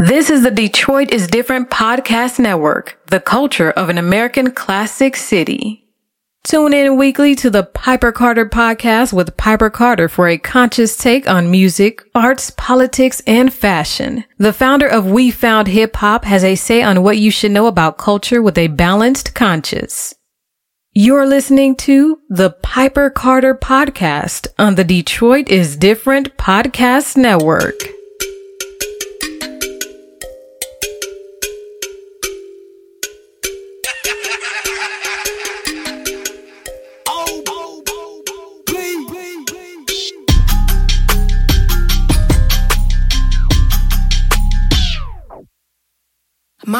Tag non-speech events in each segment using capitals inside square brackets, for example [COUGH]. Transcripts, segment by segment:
This is the Detroit is Different podcast network, the culture of an American classic city. Tune in weekly to the Piper Carter podcast with Piper Carter for a conscious take on music, arts, politics, and fashion. The founder of We Found Hip Hop has a say on what you should know about culture with a balanced conscience. You're listening to the Piper Carter podcast on the Detroit is Different podcast network.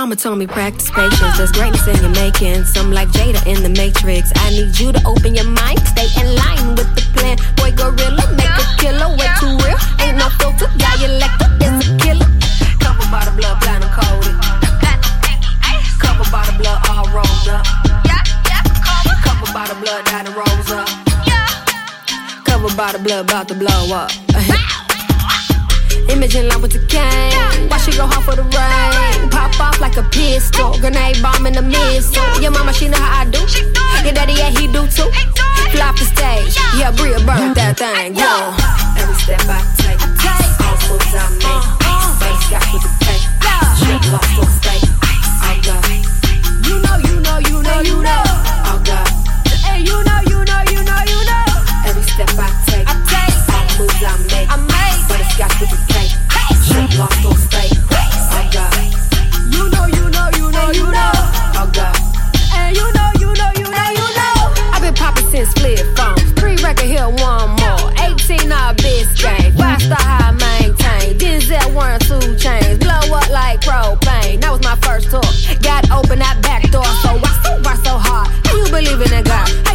Mama told me practice patience. There's greatness in your making. Some like Jada in the Matrix. I need you to open your mind. Stay in line with the plan. Boy, gorilla, make a killer. Way too real. Ain't no filter. Dialect is a killer. Covered by the blood, blind and coated. [LAUGHS] Covered by the blood, all rolled up. Covered by the blood, that rolls up. Covered by the blood, about to blow up. [LAUGHS] Imagine line with the cane. Why she go hard for the rain? Pop off like a pistol. Grenade bomb in the missile. Your mama, she know how I do. Your daddy, yeah, he do too. Fly the stage. Yeah, Bria burn that thing. Yo. Every step I take. All moves I make. Face got the cake. Shit lost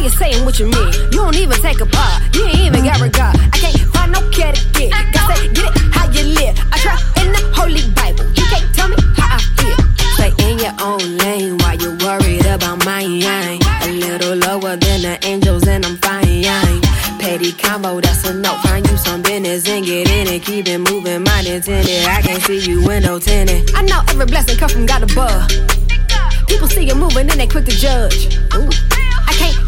you saying what you mean? You don't even take a part. You ain't even got regard. I can't find no cat to get. Gotta say, get it how you live. I try in the Holy Bible. You can't tell me how I feel. Stay in your own lane while you're worried about mine. A little lower than the angels, and I'm fine. Petty combo, that's a no. Find you some business and get in it. Keep it moving, mind intended. I can't see you window tinted. I know every blessing come from God above. People see you moving and they quick to judge. Ooh.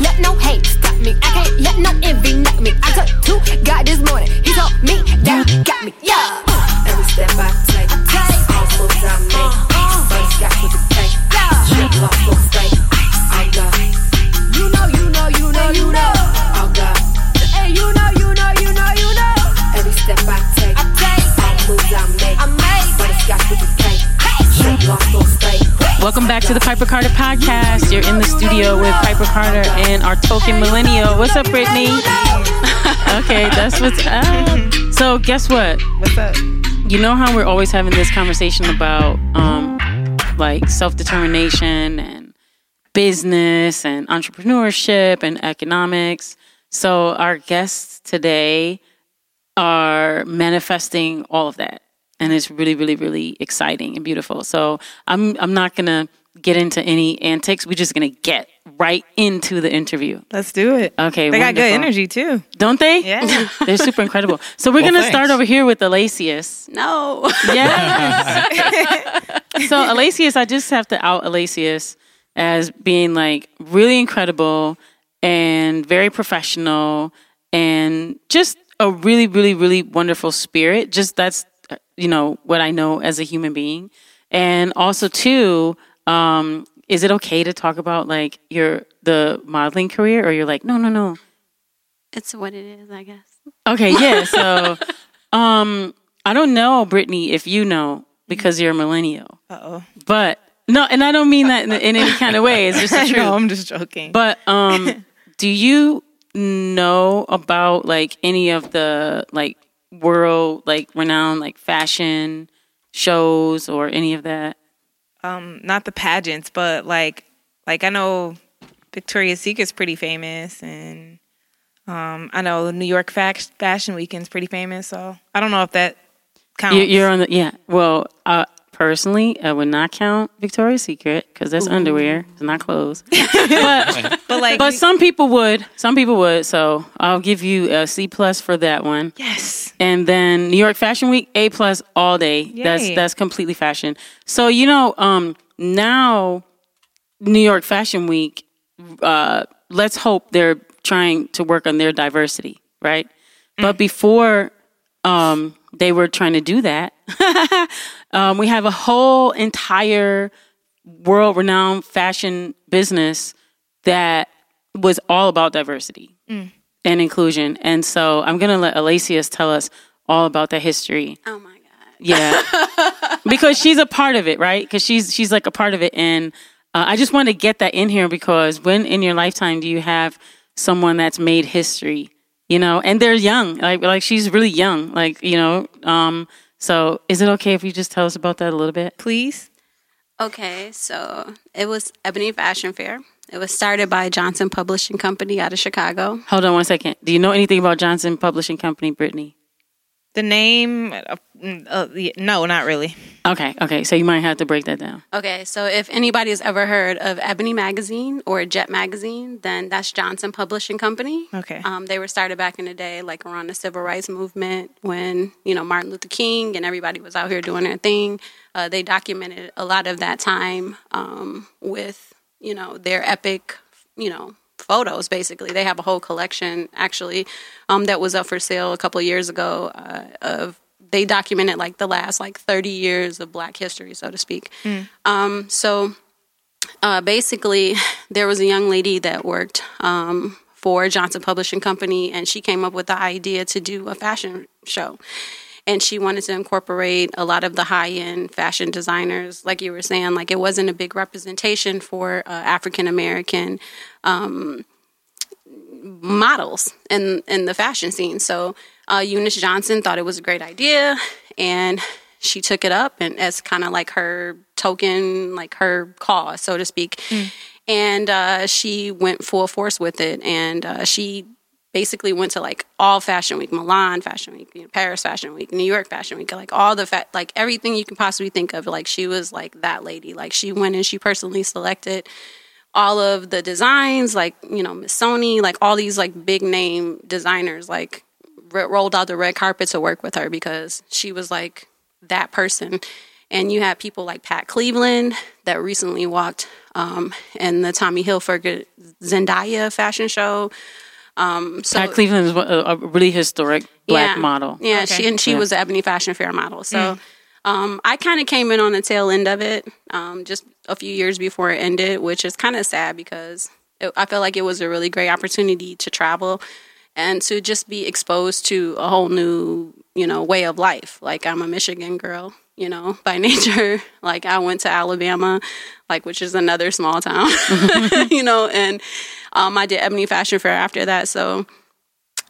I let no hate stop me. I can't let no envy knock me. I took to God this morning. He told me that got me. Yeah. Every step I take, all moves Welcome back to the Piper Carter podcast. You're in the studio with Piper Carter and our token millennial. What's up, Brittany? [LAUGHS] okay, that's what's up. So, guess what? What's up? You know how we're always having this conversation about um, like self determination and business and entrepreneurship and economics. So, our guests today are manifesting all of that and it's really really really exciting and beautiful. So i'm i'm not gonna get into any antics. We're just gonna get right into the interview. Let's do it. okay They got good energy too. don't they? Yeah. [LAUGHS] they're super incredible. So we're Well, gonna start over here with Alacius No. yes. [LAUGHS] So Alacius i just have to out Alacius as being like really incredible and very professional and just a really really really wonderful spirit. Just that's you know what i know as a human being and also too um is it okay to talk about like your the modeling career or you're like no no no It's what it is, I guess. okay yeah [LAUGHS] so um i don't know brittany if you know because you're a millennial Uh oh. but no and i don't mean that in, in any kind of way it's just the [LAUGHS] truth no, I'm just joking. but um, [LAUGHS] do you know about like any of the like world like renowned like fashion shows or any of that? um, not the pageants, but like, like I know Victoria's Secret's pretty famous, and um, I know New York Fashion Weekend's pretty famous. So I don't know if that counts. You, you're on the yeah. Well, uh, personally, I would not count Victoria's Secret because that's underwear. It's not clothes. [LAUGHS] but but like, but some people would. Some people would. So I'll give you a C plus for that one. yes, And then New York Fashion Week, A plus all day. That's Yay. that's completely fashion. So you know, um, now New York Fashion Week, uh, let's hope they're trying to work on their diversity, right? But before um, they were trying to do that, [LAUGHS] um, we have a whole entire world renowned fashion business that was all about diversity and inclusion. And so I'm going to let Alacius tell us all about the history. Oh my god. Yeah. [LAUGHS] because she's a part of it, right? Because she's she's like a part of it. And uh, I just want to get that in here because when in your lifetime do you have someone that's made history, you know, and they're young, like like she's really young, like you know. Um, so is it okay if you just tell us about that a little bit? Please. Okay, so it was Ebony Fashion Fair. It was started by Johnson Publishing Company out of Chicago. Hold on one second. Do you know anything about Johnson Publishing Company, Brittany? The name? Uh, uh, no, not really. Okay, okay. So you might have to break that down. Okay, so if anybody has ever heard of Ebony Magazine or Jet Magazine, then that's Johnson Publishing Company. Okay. Um, they were started back in the day, like around the civil rights movement, when you know Martin Luther King and everybody was out here doing their thing. Uh, they documented a lot of that time um, with you know their epic, you know, photos. Basically, they have a whole collection actually um, that was up for sale a couple of years ago uh, of they documented like the last like 30 years of black history so to speak. Um, so uh, basically [LAUGHS] there was a young lady that worked um, for johnson publishing company and she came up with the idea to do a fashion show and she wanted to incorporate a lot of the high-end fashion designers like you were saying like it wasn't a big representation for uh, african american models in in the fashion scene. So uh, Eunice Johnson thought it was a great idea, and she took it up and as kind of like her token, like her cause, so to speak. And uh, she went full force with it, and uh, she basically went to like all Fashion Week, Milan Fashion Week, you know, Paris Fashion Week, New York Fashion Week, like all the fa- like everything you can possibly think of. Like she was like that lady. Like she went and she personally selected all of the designs, like you know Miss like all these like big name designers, like r- rolled out the red carpet to work with her because she was like that person. And you had people like Pat Cleveland that recently walked um, in the Tommy Hilfiger Zendaya fashion show. Um, so Pat Cleveland is a, a really historic black yeah. model. Yeah, Okay. she and she Yeah. was the Ebony Fashion Fair model. So um, I kind of came in on the tail end of it, um, just a few years before it ended, which is kind of sad because it, I felt like it was a really great opportunity to travel and to just be exposed to a whole new, you know, way of life. Like I'm a Michigan girl, you know, [LAUGHS] by nature. Like I went to Alabama, like which is another small town, [LAUGHS] [LAUGHS] you know, and um, I did Ebony Fashion Fair after that. So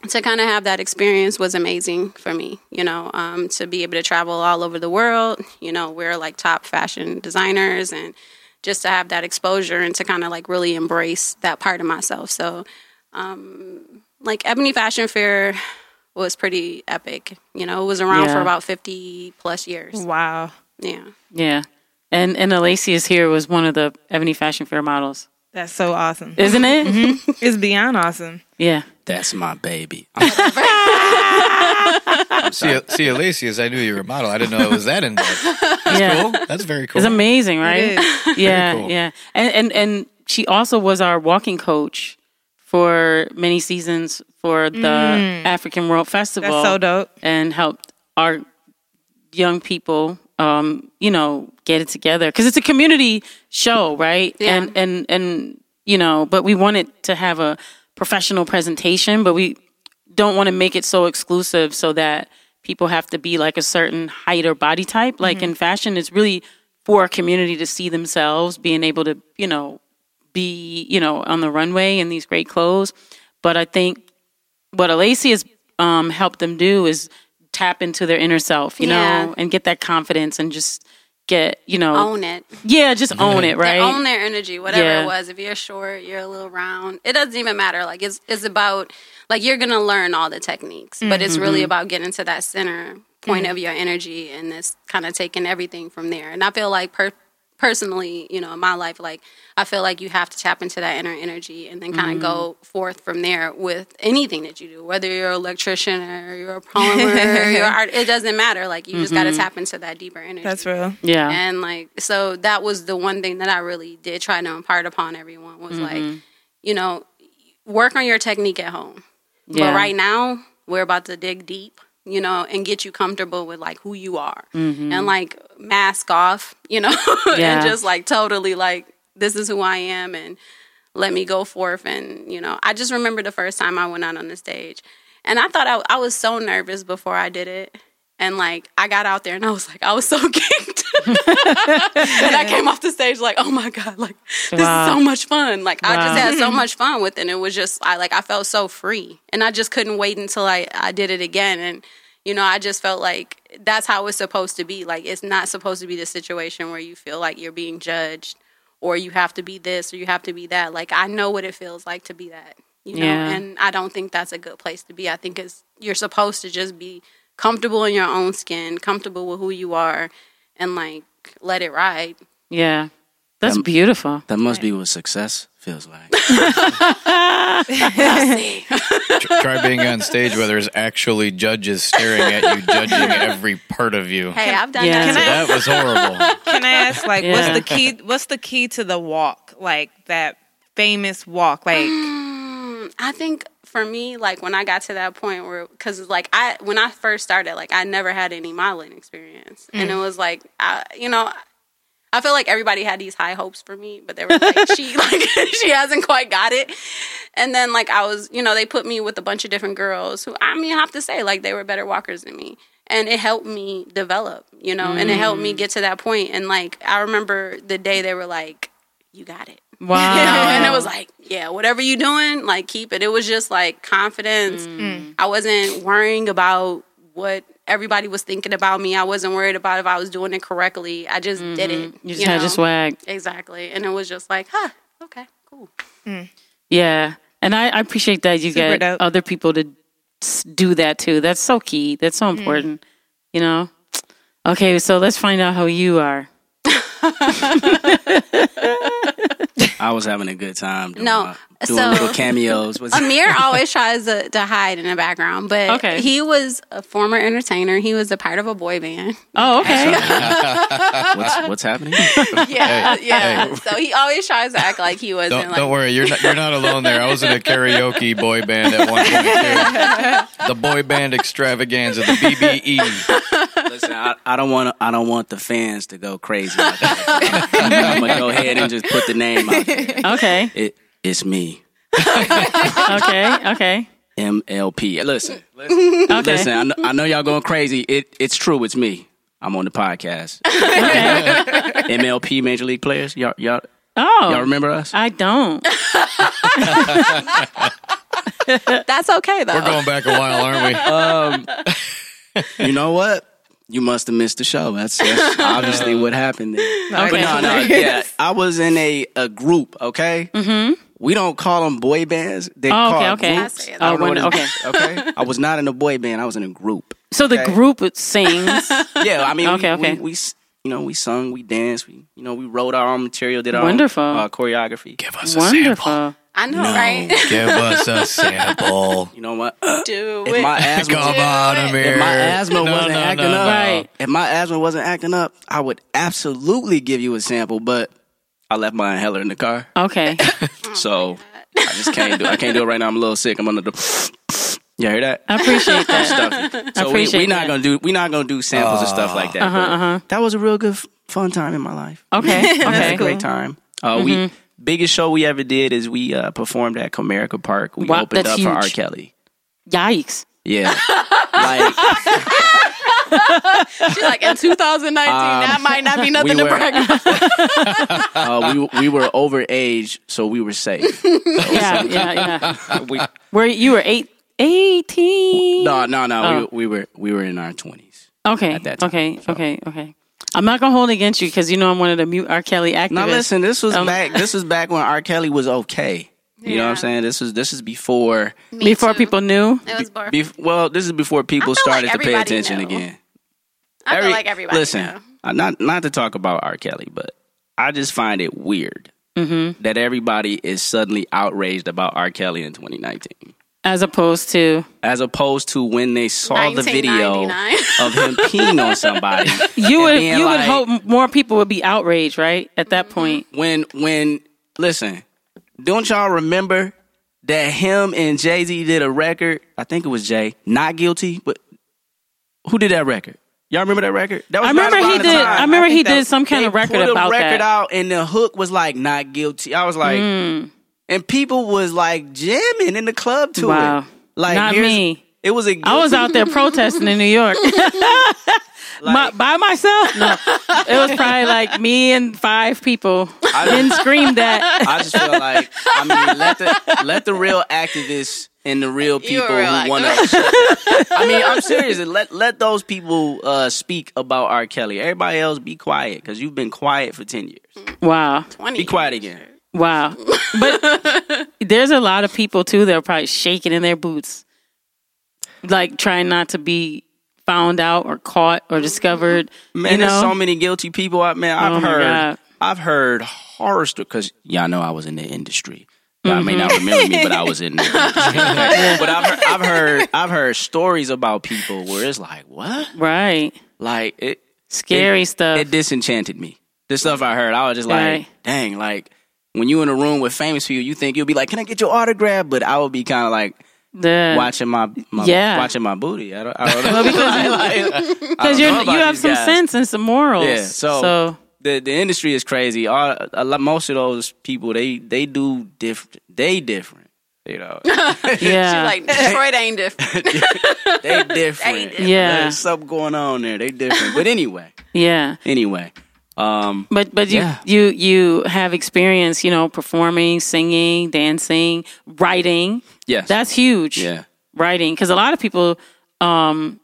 to kind of have that experience was amazing for me, you know, um, to be able to travel all over the world, you know, we're like top fashion designers and just to have that exposure and to kind of like really embrace that part of myself. So, um, like Ebony Fashion Fair was pretty epic, you know, it was around Yeah. for about 50 plus years. Wow. Yeah. Yeah. And and Alacius here was one of the Ebony Fashion Fair models. That's so awesome. Isn't it? Mm-hmm. It's beyond awesome. Yeah. That's my baby. [LAUGHS] see, see, Alacius, I knew you were a model. I didn't know it was that in depth. That's Yeah. cool. That's very cool. It's amazing, right? It is. [LAUGHS] Yeah, cool. yeah. And and and she also was our walking coach for many seasons for the mm. African World Festival. That's so dope. And helped our young people um, you know, get it together cuz it's a community show, right? Yeah. And and and you know, but we wanted to have a professional presentation, but we don't want to make it so exclusive so that people have to be like a certain height or body type. Like in fashion, it's really for a community to see themselves being able to, you know, be, you know, on the runway in these great clothes. But I think what Alacy has um, helped them do is tap into their inner self, you Yeah. know, and get that confidence and just get, you know, Own it. yeah, just own it, right? They own their energy, whatever Yeah. it was. If you're short, you're a little round. It doesn't even matter. Like it's it's about like you're gonna learn all the techniques, but it's Mm-hmm. really about getting to that center point of your energy and this kind of taking everything from there. And I feel like per personally, you know, in my life, like I feel like you have to tap into that inner energy and then kind of mm-hmm. go forth from there with anything that you do, whether you're an electrician or you're a [LAUGHS] plumber, or you're art, it doesn't matter. Like you just got to mm-hmm. tap into that deeper energy. That's real. Yeah. And like, so that was the one thing that I really did try to impart upon everyone was like, mm-hmm. you know, work on your technique at home. Yeah. But right now, we're about to dig deep, you know, and get you comfortable with like who you are mm-hmm. and like mask off, you know, [LAUGHS] Yeah. and just like totally like, this is who I am and let me go forth. And, you know, I just remember the first time I went out on the stage and I thought I, I was so nervous before I did it. And like, I got out there and I was like, I was so [LAUGHS] geeked. [LAUGHS] and I [LAUGHS] came off the stage like, oh my God, like, this Wow. is so much fun. Like, I just had so much fun with it. And it was just, I like, I felt so free. And I just couldn't wait until I, I did it again. And, you know, I just felt like that's how it's supposed to be. Like, it's not supposed to be the situation where you feel like you're being judged or you have to be this or you have to be that. Like, I know what it feels like to be that, you know, Yeah. and I don't think that's a good place to be. I think it's, you're supposed to just be comfortable in your own skin, comfortable with who you are, and like, let it ride. Yeah. That's Um, beautiful. That must be what success feels like. [LAUGHS] [LAUGHS] Tr- Try being on stage where there's actually judges staring at you, judging every part of you. Hey, I've done Yeah. that. Can too. I- That was horrible. Can I ask, like, Yeah. what's the key? What's the key to the walk? Like that famous walk? Like, I think for me, like when I got to that point where, because like I, when I first started, like I never had any modeling experience, and it mm. was like, I, you know, I feel like everybody had these high hopes for me, but they were like, she, [LAUGHS] like [LAUGHS] she hasn't quite got it. And then like I was, you know, they put me with a bunch of different girls who, I mean, I have to say, like they were better walkers than me. And it helped me develop, you know, and it helped me mm. get to that point. And like, I remember the day they were like, you got it [LAUGHS] Wow. you know and it was like yeah whatever you're doing like keep it it was just like confidence mm. Mm. i wasn't worrying about what everybody was thinking about me i wasn't worried about if i was doing it correctly i just did it mm-hmm. you just had your swag. exactly and it was just like huh okay cool mm. Yeah. And I, I appreciate that you Super get dope. other people to do that too. That's so key. That's so important. You know? Okay, so let's find out how you are. [LAUGHS] [LAUGHS] I was having a good time doing, No, my- doing so- little cameos. Was [LAUGHS] [LAUGHS] amir always tries to, to hide in the background but Okay. he was a former entertainer he was a part of a boy band Oh, okay. [LAUGHS] what's, what's happening? yeah Hey, yeah hey. so he always tries to act like he wasn't Don't, like don't worry, you're not, you're not alone there. I was in a karaoke boy band at one point too. The boy band extravaganza, the E. BBE. Listen, I, I don't want I don't want the fans to go crazy. Like that. I'm gonna go ahead and just put the name out there. Okay. It, it's me, Okay. Okay. MLP. Listen, listen, Okay. listen. I know, I know y'all going crazy. It it's true. It's me. I'm on the podcast. Okay. [LAUGHS] MLP Major League Players. Y'all y'all Oh. y'all remember us? I don't. [LAUGHS] that's okay though We're going back a while, aren't we? You know what? You must have missed the show. That's, that's obviously what happened there. But no, no, yeah. [LAUGHS] I was in a, a group, okay? Mm-hmm. We don't call them boy bands. They Oh, call okay, okay. groups. I. I don't Oh, know when- what [LAUGHS] okay. I was not in a boy band. I was in a group. So the Okay. group sings. [LAUGHS] Yeah, I mean, Okay, we, okay. We, we, you know, we sung, we danced, we, you know, we wrote our own material, did our Wonderful. own uh, choreography. Give us a sample. I know right [LAUGHS] Give us a sample. You know what? do If it my asthma, Come on, Amir. if my asthma No, wasn't no, acting no, up, no. Right. if my asthma wasn't acting up, I would absolutely give you a sample. But I left my inhaler in the car, Okay. [LAUGHS] so I just can't do. I can't do it right now. I'm a little sick. I'm under the. You hear that? I appreciate that. Stuff. So we, appreciate we not gonna do. we're not gonna do samples and stuff like that. Uh-huh, uh-huh. That was a real good, fun time in my life. Okay. [LAUGHS] Had a Okay. great time. Uh, We biggest show we ever did is we uh, performed at Comerica Park. We Wow, opened that's up for R. Kelly. Yikes. Yeah, like [LAUGHS] [LAUGHS] She's like in 2019, that might not be nothing we to were- brag [LAUGHS] about. uh, we we were over age, so we were safe. [LAUGHS] Yeah. Yeah. Yeah. we, Where you were eight, 18? no, no, no. Oh. We, we were we were in our twenties. Okay. at that time, okay. so. Okay. Okay. I'm not gonna hold it against you because you know I'm one of the mute R. Kelly activists. Now listen, this was Um, back. This was back when R. Kelly was okay. You know what I'm saying? This was this is before. Me before too. people knew. It was bar- Bef- well, this is before people I feel like started to pay attention knew. again. I feel like everybody. Listen, knew. not not to talk about R. Kelly, but I just find it weird Mm-hmm. that everybody is suddenly outraged about R. Kelly in 2019, As opposed to as opposed to when they saw the video of him peeing on somebody. [LAUGHS] you would being you would hope more people would be outraged, right? At that point. when when listen, don't y'all remember that him and Jay Z did a record? I think it was Jay, not guilty, but who did that record? Y'all remember that record? That was I remember he did- time. I remember he did some kind of record put about a record that. out, and the hook was like "not guilty." I was like, Mm. and people was like jamming in the club to Wow. it. Like Not me. It was a. I was out there protesting in New York. [LAUGHS] My, by myself? No. [LAUGHS] It was probably like me and five people I- didn't scream [LAUGHS] that. I just feel like I mean let the let the real activists and the real people real who want to. I mean, I'm serious. Let let those people uh, speak about R. Kelly. Everybody else be quiet because you've been quiet for ten years. Wow. 20 Be quiet again. Wow. But there's a lot of people too that are probably shaking in their boots. Like trying not to be found out or caught or discovered. Man, you know? there's so many guilty people out. Man, I've Oh heard. God. I've heard horror stories because y'all know I was in the industry. Y'all may not mm-hmm. remember me, but I was in the [LAUGHS] industry. but I've heard, I've heard I've heard stories about people where it's like, what? right. Like it Scary stuff. it disenchanted me. The stuff I heard, I was just like, Right. dang, like when you in a room with famous people, you think you'll be like, can I get your autograph? But I would be kind of like The- watching my, my Yeah. watching my booty. I don't, I don't know because because you [LAUGHS] [LAUGHS] you have some sense and some morals. Yeah, so- so the the industry is crazy. All, a lot, most of those people they they do different. They different. You know, [LAUGHS] yeah, Like Detroit ain't different. they different. different. Yeah. There's something going on there. They different. But anyway, yeah. anyway, um, But but you Yeah. you you have experience, you know, performing, singing, dancing, writing. yes, That's huge. yeah. Writing because a lot of people, um,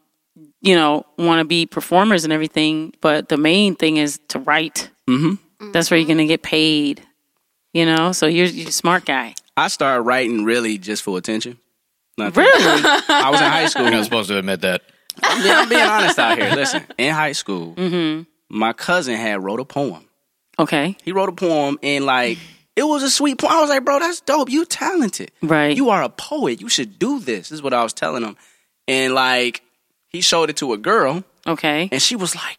you know, want to be performers and everything, but the main thing is to write. Mm-hmm. That's where you're gonna get paid. You know, so you're you're a smart guy. I started writing really just for attention. Nothing. Really? [LAUGHS] I was in high school. You're not supposed to admit that. I'm being, I'm being honest out here. Listen, in high school, Mm-hmm. My cousin had wrote a poem. okay. He wrote a poem and like it was a sweet poem. I was like, bro, that's dope. You talented. Right. You are a poet. You should do this. This is what I was telling him. And like he showed it to a girl Okay. and she was like,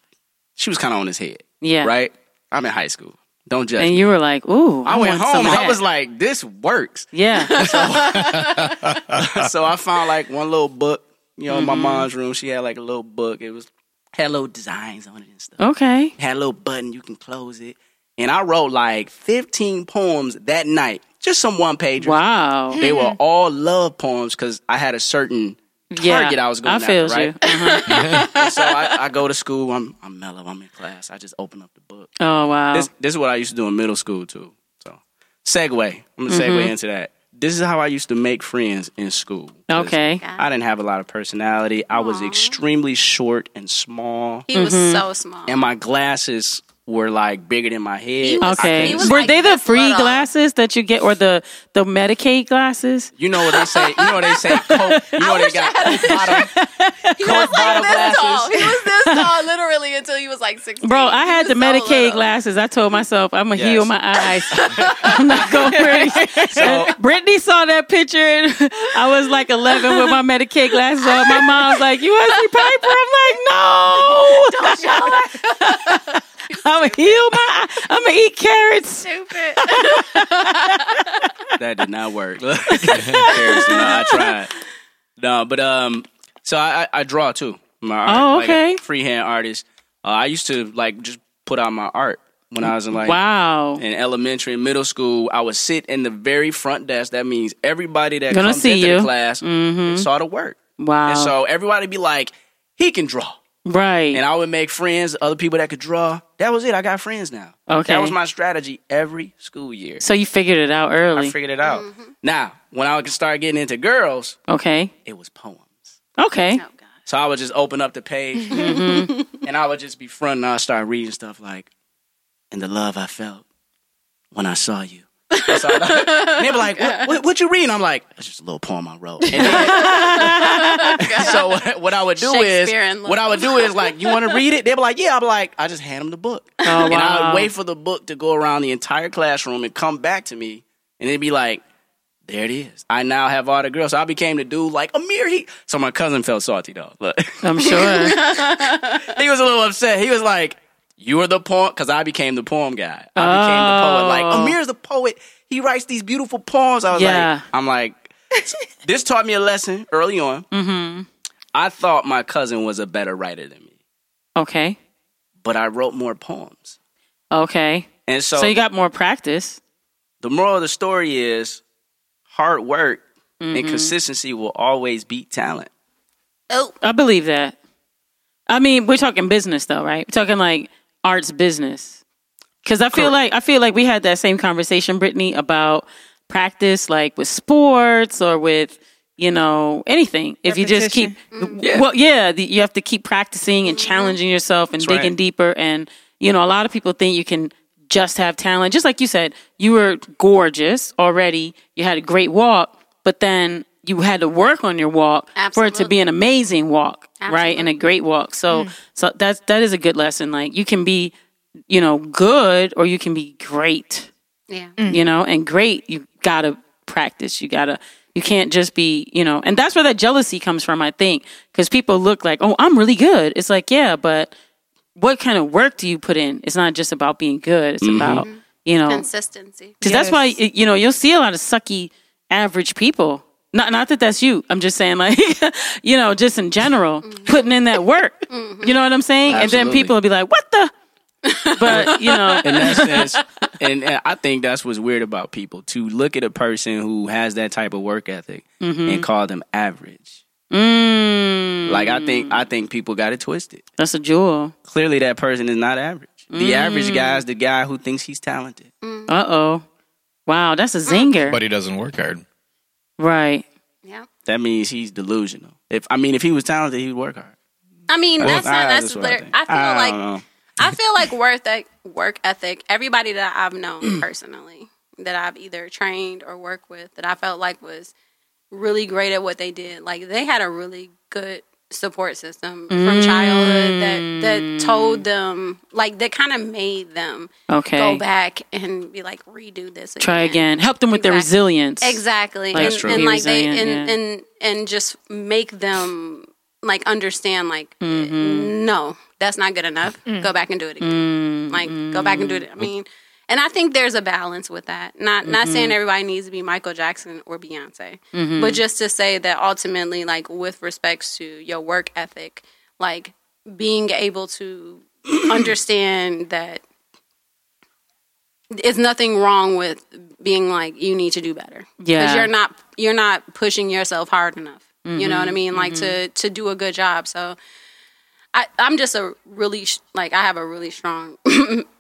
she was kind of on his head. Yeah. Right? I'm in high school. Don't judge And me. you were like, "Ooh, I went home. I was like, this works. yeah, [LAUGHS] [LAUGHS] so I found like one little book, you know, Mm-hmm. my mom's room. She had like a little book. It was had little designs on it and stuff. okay, Had a little button you can close it. And I wrote like 15 poems that night. Just some one page. wow, They were all love poems because I had a certain yeah, target I was going I after, feel right? you. Uh-huh. [LAUGHS] And so I, I go to school. I'm I'm mellow. I'm in class. I just open up the book. Oh wow, This this is what I used to do in middle school too. So segue. I'm gonna segue Mm-hmm. into that. This is how I used to make friends in school. okay, I didn't have a lot of personality. I was extremely short and small, He was Mm-hmm. so small. and my glasses were like bigger than my head. Was- okay. Were like they the free glasses that you get, or the the Medicaid glasses? You know what they say? You know what they say? [LAUGHS] Coke, you know what they got? Coke bottom, [LAUGHS] he was Coke like bottle this tall. glasses. He was this [LAUGHS] tall, literally, until he was like 16. Bro, I had the so Medicaid little. glasses. I told myself I'm gonna Yes. heal my eyes. I'm not going to So- Brittany saw that picture, and I was like 11 with my Medicaid glasses on. My mom's like, "You want to see Piper?" I'm like, "No." Don't show her. [LAUGHS] I'm gonna heal my. I'm gonna eat carrots. Stupid. that did not work. [LAUGHS] Seriously, no, I tried. No, but um, so I I, I draw too. My art, Oh, like a okay. freehand artist. Uh, I used to like just put out my art when I was in like Wow. in elementary and middle school. I would sit in the very front desk. That means everybody that Gonna comes see into you. the class Mhm. saw the work, Wow. and so everybody be like, "He can draw." Right. And I would make friends, other people that could draw. That was it. I got friends now. Okay. That was my strategy every school year. so you figured it out early. I figured it out. Mm-hmm. Now, when I would start getting into girls, okay. it was poems. Okay. Oh, So I would just open up the page [LAUGHS] mm-hmm. and I would just be front and I'd start reading stuff like, and the love I felt when I saw you. That's all I- [LAUGHS] they were like, what, what, what you reading? I'm like, it's just a little poem I wrote. And then- [LAUGHS] so what, what I would do is, what I would do is like, you want to read it? They'd be like, yeah. I'd be like, I just hand them the book. Oh, And I would wait for the book to go around the entire classroom and come back to me. And they'd be like, there it is. I now have all the girls. So I became the dude like, Amir, he. So my cousin felt salty though. Look. I'm sure. [LAUGHS] he was a little upset. He was like, "You are the poem," because I became the poem guy. I became the poet. Like Oh. Amir's the poet. He writes these beautiful poems. I was Yeah. like, I'm like, [LAUGHS] this taught me a lesson early on. Mm-hmm. I thought my cousin was a better writer than me, Okay. but I wrote more poems. Okay. And so, So you got more practice. the moral of the story is hard work Mm-hmm. and consistency will always beat talent. Oh, I believe that. I mean, we're talking business though, right? We're talking like arts business. Cause I feel like I feel like we had that same conversation, Brittany, about practice, like with sports or with you know anything. If you just keep, mm-hmm. well, yeah, the, you have to keep practicing and mm-hmm. challenging yourself and right. digging deeper. And you know, a lot of people think you can just have talent. Just like you said, you were gorgeous already. You had a great walk, but then you had to work on your walk for it to be an amazing walk, right? And a great walk. So, mm. so that's that is a good lesson. Like you can be, you know, good or you can be great. yeah. Mm. You know, and great you gotta practice. You gotta. You can't just be, you know, and that's where that jealousy comes from. I think because people look like, oh, I'm really good. It's like, yeah, but what kind of work do you put in? It's not just about being good. It's mm-hmm. about, you know, Consistency. because that's why you know you'll see a lot of sucky average people. Not not that that's you. I'm just saying like [LAUGHS] you know just in general mm-hmm. putting in that work. Mm-hmm. You know what I'm saying? And then people will be like, "What the?" But you know, [LAUGHS] in that sense, and, and I think that's what's weird about people to look at a person who has that type of work ethic mm-hmm. and call them average. mm, Like I think I think people got it twisted. that's a jewel. Clearly, that person is not average. The mm. average guy is the guy who thinks he's talented. Uh oh, wow, that's a mm. zinger, But he doesn't work hard. Right? Yeah. That means he's delusional. If I mean, if he was talented, he'd work hard. I mean, that's Ah, not, that's, that's what I think. I, feel I like know. I feel like work ethic, work ethic. Everybody that I've known [CLEARS THROAT] personally, that I've either trained or worked with, that I felt like was really great at what they did. Like they had a really good support system from childhood that that told them, like that kind of made them Okay, go back and be like, redo this. try again. Help them with their resilience. Exactly. Like, and, and like they and, yeah. and and just make them like understand like Mm-hmm. no, that's not good enough. Mm. Go back and do it again. Like go back and do it. I mean, and I think there's a balance with that. Not not Mm-hmm. saying everybody needs to be Michael Jackson or Beyonce, but just to say that ultimately like with respects to your work ethic, like being able to [CLEARS THROAT] understand that it's nothing wrong with being like you need to do better. Because you're not you're not pushing yourself hard enough. You Mm-hmm. know what i mean? Like to to do a good job. So I, I'm just a really sh- like I have a really strong [LAUGHS]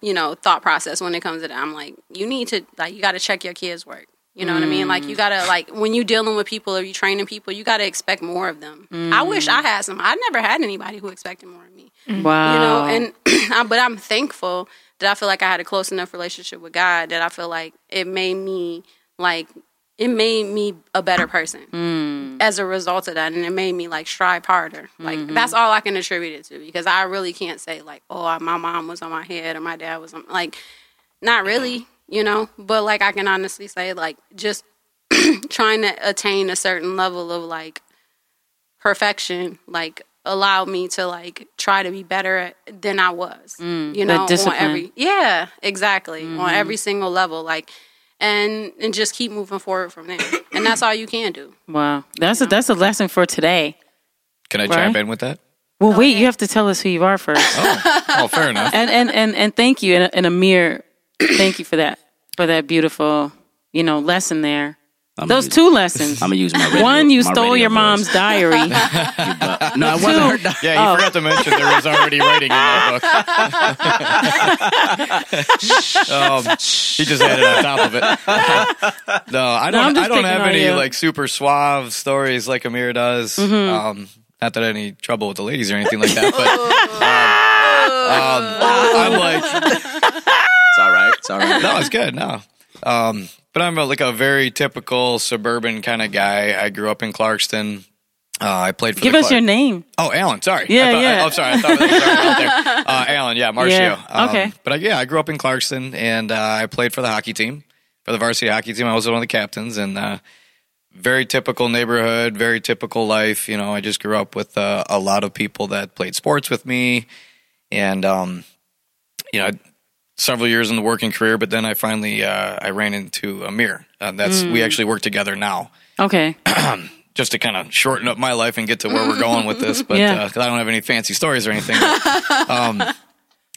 you know thought process when it comes to that. I'm like you need to like you got to check your kids' work. You know what I mean? Like you gotta like when you dealing with people or you training people, you gotta expect more of them. I wish I had some. I never had anybody who expected more of me Wow, you know and [CLEARS THROAT] I- but i'm thankful that i feel like i had a close enough relationship with god that i feel like it made me like it made me a better person mm. As a result of that and it made me like strive harder. Like that's all i can attribute it to because i really can't say like oh my mom was on my head or my dad was on like not really you know? But like i can honestly say like just [CLEARS THROAT] trying to attain a certain level of like perfection like allowed me to like try to be better at, than I was. you know, on every yeah, exactly on every single level, like and and just keep moving forward from there. and that's all you can do. wow. That's a that's a lesson for today. Can I Right. chime in with that? Well, wait, you have to tell us who you are first. Oh, oh, fair enough. and and and and thank you and, and Amir, thank you for that for that beautiful you know lesson there. I'm Those gonna two lessons. I'm gonna use my radio, One, you my stole radio your voice. mom's diary. [LAUGHS] No, it wasn't her. di- Yeah, you forgot to mention there was already writing in that book. [LAUGHS] um, he just added on top of it. no, I don't. just I don't have any you. like super suave stories like Amir does. Um, not that I had any trouble with the ladies or anything like that, but um, um, [LAUGHS] I'm like, It's all right. It's all right. no, it's good. No. Um, but I'm a, like a very typical suburban kind of guy. I grew up in Clarkston. Uh, I played for. Give us Cla- your name. Oh, Alan. Sorry. Yeah, I thought, yeah. I, oh, sorry. I thought was. [LAUGHS] Uh, Alan. Yeah, Marcio. Yeah, okay. But I, yeah, I grew up in Clarkston, and uh, I played for the hockey team, for the varsity hockey team. I was one of the captains, and uh, very typical neighborhood, very typical life. You know, I just grew up with uh, a lot of people that played sports with me, and um, you know, several years in the working career. But then I finally uh, I ran into Amir. Uh, that's we Mm. actually work together now Okay. [CLEARS THROAT] just to kind of shorten up my life and get to where we're [LAUGHS] going with this. But Yeah. uh 'cause I don't have any fancy stories or anything. But, [LAUGHS] um,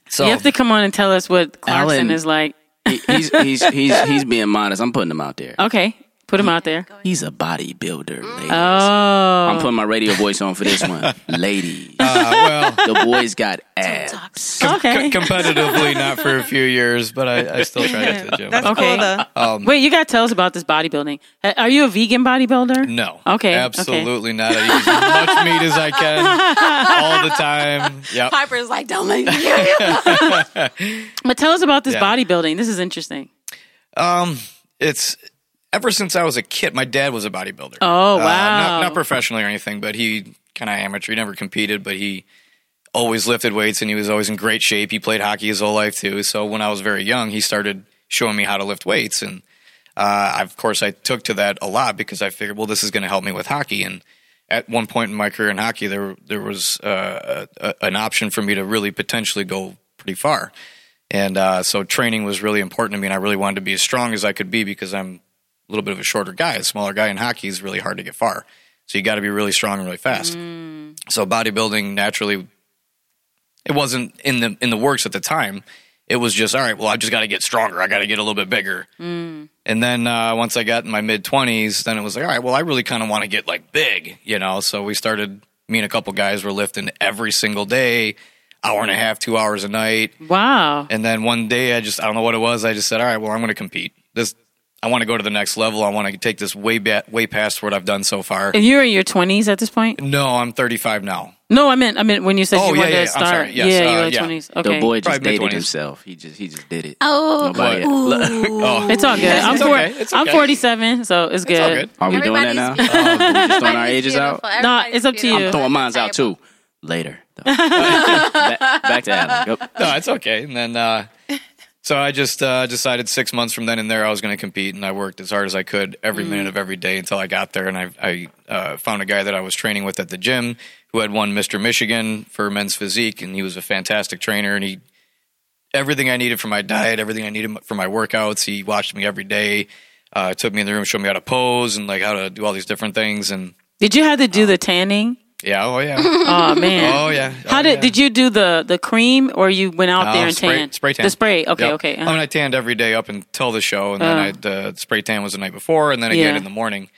so You have to come on and tell us what Clarkston Alan- is like. He- he's he's he's he's being modest. I'm putting him out there. Okay. Put him out there. He's a bodybuilder, ladies. Oh. I'm putting my radio voice on for this one, ladies. [LAUGHS] uh, well, The boy's got abs. Okay. co- competitively, not for a few years, but I, I still try to get to the gym. That's Okay. cool. Um, Wait, you got to tell us about this bodybuilding. Are you a vegan bodybuilder? no, Okay, okay. absolutely not. I eat as much meat as I can [LAUGHS] all the time. Yep. Piper's like, don't make me. [LAUGHS] But tell us about this Yeah. bodybuilding. This is interesting. Um, it's ever since I was a kid. My dad was a bodybuilder. Oh, Uh, wow. not, not professionally or anything, but he kind of amateur. He never competed, but he always lifted weights and he was always in great shape. He played hockey his whole life too. So when I was very young, he started showing me how to lift weights, and uh, I- of course I took to that a lot because I figured, well, this is going to help me with hockey. And at one point in my career in hockey, there there was uh, a, an option for me to really potentially go pretty far. And uh, so training was really important to me, and I really wanted to be as strong as I could be because I'm little bit of a shorter guy. A smaller guy in hockey is really hard to get far. So you got to be really strong and really fast. So bodybuilding naturally, it wasn't in the in the works at the time. It was just all right. Well, I just got to get stronger. I got to get a little bit bigger. And then uh, once I got in my mid twenties, then it was like, all right. Well, I really kind of want to get like big, you know. So we started. Me and a couple guys were lifting every single day, hour and a half, two hours a night. Wow. And then one day, I just I don't know what it was. I just said, all right, well, I'm going to compete. This I want to go to the next level. I want to take this way ba- way past what I've done so far. And you're in your 20s at this point? No, I'm 35 now. No, I meant I meant when you said Oh, you yeah, wanted yeah, to I'm start. sorry. Yes, yeah, uh, you're in yeah. 20s. Okay. The boy just Probably dated mid-twenties. himself. He just he just did it. Oh, Nobody- [LAUGHS] Oh, It's all good. I'm, It's four, okay. It's I'm 47, so it's good. It's all good. Are we doing that now? Everybody's Uh, we just throwing our Everybody's ages out. No, Nah, it's up to you. I'm Throwing mines out too. Later. though. [LAUGHS] back, back to Alan. Yep. no, it's okay. And then, uh, so I just uh, decided six months from then and there I was going to compete, and I worked as hard as I could every minute of every day until I got there. And I, I uh, found a guy that I was training with at the gym who had won Mr. Michigan for men's physique, and he was a fantastic trainer. And he everything I needed for my diet, everything I needed for my workouts. He watched me every day. Uh, took me in the room, showed me how to pose and like how to do all these different things. And Did you have to do the tanning? Yeah, oh yeah, [LAUGHS] Oh man. oh yeah. How oh, did yeah. did you do the the cream or you went out Uh, there and spray, tanned? Spray tan. The spray. Okay, Yep. okay. I mean, I tanned every day up until the show, and then Uh. I the spray tan was the night before, and then again Yeah. in the morning.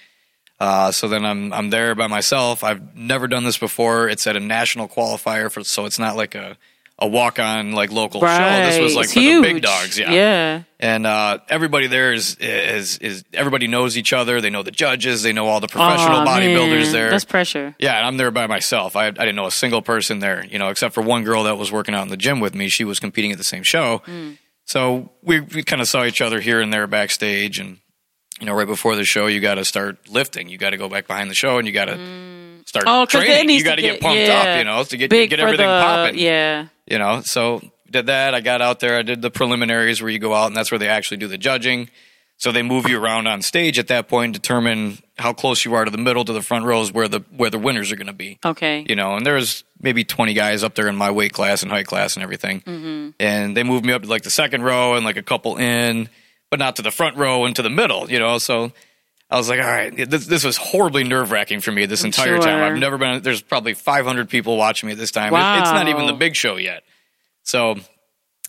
Uh, so then I'm I'm there by myself. I've never done this before. It's at a national qualifier for, so it's not like a a walk on like local right. show. This was like It's for huge. the big dogs. Yeah. Yeah. And uh, everybody there is is is everybody knows each other. They know the judges. They know all the professional Aw, bodybuilders man. there. That's pressure. Yeah, and I'm there by myself. I, I didn't know a single person there, you know, except for one girl that was working out in the gym with me. She was competing at the same show. So we, we kind of saw each other here and there backstage. And, you know, right before the show, you got to start lifting. You got to go back behind the show and you got to start Oh, training. You got to get, pumped yeah, up, you know, to get, get everything popping. Yeah. You know, so did that. I got out there. I did the preliminaries where you go out and that's where they actually do the judging. So they move you around on stage at that point, determine how close you are to the middle to the front rows where the where the winners are going to be Okay. you know, and there was maybe 20 guys up there in my weight class and height class and everything. Mm-hmm. And they moved me up to like the second row and like a couple in, but not to the front row and to the middle, you know. So I was like, all right, this, this was horribly nerve wracking for me this entire time. I've never been, there's probably 500 people watching me at this time. It- it's not even the big show yet. So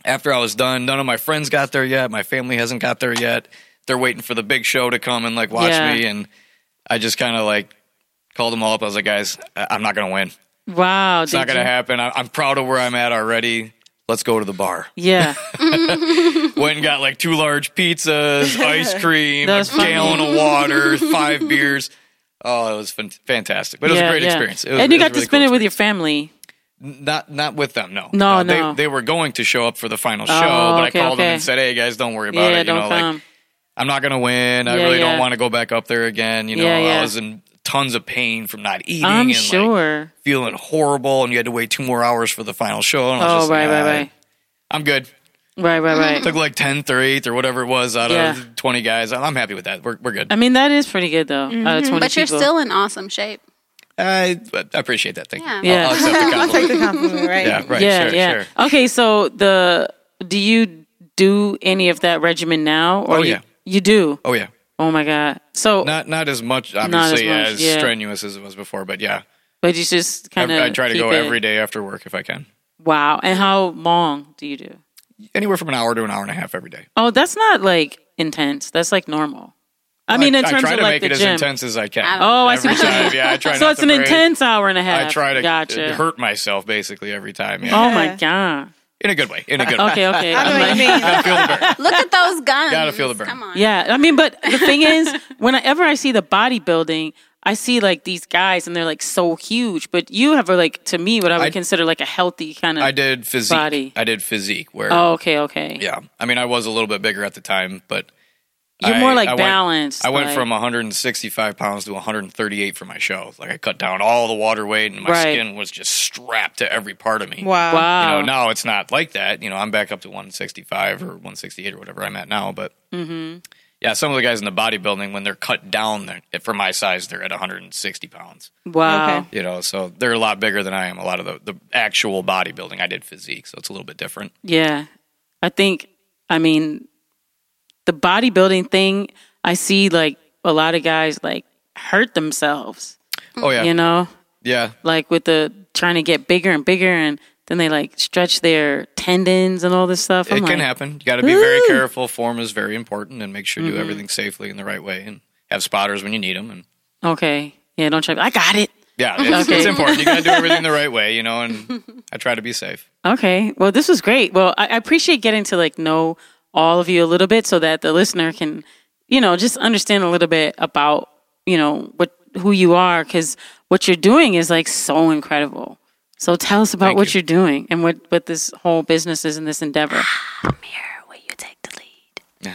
after I was done, none of my friends got there yet. My family hasn't got there yet. They're waiting for the big show to come and like watch Yeah. me. And I just kind of like called them all up. I was like, guys, I- I'm not going to win. Wow. It's not going to happen. I, I'm proud of where I'm at already. Let's go to the bar. Yeah. [LAUGHS] Mm-hmm. Went and got like two large pizzas, ice [LAUGHS] cream, a funny. gallon of water, [LAUGHS] five beers. Oh, it was fan- fantastic. But it was yeah, a great yeah. experience. It was- and you it was got a to really spend cool it with your experience. family. Not not with them, no. No, uh, They, no. they were going to show up for the final show, Oh, but okay, I called them and said, "Hey guys, don't worry about Yeah, it." You don't know, come. like I'm not going to win. I Yeah, really yeah. don't want to go back up there again. You know, Yeah, yeah. I was in tons of pain from not eating I'm and like, sure. feeling horrible, and you had to wait two more hours for the final show. And I was oh, just right, like, right, "Ah, right, I'm good. right, right, right. Took like 10th or 8th or whatever it was out Yeah. of 20 guys. I'm happy with that. We're, we're good. I mean, that is pretty good though. Out of 20 But you're people. still in awesome shape. I, I appreciate that. Thank Yeah. you. Yeah. I'll, I'll accept the [LAUGHS] I'll take compliment. the compliment, right? yeah, right. yeah, sure, yeah. sure. Okay, so the do you do any of that regimen now? Or Oh, you, yeah. you do. Oh, yeah. Oh my god. So, Not not as much, as obviously, much, as yeah. strenuous as it was before, but yeah. but you just I, kind of. I try to go every day after work if I can. Wow. And how long do you do? Anywhere from an hour to an hour and a half every day. Oh, that's not like intense. That's like normal. I mean, in I terms try of to like make it gym. as intense as I can. I don't- Oh, I see Every what you time, mean. Yeah, I try so not it's to an break. intense hour and a half. I try to Gotcha. hurt myself basically every time. Yeah. Oh my god. In a good way. In a good uh, way. Okay, okay. [LAUGHS] I know I'm like- Gotta feel the burn. Look at those guns. Gotta feel the burn. Come on. Yeah, I mean, but the thing [LAUGHS] is, whenever I see the bodybuilding, I see like these guys and they're like so huge. But you have a, like to me what I would I- consider like a healthy kind of. I did physique. Body. I did physique where Oh, okay, okay. yeah. I mean I was a little bit bigger at the time, but You're I- more like I went- balanced. I went from 165 pounds to 138 for my show. Like I cut down all the water weight, and my Right. skin was just strapped to every part of me. Wow. wow. You know, now it's not like that. You know, I'm back up to 165 or 168 or whatever I'm at now. But Mm-hmm. yeah, some of the guys in the bodybuilding, when they're cut down, they're, for my size, they're at 160 pounds. wow. Okay. You know, so they're a lot bigger than I am. A lot of the, the actual bodybuilding, I did physique, so it's a little bit different. Yeah. I think, I mean, the bodybuilding thing, I see like a lot of guys like hurt themselves, Oh yeah, you know, yeah. like with the trying to get bigger and bigger and then they like stretch their tendons and all this stuff. It I'm can like, happen. You got to be very careful. Form is very important, and make sure you Mm-hmm. do everything safely in the right way, and have spotters when you need them. And Okay. Yeah, don't try. I got it. yeah, it's, Okay. it's important. You got to do everything the right way, you know. And [LAUGHS] I try to be safe. Okay. Well, this was great. Well, I, I appreciate getting to like know all of you a little bit so that the listener can, you know, just understand a little bit about, you know, what who you are because what you're doing is like so incredible. So tell us about Thank what you. are doing and what what this whole business is and this endeavor. Amir, will you take the lead?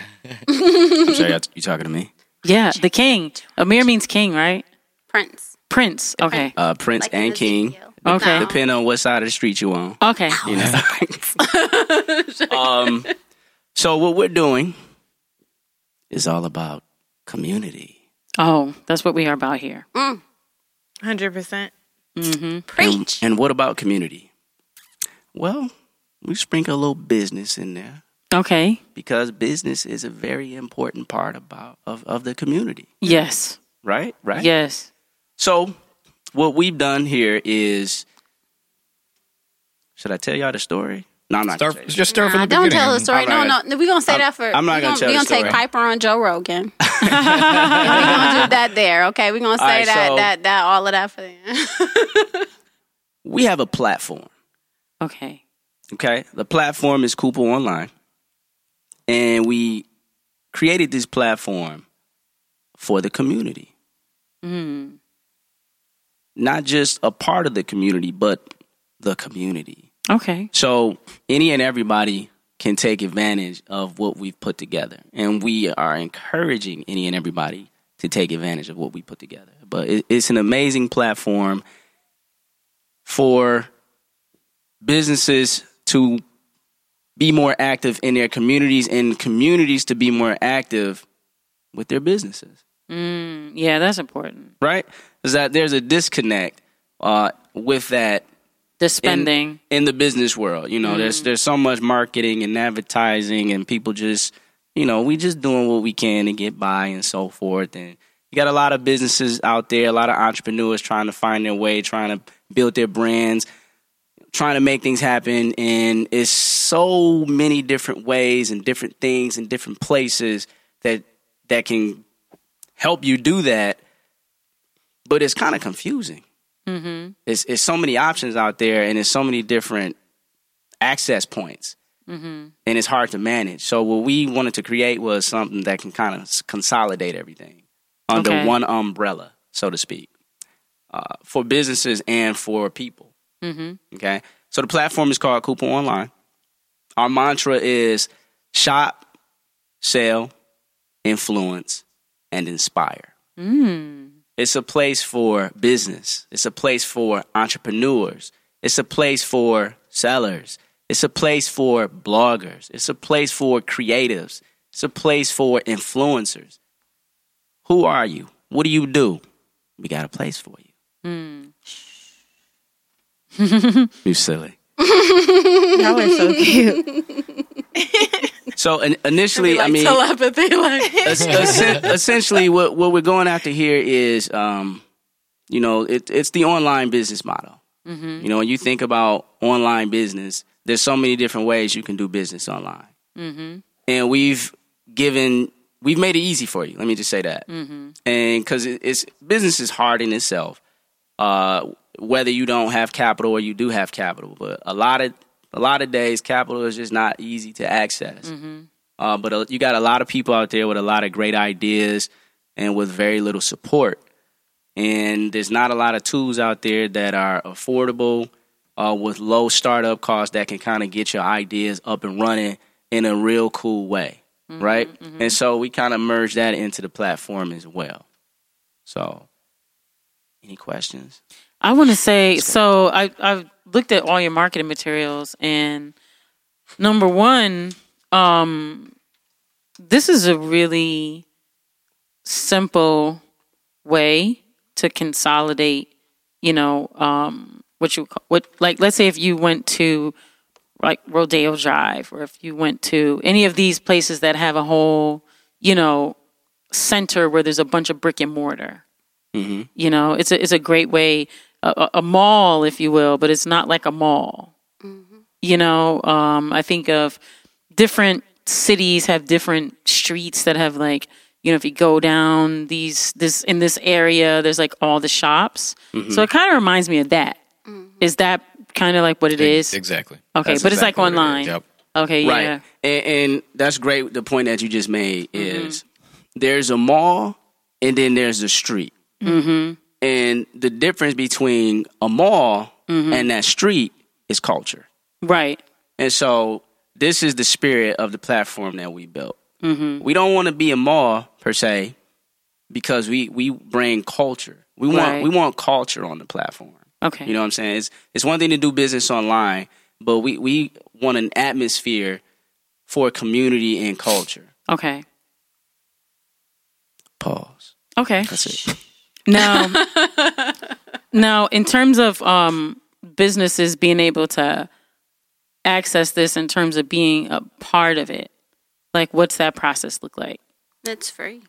[LAUGHS] I'm sorry, you you talking to me? Yeah, the king. Amir means king, right? Prince. Prince. Okay. Uh, Prince Like and King. Ezekiel. Okay. No. Depending on what side of the street you on. Okay. You know. [LAUGHS] [LAUGHS] um, so what we're doing is all about community. Oh, that's what we are about here. Mm. Hundred percent. Mm-hmm. Preach. And, and what about community? Well, we sprinkle a little business in there Okay. because business is a very important part about of, of the community, Yes. right? Right. Yes. So what we've done here is, should I tell y'all the story? No, I'm not. Start, gonna tell just start from Nah, the don't beginning. tell the story. I'm No, no, we're gonna say I'm- that for. I'm not gonna gonna, tell we the gonna take. Piper on Joe Rogan. [LAUGHS] we're gonna do that there. Okay, we're gonna say right, that so- that that all of that for them. [LAUGHS] we have a platform. Okay. Okay, the platform is Cooper Online, and we created this platform for the community. Mm. Not just a part of the community, but the community. Okay. So any and everybody can take advantage of what we've put together, and we are encouraging any and everybody to take advantage of what we put together. But it, it's an amazing platform for businesses to be more active in their communities and communities to be more active with their businesses Mm, yeah, that's important. right is that there's a disconnect uh, with that The spending. in, the business world. You know, there's mm-hmm. there's so much marketing and advertising, and people just, you know, we just doing what we can to get by and so forth. And you got a lot of businesses out there, a lot of entrepreneurs trying to find their way, trying to build their brands, trying to make things happen. And it's so many different ways and different things and different places that that can help you do that. But it's kind of confusing Mm-hmm. it's, it's so many options out there and it's so many different access points Mm-hmm. and it's hard to manage so what we wanted to create was something that can kind of consolidate everything under Okay. one umbrella so to speak uh, for businesses and for people Mm-hmm. okay so the platform is called Cooper Online our mantra is shop sell influence, and inspire. It's a place for business. It's a place for entrepreneurs. It's a place for sellers. It's a place for bloggers. It's a place for creatives. It's a place for influencers. Who are you? What do you do? We got a place for you. Hmm. you silly. [LAUGHS] Y'all are so cute. [LAUGHS] So in, initially, I mean, telepathy, like [LAUGHS] es- essen- [LAUGHS] essentially what what we're going after here is um you know it, it's the online business model. You know when you think about online business there's so many different ways you can do business online. And we've given we've made it easy for you let me just say that. And because it, it's business is hard in itself. Uh whether you don't have capital or you do have capital but a lot of a lot of days capital is just not easy to access uh, but uh, you got a lot of people out there with a lot of great ideas and with very little support. And there's not a lot of tools out there that are affordable uh, with low startup costs that can kind of get your ideas up and running in a real cool way, right? And so we kind of merge that into the platform as well. So, any questions? I want to say so. I I've looked at all your marketing materials, and number one, um, this is a really simple way to consolidate. You know, um, what you what like. Let's say if you went to like Rodeo Drive, or if you went to any of these places that have a whole, you know, center where there's a bunch of brick and mortar. Mm-hmm. You know, it's a it's a great way, a, a- a mall, if you will, but it's not like a mall. Mm-hmm. You know, um, I think of different cities have different streets that have like, you know, if you go down these this in this area, there's like all the shops. Mm-hmm. So it kind of reminds me of that. Is that kind of like what it is? Exactly. Okay, That's but it's like exactly what it is. online. Yep. Okay, yeah. And, and that's great. The point that you just made is there's a mall and then there's a street. Mm-hmm. And the difference between a mall and that street is culture. Right. And so this is the spirit of the platform that we built. We don't want to be a mall per se because we, we bring culture. We want Right. we want culture on the platform. Okay. You know what I'm saying? It's it's one thing to do business online, but we, we want an atmosphere for community and culture. Okay. Pause. Okay. That's it. Now, [LAUGHS] now, in terms of um, businesses being able to access this, in terms of being a part of it, like what's that process look like? It's free.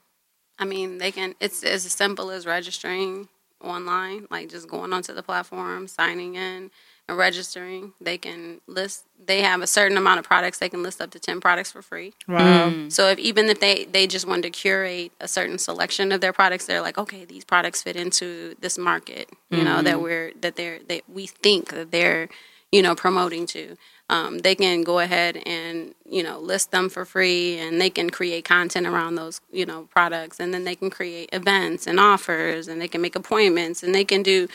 I mean, they can. It's as simple as registering online, like just going onto the platform, signing in, registering. They can list. They have a certain amount of products. They can list up to ten products for free. Wow. So if even if they they just want to curate a certain selection of their products, they're like, okay, these products fit into this market, you know, that we're that they're that we think that they're, you know, promoting to. Um, they can go ahead and you know list them for free, and they can create content around those you know products, and then they can create events and offers, and they can make appointments, and they can do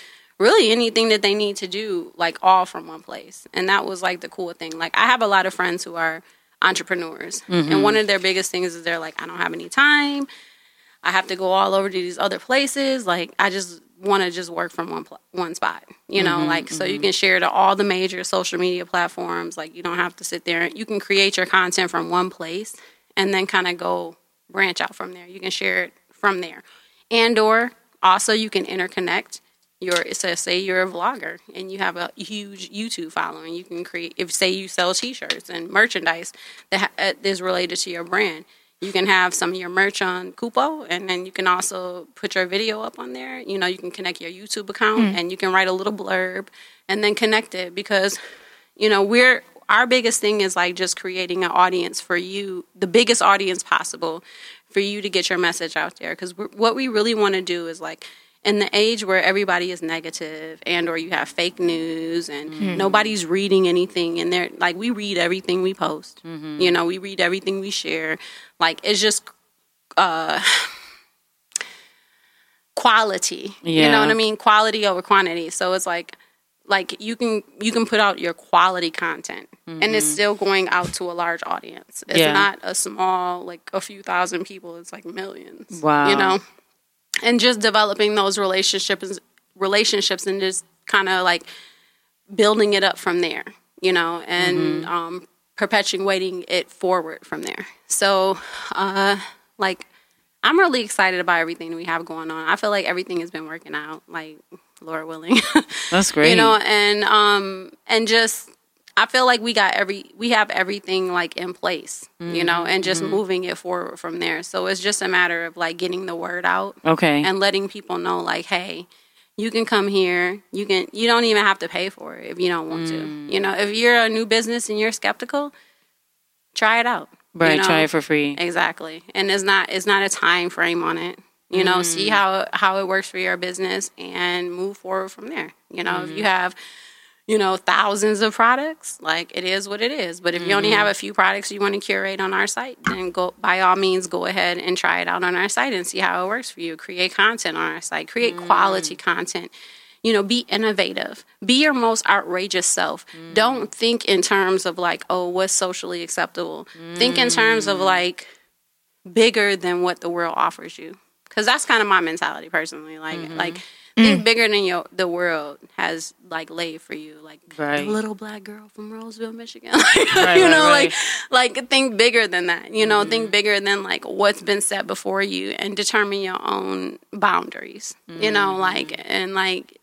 really anything that they need to do, like all from one place. And that was like the cool thing. Like I have a lot of friends who are entrepreneurs, and mm-hmm. one of their biggest things is they're like, I don't have any time. I have to go all over to these other places. Like I just want to just work from one pl- one spot, you know. Mm-hmm, like so you mm-hmm. can share to all the major social media platforms. Like you don't have to sit there. You can create your content from one place and then kind of go branch out from there. You can share it from there, and or also you can interconnect your so say you're a vlogger and you have a huge YouTube following, you can create if say you sell T-shirts and merchandise that ha- uh, is related to your brand. You can have some of your merch on Kupo, and then you can also put your video up on there. You know, you can connect your YouTube account, and you can write a little blurb, and then connect it because, you know, we're our biggest thing is like just creating an audience for you, the biggest audience possible, for you to get your message out there. Because what we really want to do is like in the age where everybody is negative and or you have fake news and mm-hmm. Mm-hmm. nobody's reading anything and they're like we read everything we post. Mm-hmm. You know we read everything we share. Like it's just uh [SIGHS] quality. You know what i mean? Quality over quantity. So it's like like you can you can put out your quality content and it's still going out to a large audience. It's Yeah. not a small like a few thousand people. It's like millions. Wow. You know, and just developing those relationships relationships and just kind of like building it up from there. You know, and um, perpetuating it forward from there. So, uh, like. I'm really excited about everything we have going on. I feel like everything has been working out, like Lord willing. [LAUGHS] That's great. you know and um and just i feel like we got every we have everything like in place you know and just mm-hmm. moving it forward from there so it's just a matter of like getting the word out okay. and letting people know like hey you can come here you can you don't even have to pay for it if you don't want to mm. you know if you're a new business and you're skeptical try it out you right. know? Try it for free. Exactly. And it's not it's not a time frame on it. You know, see mm. how how it works for your business and move forward from there. You know, if you mm. have you know thousands of products, like it is what it is. But if you only mm-hmm. have a few products you want to curate on our site, then go by all means go ahead and try it out on our site and see how it works for you. Create content on our site. Create quality mm. content. You know, be innovative. Be your most outrageous self. Mm. Don't think in terms of like, oh, what's socially acceptable. Think in terms of mm. like bigger than what the world offers you. Because that's kind of my mentality personally. Like, like mm-hmm. Mm. think bigger than your the world has like laid for you. Like Right. the little black girl from Roseville, Michigan. [LAUGHS] Right, you know, right. like like think bigger than that. You know, think mm. bigger than like what's been set before you and determine your own boundaries. You know, mm. like and like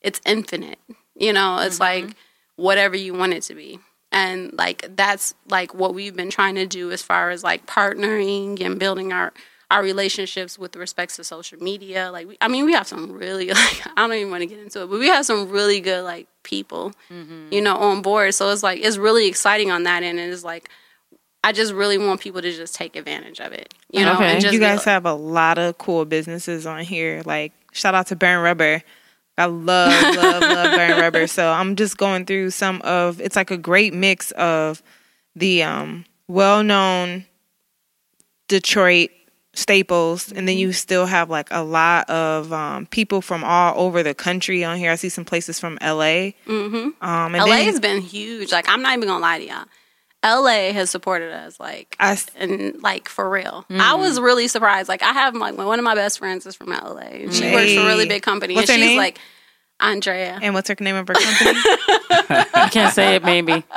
it's infinite. You know, it's mm-hmm. like whatever you want it to be. And like that's like what we've been trying to do as far as like partnering and building our our relationships with respects to social media. Like we, I mean, we have some really [LAUGHS] like I don't even want to get into it, but we have some really good like people, you know, on board. So it's like it's really exciting on that end. And it's like I just really want people to just take advantage of it. You know, Okay. and just you guys like- have a lot of cool businesses on here. Like shout out to Burn Rubber. I love, love, love Burn [LAUGHS] Rubber. So I'm just going through some of it's like a great mix of the um well known Detroit staples and then you still have like a lot of um, people from all over the country on here. I see some places from LA. Mm-hmm. Um, and LA then has been huge. Like I'm not even gonna lie to y'all. LA has supported us like I s- and like for real. I Mm-hmm. was really surprised. Like I have like one of my best friends is from LA. And she works for a really big company What's and her she's name? like Andrea. and what's her name of her company? [LAUGHS] I can't say it. Maybe. [LAUGHS]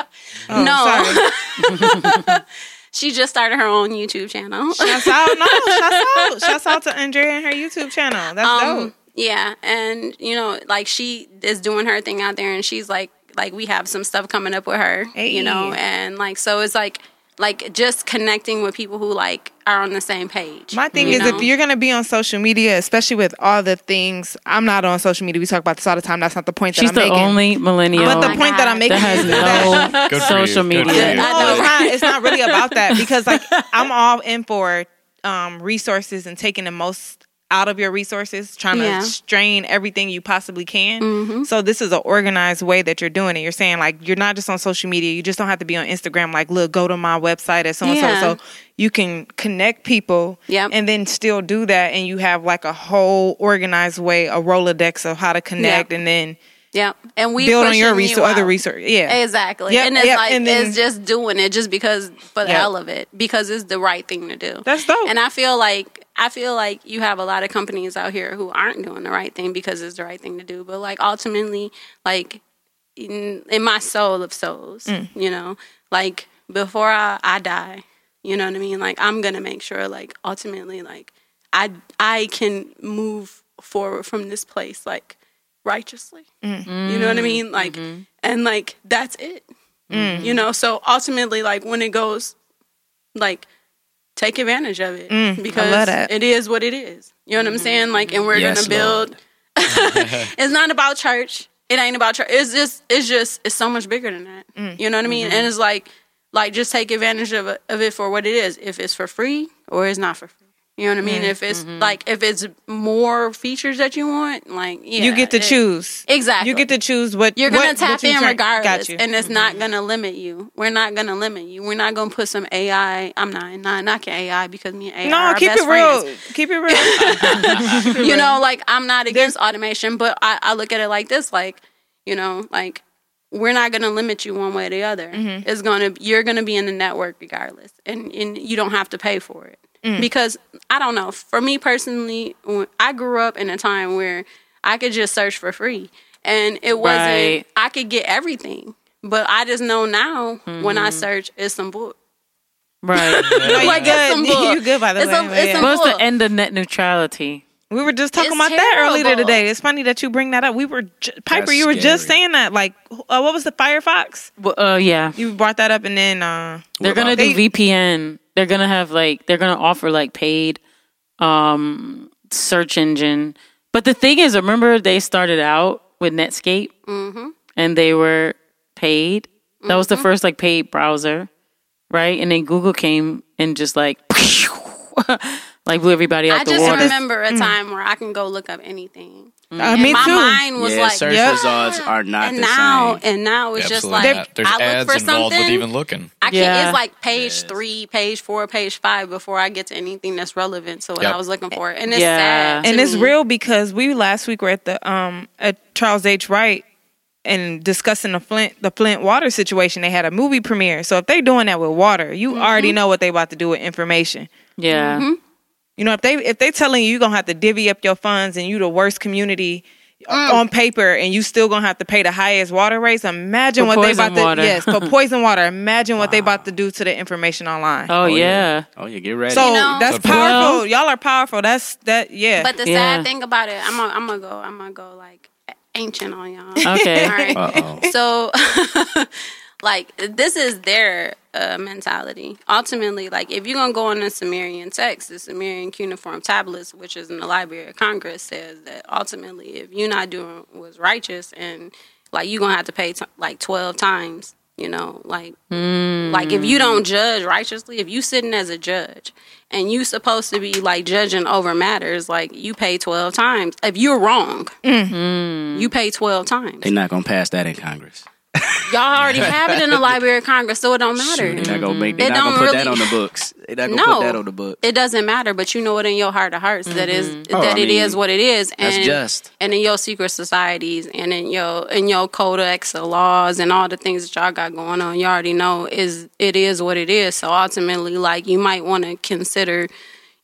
Oh, No. [LAUGHS] She just started her own YouTube channel. Shouts out, no, [LAUGHS] shouts out, shouts out to Andrea and her YouTube channel. That's Um, dope. Yeah, and you know, like she is doing her thing out there, and she's like, like we have some stuff coming up with her, you know, and like so it's like, like just connecting with people who like are on the same page. My thing is, know? if you're gonna be on social media, especially with all the things, I'm not on social media. We talk about this all the time. That's not the point that She's I'm the making. only millennial but the my point that I'm making that has is that [LAUGHS] no Good social media. no, it's not. It's not really about that because like [LAUGHS] I'm all in for um, resources and taking the most out of your resources, trying Yeah. to strain everything you possibly can. Mm-hmm. So this is an organized way that you're doing it. You're saying like you're not just on social media. You just don't have to be on Instagram. Like, look, go to my website at so and so. So you can connect people, Yep. and then still do that, and you have like a whole organized way, a rolodex of how to connect, Yep. and then yeah, and we build on your pushing you other research. Yeah, Exactly. Yep, and it's yep, like and then- it's just doing it just because for the Yep. hell of it. Because it's the right thing to do. That's dope. And I feel like I feel like you have a lot of companies out here who aren't doing the right thing because it's the right thing to do. But like ultimately, like in, in my soul of souls, Mm. you know, like before I, I die, you know what I mean? Like I'm gonna make sure like ultimately like I I can move forward from this place like righteously. Mm. You know what I mean? Like, and like that's it. Mm. You know, so ultimately, like when it goes, like take advantage of it because Mm. love that. it is what it is. You know what I'm saying? Like, and we're Yes, gonna build. [LAUGHS] it's not about church. It ain't about church. It's just, it's just, it's so much bigger than that. Mm. You know what I mean? Mm-hmm. And it's like, like just take advantage of it, of it for what it is. If it's for free or it's not for free. You know what I mean? Mm-hmm. If it's Mm-hmm. like, if it's more features that you want, like, yeah, you get to it- choose. Exactly. You get to choose what You're gonna what- tap what in try- regardless, and it's mm-hmm. not gonna limit you. We're not gonna limit you. We're not gonna put some AI. I'm not not knocking AI because me and AI no, are keep best it real. friends. Keep it real. [LAUGHS] [LAUGHS] You know, like I'm not against automation, but I, I look at it like this: like You know, like we're not going to limit you one way or the other. Mm-hmm. It's going to you're going to be in the network regardless, and and you don't have to pay for it because I don't know. For me personally, I grew up in a time where I could just search for free, and it wasn't. Right. I could get everything, but I just know now when I search, it's some book. Right. No, [LAUGHS] you Like, it's some good. bull. You good by the It's way. some- but it's yeah. What's the end of net neutrality? We were just talking It's about that earlier today. It's funny that you bring that up. We were j- Piper. That's you were just saying that. Like, uh, what was the Firefox? Well, uh, yeah. You brought that up, and then uh, They're gonna They- do VPN. They're gonna have like they're gonna offer like paid um search engine. But the thing is, remember they started out with Netscape mm-hmm. and they were paid. That was the mm-hmm. first like paid browser, right? And then Google came and just like [LAUGHS] like blew everybody out I the just water. remember a mm. time where I can go look up anything. Uh, And me my too. mind was yeah, like, search Yep. results are not and the now, same. and now it's just like. There's I look ads for involved something. with even looking. I can't. Yeah. It's like page three, page four, page five before I get to anything that's relevant to what Yep. I was looking for, and it's Yeah. sad. to and it's me. real because we last week were at the um at Charles H. Wright and discussing the Flint the Flint water situation. They had a movie premiere. So if they're doing that with water, you already know what they about to do with information. yeah. Mm-hmm. You know, if they if they telling you you're gonna have to divvy up your funds and you the worst community Mm. on paper and you still gonna have to pay the highest water rates, imagine For what they poison about to water. yes, for [LAUGHS] poison water. Imagine what they about to do to the information online. Oh, yeah. Oh yeah, get ready. so You know- that's powerful. Well- Y'all are powerful. That's that yeah. But the Yeah. sad thing about it, I'm gonna, I'm gonna go, I'm gonna go like ancient on y'all. Okay. [LAUGHS] All right. Uh-oh. So, [LAUGHS] like, this is their uh, mentality. Ultimately, like, if you're gonna go on the Sumerian text, the Sumerian cuneiform tablets, which is in the Library of Congress, says that ultimately, if you're not doing what's righteous, and like, you're gonna have to pay t- like twelve times. You know, like, like if you don't judge righteously, if you sitting as a judge and you supposed to be like judging over matters, like you pay twelve times. If you're wrong, you pay twelve times. They're not gonna pass that in Congress. Y'all already have it in the Library of Congress, so it don't matter. They're not gonna make. They're It not gonna put that on the books. They're not gonna No, put that on the book. it doesn't matter. But you know it in your heart of hearts that is mm-hmm. Oh, that I it is mean, what it is, and that's just. and in your secret societies and in your in your codex of laws and all the things that y'all got going on, you already know is it is what it is. So ultimately, like you might want to consider,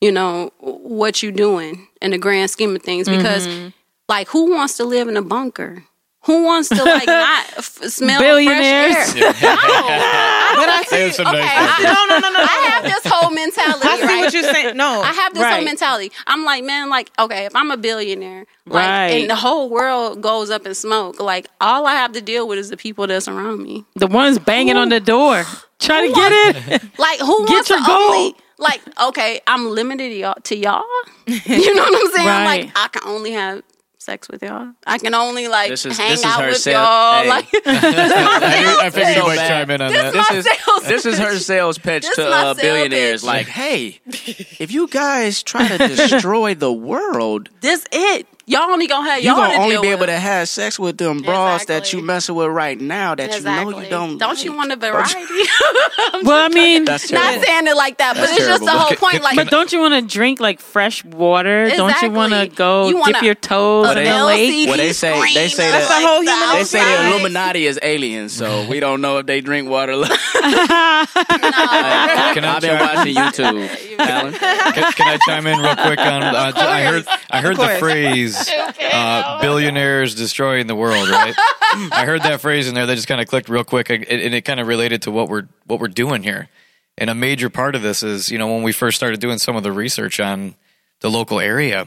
you know, what you doing in the grand scheme of things because, mm-hmm. like, who wants to live in a bunker? Who wants to like [LAUGHS] not f- smell Billionaires. fresh air? No, I but don't I see. Okay, I- bunkers. no, no, no, no. I have this whole mentality. I see right? what you're saying. No, I have this right. whole mentality. I'm like, man, like, okay, if I'm a billionaire, like, Right. and the whole world goes up in smoke, like, all I have to deal with is the people that's around me. The ones banging on the door. trying to get in. [LAUGHS] Like, who Get wants your to gold. only? Like, okay, I'm limited to y'all. To y'all. [LAUGHS] you know what I'm saying? Right. Like, I can only have sex with y'all. I can only like This is- hang this is out her with self- y'all. hey. Like, [LAUGHS] I, I figured you So might bad. chime in on This that. This is this is her sales pitch to uh, billionaires. pitch. Like, hey, [LAUGHS] if you guys try to destroy the world, this it. Y'all only gonna have you y'all gonna only deal be with. able to have sex with them bras that you messing with right now that Exactly. you know you don't. Don't you want a variety? [LAUGHS] Well, I mean, That's. Not saying it like that, but That's it's just the whole point. Like, but don't you want to drink like fresh water? Don't you want to go You dip wanna- your toes in the lake? Well, they say- they say that's that- the whole human- They say the. Illuminati is aliens, so we don't know if they drink water. [LAUGHS] Can I I've been watching YouTube, [LAUGHS] Alan. Can, can I chime in real quick on? Uh, I heard I heard the course. [LAUGHS] uh, "billionaires destroying the world." Right? [LAUGHS] I heard that phrase in there. That just kind of clicked real quick, and and it kind of related to what we're what we're doing here. And a major part of this is, you know, when we first started doing some of the research on the local area,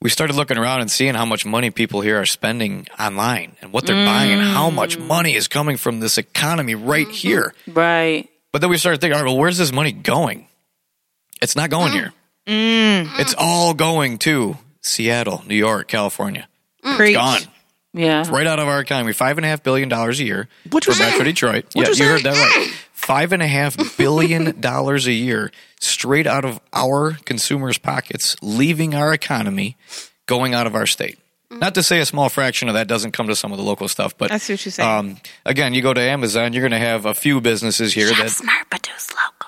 we started looking around and seeing how much money people here are spending online and what they're buying and how much mm. money is coming from this economy right here. Right. But then we started thinking, all right, well, where's this money going? It's not going mm. here. Mm. It's all going to Seattle, New York, California. Preach. Gone. Yeah. Right out of our economy. Five and a half billion dollars a year Which for you say? Metro Detroit. yeah, you you, heard that right. Five and a half [LAUGHS] billion dollars a year straight out of our consumers' pockets, leaving our economy, going out of our state. Not to say a small fraction of that doesn't come to some of the local stuff, but that's what you're saying. um, again, you go to Amazon, you're going to have a few businesses here that smart, produce local. that's right.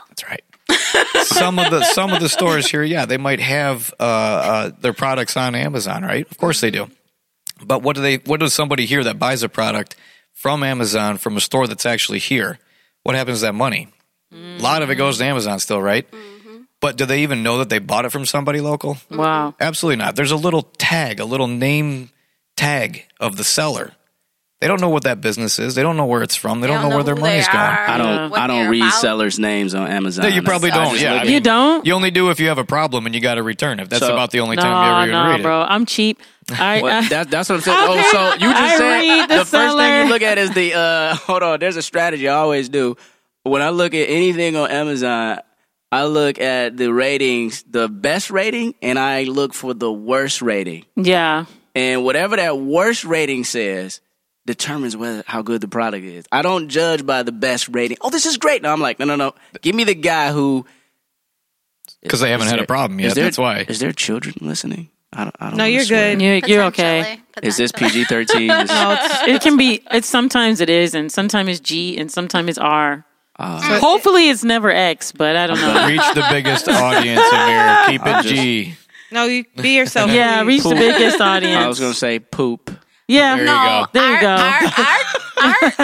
Some of the some of the stores here, yeah, they might have uh, uh, their products on Amazon, right? Of course they do. But what do they? What does somebody here that buys a product from Amazon from a store that's actually here? What happens to that money? A lot of it goes to Amazon still, right? But do they even know that they bought it from somebody local? Wow. Absolutely not. There's a little tag, a little name tag of the seller. They don't know what that business is. They don't know where it's from. They, don't, know, where their who money's they going. I don't. what I don't read about. sellers' names on Amazon. No, you probably I don't. Yeah, I mean, You don't? You only do if you have a problem and you got to return it. That's So- about the only No, time you ever even no, read bro. I'm cheap. I, What? I- That, that's what I'm saying. Oh, so you just I said read the the, first thing you look at is the. uh [LAUGHS] Hold on, there's a strategy I always do. When I look at anything on Amazon, I look at the ratings, the best rating, and I look for the worst rating. yeah. And whatever that worst rating says determines whether how good the product is. I don't judge by the best rating. Oh, this is great. No, I'm like, no, no, no. Give me the guy who because they haven't Is had a problem is yet. there- That's why. Is there children listening? I don't. I don't No, you're swear. good. You're, you're okay. Is this PG thirteen? [LAUGHS] No, It can be. It's sometimes it is, and sometimes it's G, and sometimes it's R. Uh, Hopefully, it's never X, but I don't know. Reach the [LAUGHS] biggest audience, Amir. Keep it just- G. no, you be yourself. [LAUGHS] Yeah, please. reach the biggest audience. I was gonna say poop. Yeah, There you No, go. There you our, go. Our, our, our, [LAUGHS]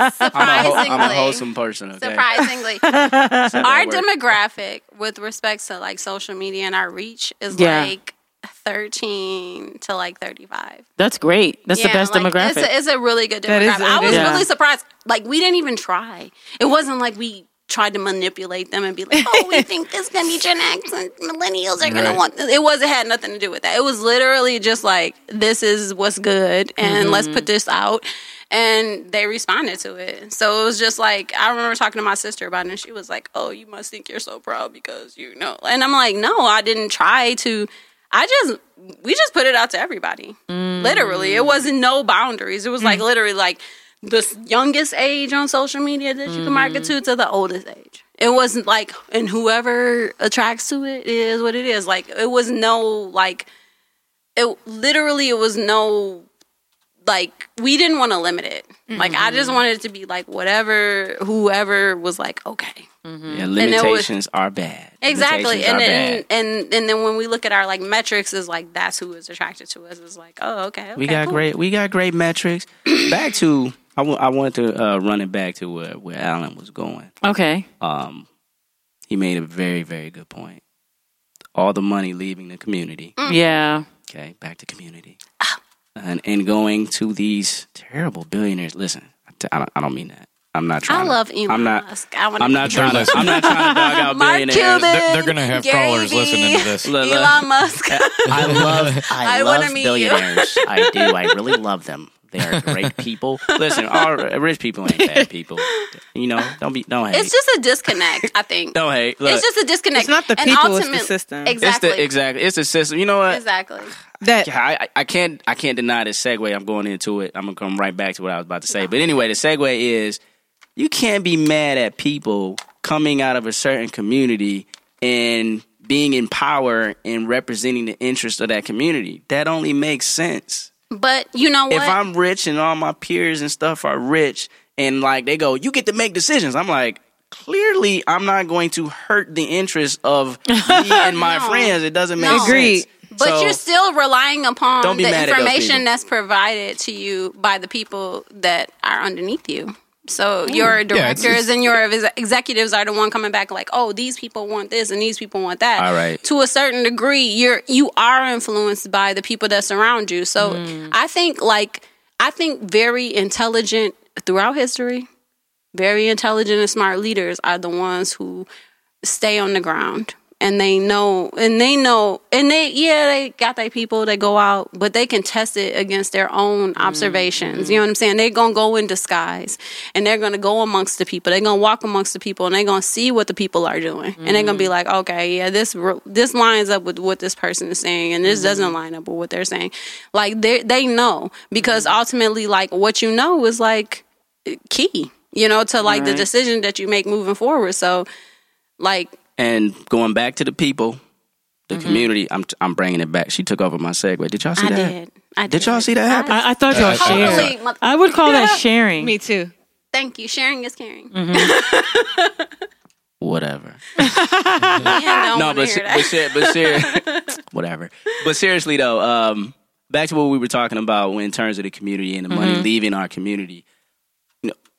I'm a, ho- surprisingly, I'm a wholesome person. Okay. surprisingly, [LAUGHS] our that demographic with respect to like social media and our reach is Yeah. like 13 to like 35. That's great. That's the best like, demographic. It's a, it's a really good That is- demographic. I was is. really surprised. Like we didn't even try. It wasn't like we tried to manipulate them and be like, "Oh, we [LAUGHS] think this is gonna be Gen X and millennials are gonna Right. want." This. It was. It had nothing to do with that. It was literally just like, "This is what's good, and let's Mm-hmm. put this out." And they responded to it. So it was just like I remember talking to my sister about it, and she was like, "Oh, you must think you're so proud because you know." And I'm like, "No, I didn't try to." I just we just put it out to everybody. Literally, it wasn't no boundaries. It was like literally like the youngest age on social media that you can market mm-hmm. to to the oldest age. It wasn't like and whoever attracts to it is what it is. Like it was no like it literally it was no like we didn't want to limit it. Like I just mm-hmm. wanted it to be like whatever whoever was like okay. Mm-hmm. Yeah, it was- limitations are bad. Exactly, and then bad. and and then when we look at our like metrics, is like that's who is attracted to us. Is like, oh, okay, okay we got cool. great. We got great metrics. [CLEARS THROAT] back to I I wanted to uh, run it back to where where Alan was going. okay. Um, he made a very very good point. All the money leaving the community. Mm. Yeah. Okay, back to community, and and going to these terrible billionaires. Listen, I t- I don't, I don't mean that. I'm not trying. I trying. love to, Elon I'm not. Musk. I wanna I'm not trying to. I'm not trying to dog out [LAUGHS] Mark billionaires. Cuban, They're- they're gonna have Gary crawlers Vee, listening to this. Look, look. Elon Musk. [LAUGHS] I love I, [LAUGHS] I love wanna meet you. billionaires. I do. I really love them. They are great people. Listen, all rich people ain't bad people. You know, don't be don't hate. it's just a disconnect. I think don't hate. Look, it's just a disconnect. It's not the And people, it's the ultimate- system. it's Exactly. the exactly. It's the system. You know what? exactly. That Yeah, I, I- I can't I can't deny this segue. I'm going into it. I'm gonna come right back to what I was about to say. But anyway, the segue is you can't be mad at people coming out of a certain community and being in power and representing the interests of that community. That only makes sense. But you know what? If I'm rich and all my peers and stuff are rich and like they go, you get to make decisions. I'm like, clearly I'm not going to hurt the interests of [LAUGHS] me and my No. friends. It doesn't make No. sense. Agreed. But So- you're still relying upon the mad at those information that's provided to you by the people that are underneath you. So your Yeah, it's- directors it's- and your executives are the one coming back like, oh, these people want this and these people want that. All right. To a certain degree, you're you are influenced by the people that surround you. So Mm. I think like I think very intelligent throughout history, very intelligent and smart leaders are the ones who stay on the ground and they know and they know and they yeah they got their people that go out but they can test it against their own mm, observations. Mm. you know what i'm saying? They're gonna go in disguise and they're gonna go amongst the people. They're gonna walk amongst the people and they're gonna see what the people are doing. And they're gonna be mm. like okay yeah this this lines up with what this person is saying and this doesn't line up with what they're saying. Like they they know because mm-hmm. ultimately like what you know is like key you know to like the Right. decision that you make moving forward. So like And going back to the people, the community, I'm I'm bringing it back. She took over my segue. Did y'all see Mm-hmm. I that? did. I did. Did y'all see that happen? I, I thought y'all I- I- shared. Totally. I would call that [LAUGHS] sharing. me too. Thank you. Sharing is caring. [LAUGHS] Whatever. [LAUGHS] Man, don't no, wanna but hear se- that. but, ser- but ser- whatever. But seriously though, um, back to what we were talking about when in terms of the community and the money leaving our community.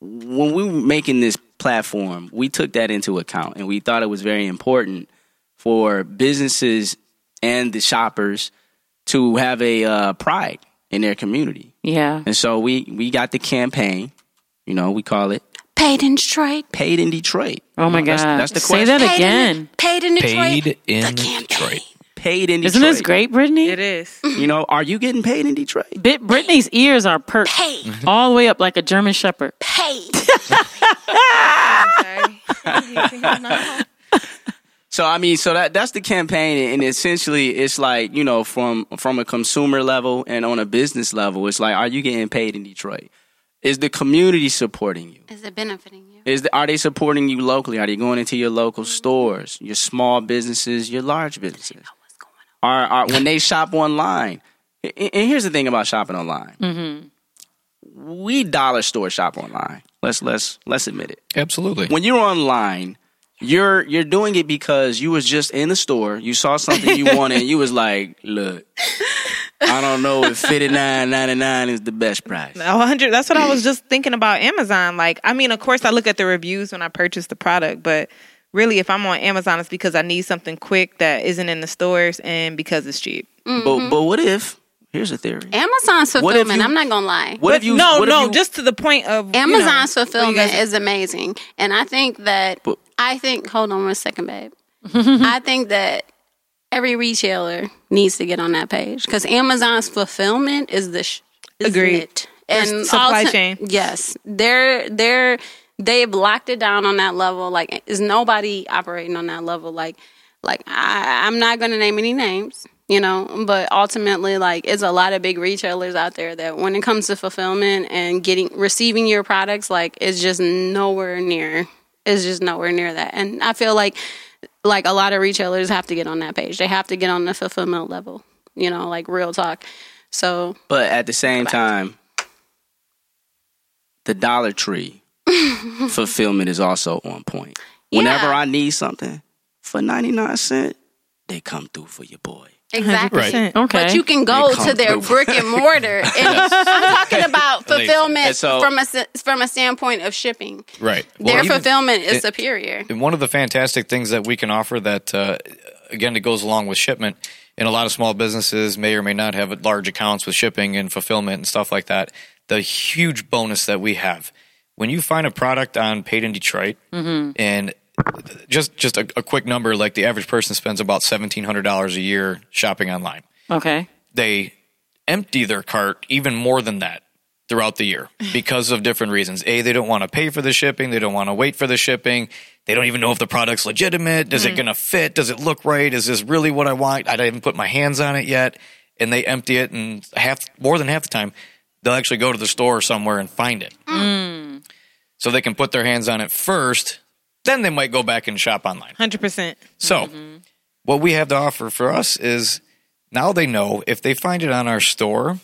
You know, when we were making this platform, we took that into account and we thought it was very important for businesses and the shoppers to have a uh, pride in their community. Yeah. And so we we got the campaign, you know, we call it Paid in Detroit. Paid in Detroit. Oh my You know, God. That's, that's the Say that Paid again. In, paid in Detroit. Paid in the campaign. Detroit. Paid in Detroit. Isn't this great, Brittany? It is. [LAUGHS] You know, are you getting paid in Detroit? Bit Brittany's ears are perked Paid. [LAUGHS] all the way up like a German shepherd. Paid. [LAUGHS] So I mean, so that that's the campaign, and essentially, it's like you know, from from a consumer level and on a business level, it's like, are you getting paid in Detroit? Is the community supporting you? Is it benefiting you? Is the, are they supporting you locally? Are they going into your local stores, your small businesses, your large businesses? What's going on? Are, are when they shop online? And and here's the thing about shopping online. Mm-hmm. We dollar store shop online. Let's let's let's admit it. Absolutely. When you're online, you're you're doing it because you was just in the store, you saw something you [LAUGHS] wanted, and you was like, "Look, I don't know if fifty nine ninety nine is the best price." A hundred. That's what I was [CLEARS THROAT] just thinking about Amazon. Like, I mean, of course, I look at the reviews when I purchase the product, but really, if I'm on Amazon, it's because I need something quick that isn't in the stores and because it's cheap. But mm-hmm. but what if? Here's a theory. Amazon's fulfillment. you- I'm not gonna lie. What But if you? no, no, you- just to the point of you know, Amazon's fulfillment guys- is amazing, and I think that But- I think. Hold on one second, babe. [LAUGHS] I think that every retailer needs to get on that page because Amazon's fulfillment is the sh- is Agreed. it. and supply ulti- chain. Yes, they're they're they've locked it down on that level. Like, is nobody operating on that level? Like, like I, I'm not going to name any names. You know, but ultimately, like, it's a lot of big retailers out there that when it comes to fulfillment and getting receiving your products, like, it's just nowhere near. It's just nowhere near that. And I feel like, like a lot of retailers have to get on that page. They have to get on the fulfillment level. You know, like real talk. So But at the same time, the Dollar Tree [LAUGHS] fulfillment is also on point. Whenever I need something for 99 cents, they come through for your boy. exactly. Right. Okay. But you can go to their through. brick and mortar. [LAUGHS] And I'm talking about fulfillment so- from a s- from a standpoint of shipping. Right. Their even- fulfillment is it- superior. And one of the fantastic things that we can offer that, uh, again, it goes along with shipment. And a lot of small businesses may or may not have large accounts with shipping and fulfillment and stuff like that. The huge bonus that we have when you find a product on Paid in Detroit, mm-hmm. and just just a, a quick number, like the average person spends about seventeen hundred dollars a year shopping online. Okay. They empty their cart even more than that throughout the year [LAUGHS] because of different reasons. A, they don't want to pay for the shipping. They don't want to wait for the shipping. They don't even know if the product's legitimate. Is it mm. going to fit? Does it look right? Is this really what I want? I haven't even put my hands on it yet. And they empty it, and half more than half the time, they'll actually go to the store somewhere and find it. Mm. So they can put their hands on it first. Then they might go back and shop online. Hundred percent. So, mm-hmm. what we have to offer for us is now they know if they find it on our store,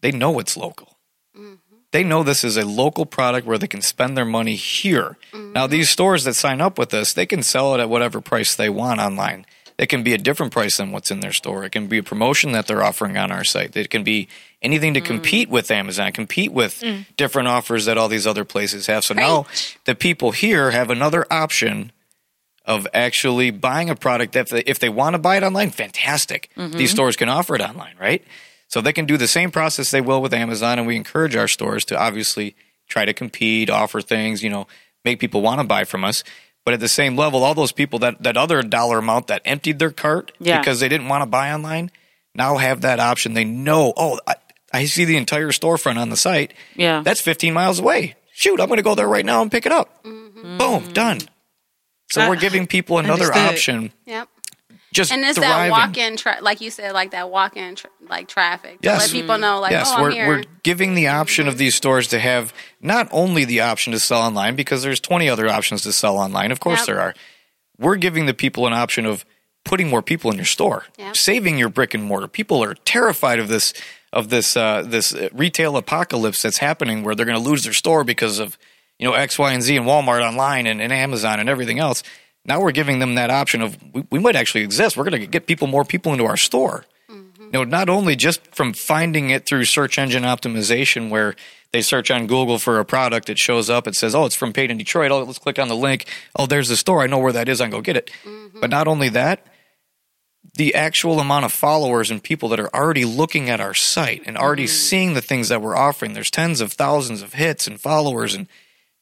they know it's local. Mm-hmm. They know this is a local product where they can spend their money here. Now, mm-hmm. these stores that sign up with us, they can sell it at whatever price they want online. It can be a different price than what's in their store. It can be a promotion that they're offering on our site. It can be anything to mm. compete with Amazon, compete with mm. different offers that all these other places have. So now the people here have another option of actually buying a product that if they, if they want to buy it online, fantastic. These mm-hmm. stores can offer it online, right? So they can do the same process they will with Amazon, and we encourage our stores to obviously try to compete, offer things, you know, make people want to buy from us. But at the same level, all those people that that other dollar amount that emptied their cart Yeah. because they didn't want to buy online now have that option. They know, oh, I, I see the entire storefront on the site. Yeah. That's 15 miles away. Shoot, I'm going to go there right now and pick it up. Boom, done. So Uh, we're giving people another understood. option. Yep. Just And it's thriving. that walk-in, tra- like you said, like that walk-in, tra- like traffic. To Yes. let people know, like, yes, oh, I'm we're, we're giving the option of these stores to have not only the option to sell online because there's 20 other options to sell online. Of course Yep. there are. We're giving the people an option of putting more people in your store, Yep. saving your brick and mortar. People are terrified of this of this uh, this retail apocalypse that's happening where they're going to lose their store because of you know X, Y, and Z and Walmart online and, and Amazon and everything else. Now we're giving them that option of we, we might actually exist. We're going to get people more people into our store. Mm-hmm. You know, not only just from finding it through search engine optimization, where they search on Google for a product, it shows up, it says, "Oh, it's from Paid in Detroit." Oh, let's click on the link. Oh, there's the store. I know where that is. I can go get it. Mm-hmm. But not only that, the actual amount of followers and people that are already looking at our site and already mm-hmm. seeing the things that we're offering. There's tens of thousands of hits and followers, and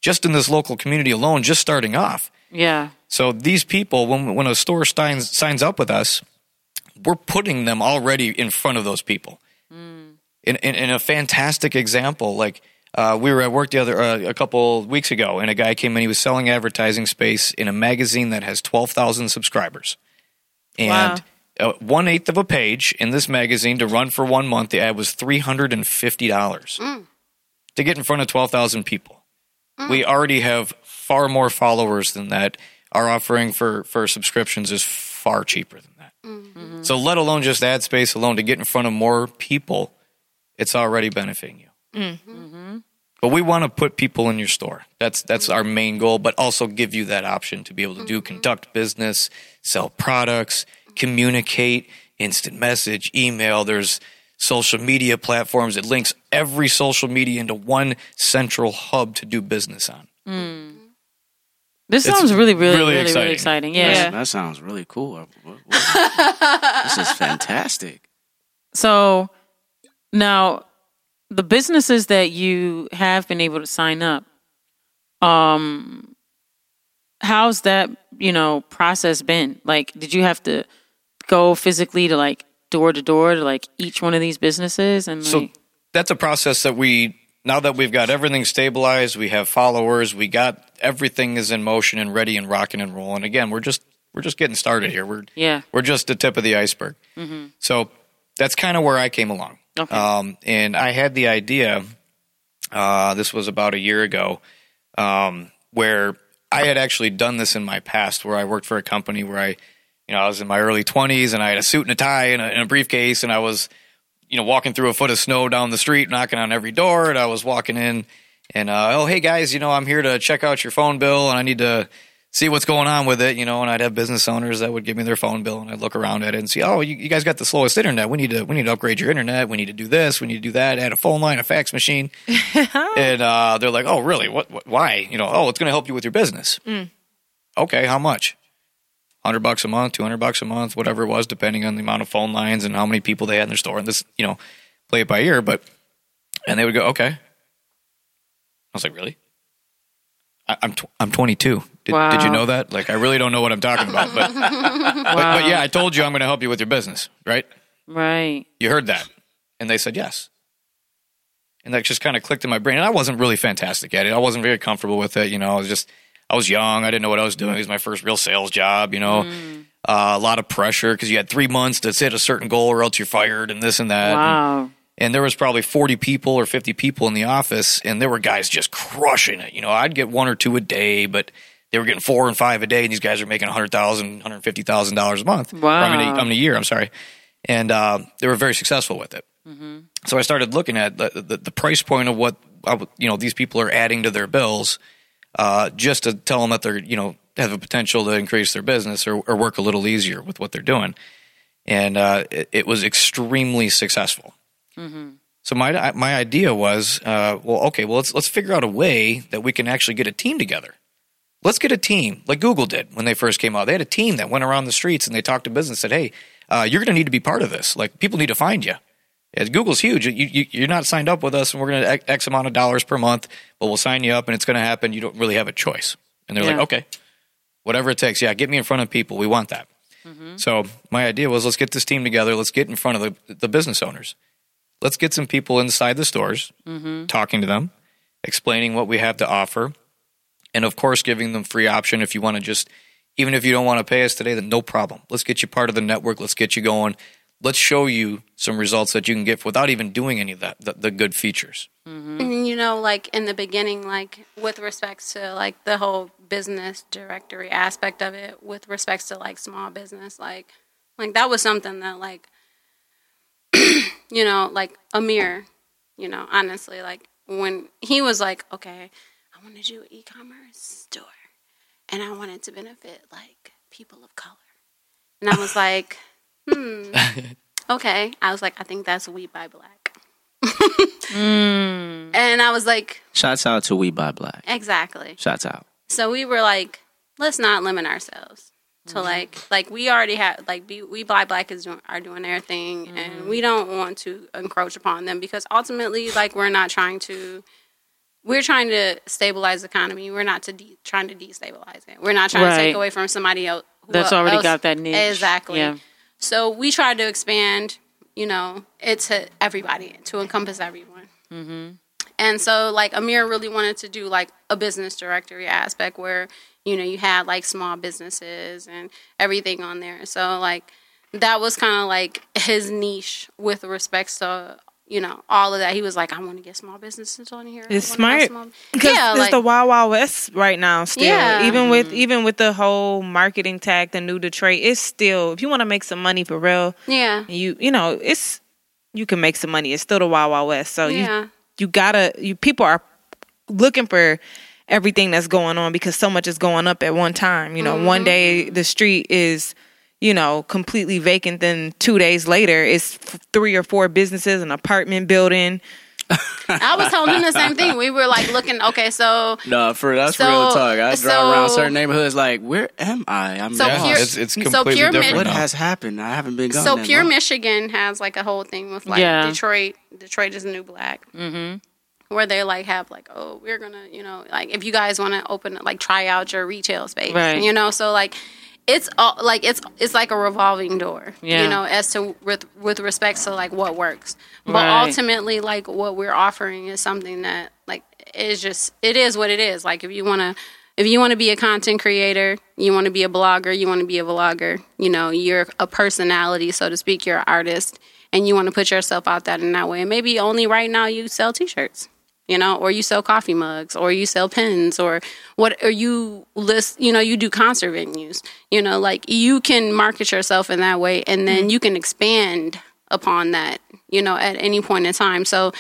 just in this local community alone, just starting off. Yeah. So these people, when when a store signs signs up with us, we're putting them already in front of those people. In, in, in a fantastic example, like uh, we were at work the other uh, a couple weeks ago, and a guy came in. He was selling advertising space in a magazine that has twelve thousand subscribers, and uh, one eighth of a page in this magazine to run for one month. The ad was three hundred and fifty dollars to get in front of twelve thousand people. We already have far more followers than that. Our offering for for subscriptions is far cheaper than that. Mm-hmm. So let alone just ad space alone to get in front of more people, it's already benefiting you. Mm-hmm. Mm-hmm. But we want to put people in your store. That's that's our main goal, but also give you that option to be able to do conduct business, sell products, communicate, instant message, email. There's social media platforms. It links every social media into one central hub to do business on. Mm. This It's sounds really, really, really really, exciting. really exciting. Yeah. Yeah. That sounds really cool. What- what- [LAUGHS] this is fantastic. So now the businesses that you have been able to sign up, um, how's that, you know, process been? Like, did you have to go physically to like door to door to like each one of these businesses and So like, that's a process that we now that we've got everything stabilized, we have followers, we got everything is in motion and ready and rocking and rolling. Again, we're just we're just getting started here. We're yeah. we're just the tip of the iceberg. So that's kind of where I came along. Okay. Um, and I had the idea. Uh, this was about a year ago, um, where I had actually done this in my past, where I worked for a company where I, you know, I was in my early twenties and I had a suit and a tie and a, and a briefcase, and I was, you know, walking through a foot of snow down the street, knocking on every door, and I was walking in, and uh, oh, hey guys, you know, I'm here to check out your phone bill, and I need to see what's going on with it, you know, and I'd have business owners that would give me their phone bill and I'd look around at it and see, oh, you, you guys got the slowest internet. We need to we need to upgrade your internet. We need to do this. We need to do that. Add a phone line, a fax machine. [LAUGHS] and uh, they're like, oh, really? What, what? Why? You know, oh, it's going to help you with your business. Okay, how much? Hundred bucks a month, two hundred bucks a month, whatever it was, depending on the amount of phone lines and how many people they had in their store. And this, you know, play it by ear. But and they would go, okay. I was like, really? I, I'm tw- I'm 22. Did, Wow. did you know that? Like, I really don't know what I'm talking about, but [LAUGHS] but, but yeah, I told you I'm going to help you with your business, right? Right. You heard that, and they said yes. And that just kind of clicked in my brain. And I wasn't really fantastic at it. I wasn't very comfortable with it. You know, I was just I was young. I didn't know what I was doing. It was my first real sales job. You know, uh, a lot of pressure because you had three months to hit a certain goal, or else you're fired, and this and that. And- Wow. and there was probably 40 people or 50 people in the office and there were guys just crushing it you know i'd get one or two a day but they were getting four and five a day and these guys are making $100000 $150000 a month Or, I mean, a, Wow. I mean, a year i'm sorry and uh, they were very successful with it so i started looking at the, the, the price point of what I you know these people are adding to their bills uh, just to tell them that they're you know have a potential to increase their business or, or work a little easier with what they're doing and uh, it, it was extremely successful so my my idea was, uh, well, okay, well let's let's figure out a way that we can actually get a team together. Let's get a team like Google did when they first came out. They had a team that went around the streets and they talked to business. and Said, hey, uh, you're going to need to be part of this. Like people need to find you. As Google's huge. You, you, you're not signed up with us, and we're going to X amount of dollars per month, but we'll sign you up, and it's going to happen. You don't really have a choice. And they're Yeah. like, okay, whatever it takes. Yeah, get me in front of people. We want that. Mm-hmm. So my idea was, let's get this team together. Let's get in front of the, the business owners let's get some people inside the stores mm-hmm. talking to them explaining what we have to offer and of course giving them free option if you want to just even if you don't want to pay us today then no problem let's get you part of the network let's get you going let's show you some results that you can get without even doing any of that the, the good features mm-hmm. And, you know, like in the beginning, like with respects to like the whole business directory aspect of it, with respects to like small business, like like that was something that like [CLEARS THROAT] you know, like Amir, you know, honestly, like when he was like, Okay, I want to do an e commerce store and I want it to benefit like people of color. And I was [LAUGHS] like, hmm, [LAUGHS] okay. I was like, I think that's We Buy Black. Mm. And I was like, Shouts out to We Buy Black. exactly. Shouts out. So we were like, let's not limit ourselves to like like we already have like be, we black black is doing are doing their thing and we don't want to encroach upon them because ultimately like we're not trying to we're trying to stabilize the economy we're not to de- trying to destabilize it we're not trying to take away from somebody else who That's already else- got that niche. exactly Yeah. So we tried to expand you know it to everybody to encompass everyone mm-hmm. and so like Amir really wanted to do like a business directory aspect where, you know, you had like small businesses and everything on there. So like that was kind of like his niche with respects to, you know, all of that. He was like, I want to get small businesses on here. It's smart because Yeah, it's like, the Wild Wild West right now. Still, Yeah. even with mm-hmm. even with the whole marketing tag, the new Detroit, it's still if you want to make some money for real, yeah. you you know it's you can make some money. It's still the Wild Wild West. So Yeah. you you gotta you people are looking for everything that's going on because so much is going up at one time. You know, one mm-hmm. day the street is you know completely vacant, then two days later it's three or four businesses, an apartment building. I was telling him the same thing. We were like looking, okay, so No, for that's So- real talk. I drive around certain neighborhoods like, where am I? I'm So Yeah, pure- it's, it's so pure different what has happened? I haven't been gone. So Pure long. Michigan has like a whole thing with like Yeah. Detroit. Detroit is the new black. Mm-hmm. Where they like have like, oh, we're gonna, you know, like if you guys want to open like try out your retail space, Right. You know, so like it's all like it's it's like a revolving door, Yeah. you know, as to with with respects to like what works. But Right. ultimately, like what we're offering is something that like is just it is what it is. Like if you want to. If you want to be a content creator, you want to be a blogger, you want to be a vlogger, you know, you're a personality, so to speak, you're an artist, and you want to put yourself out that in that way. And maybe only right now you sell t-shirts, you know, or you sell coffee mugs, or you sell pens, or what, or you list, you know, you do concert venues, you know, like you can market yourself in that way, and then mm-hmm. you can expand upon that, you know, at any point in time. So,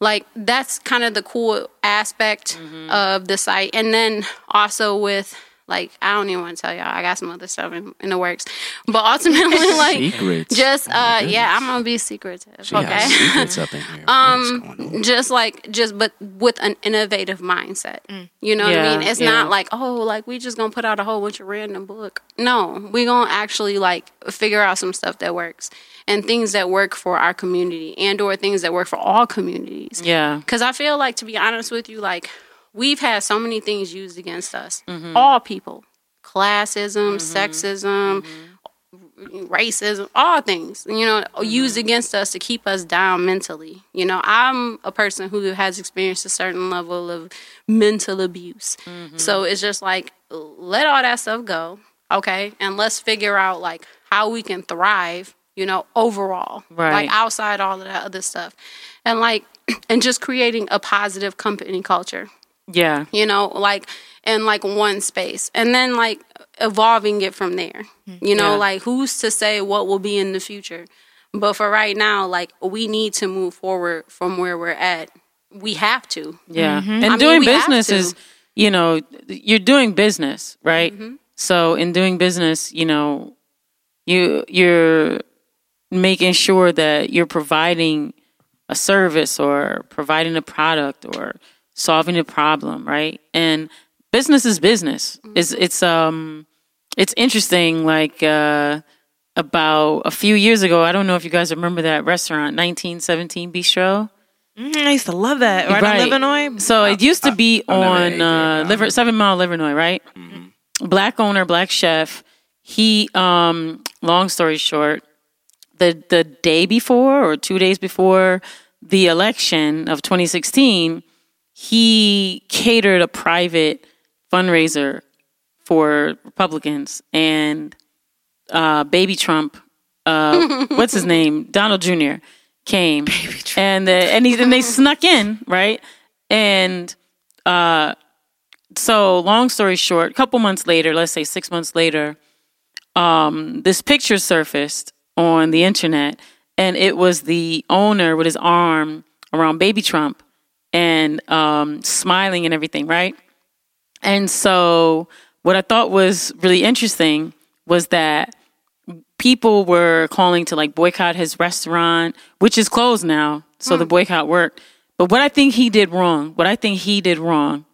like that's kind of the cool aspect mm-hmm. of the site, and then also with. Like I don't even want to tell y'all. I got some other stuff in, in the works, but ultimately, [LAUGHS] like Secrets. just Oh uh, goodness. yeah, I'm gonna be secretive. She has okay, [LAUGHS] secrets up in here. Um, What's going on? just like just but with an innovative mindset you know what i mean it's yeah. not like oh like we just gonna put out a whole bunch of random book no we gonna actually like figure out some stuff that works and things that work for our community and or things that work for all communities Yeah. because i feel like to be honest with you like we've had so many things used against us mm-hmm. all people classism mm-hmm. sexism mm-hmm. racism, all things, you know, used against us to keep us down mentally. You know, I'm a person who has experienced a certain level of mental abuse. So it's just like, let all that stuff go, okay? And let's figure out like how we can thrive, you know, overall, Right. like outside all of that other stuff. And like, [CLEARS THROAT] and just creating a positive company culture Yeah. you know, like in like one space, and then like evolving it from there. You know, Yeah. like who's to say what will be in the future? But for right now, like we need to move forward from where we're at. We have to. Yeah. And I doing we have business is, you know, you're doing business, right? Mm-hmm. So in doing business, you know, you you're making sure that you're providing a service or providing a product or solving a problem, right? And business is business. It's it's um it's interesting like uh about a few years ago, I don't know if you guys remember that restaurant, 1917 Bistro. Mhm, I used to love that. Right, Right. on Livernois. So it used to be I've never ate on there, uh. Liver, Seven Mile Livernois, right? Black owner, black chef. He, um, long story short, the the day before or two days before the election of 2016, he catered a private fundraiser for Republicans and uh, baby Trump, uh, [LAUGHS] what's his name, Donald Jr. came, and the, and he, and they snuck in right, and uh, so long story short, a couple months later, let's say six months later, um, this picture surfaced on the internet, and it was the owner with his arm around baby Trump and um, smiling and everything, right? And so, what I thought was really interesting was that people were calling to like boycott his restaurant, which is closed now. So the boycott worked. But what I think he did wrong, what I think he did wrong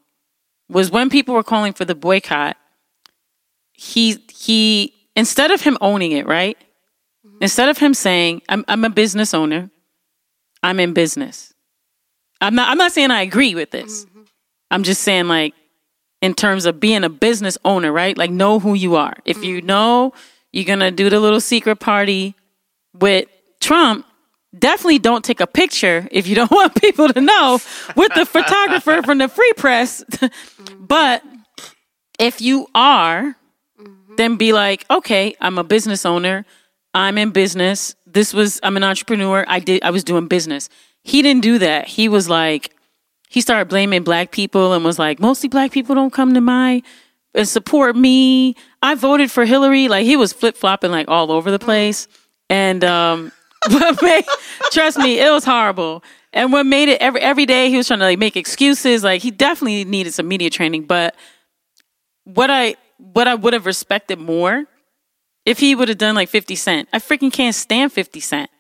was when people were calling for the boycott, he he instead of him owning it, right? Instead of him saying, I'm I'm a business owner, I'm in business. I'm not I'm not saying I agree with this. Mm-hmm. I'm just saying like in terms of being a business owner, right? Like know who you are. If you mm-hmm. know you're gonna do the little secret party with Trump, definitely don't take a picture if you don't [LAUGHS] want people to know with the photographer from the free press. [LAUGHS] Mm-hmm. but if you are, then be like, okay, I'm a business owner. I'm in business. This was I'm an entrepreneur. I did I was doing business. He didn't do that. He was like he started blaming black people and was like, mostly black people don't come to my and support me. I voted for Hillary. Like he was flip flopping like all over the place. And um [LAUGHS] made, trust me, it was horrible. And what made it every every day he was trying to like make excuses. Like he definitely needed some media training. But what I what I would have respected more if he would have done like 50 Cent. I freaking can't stand 50 Cent.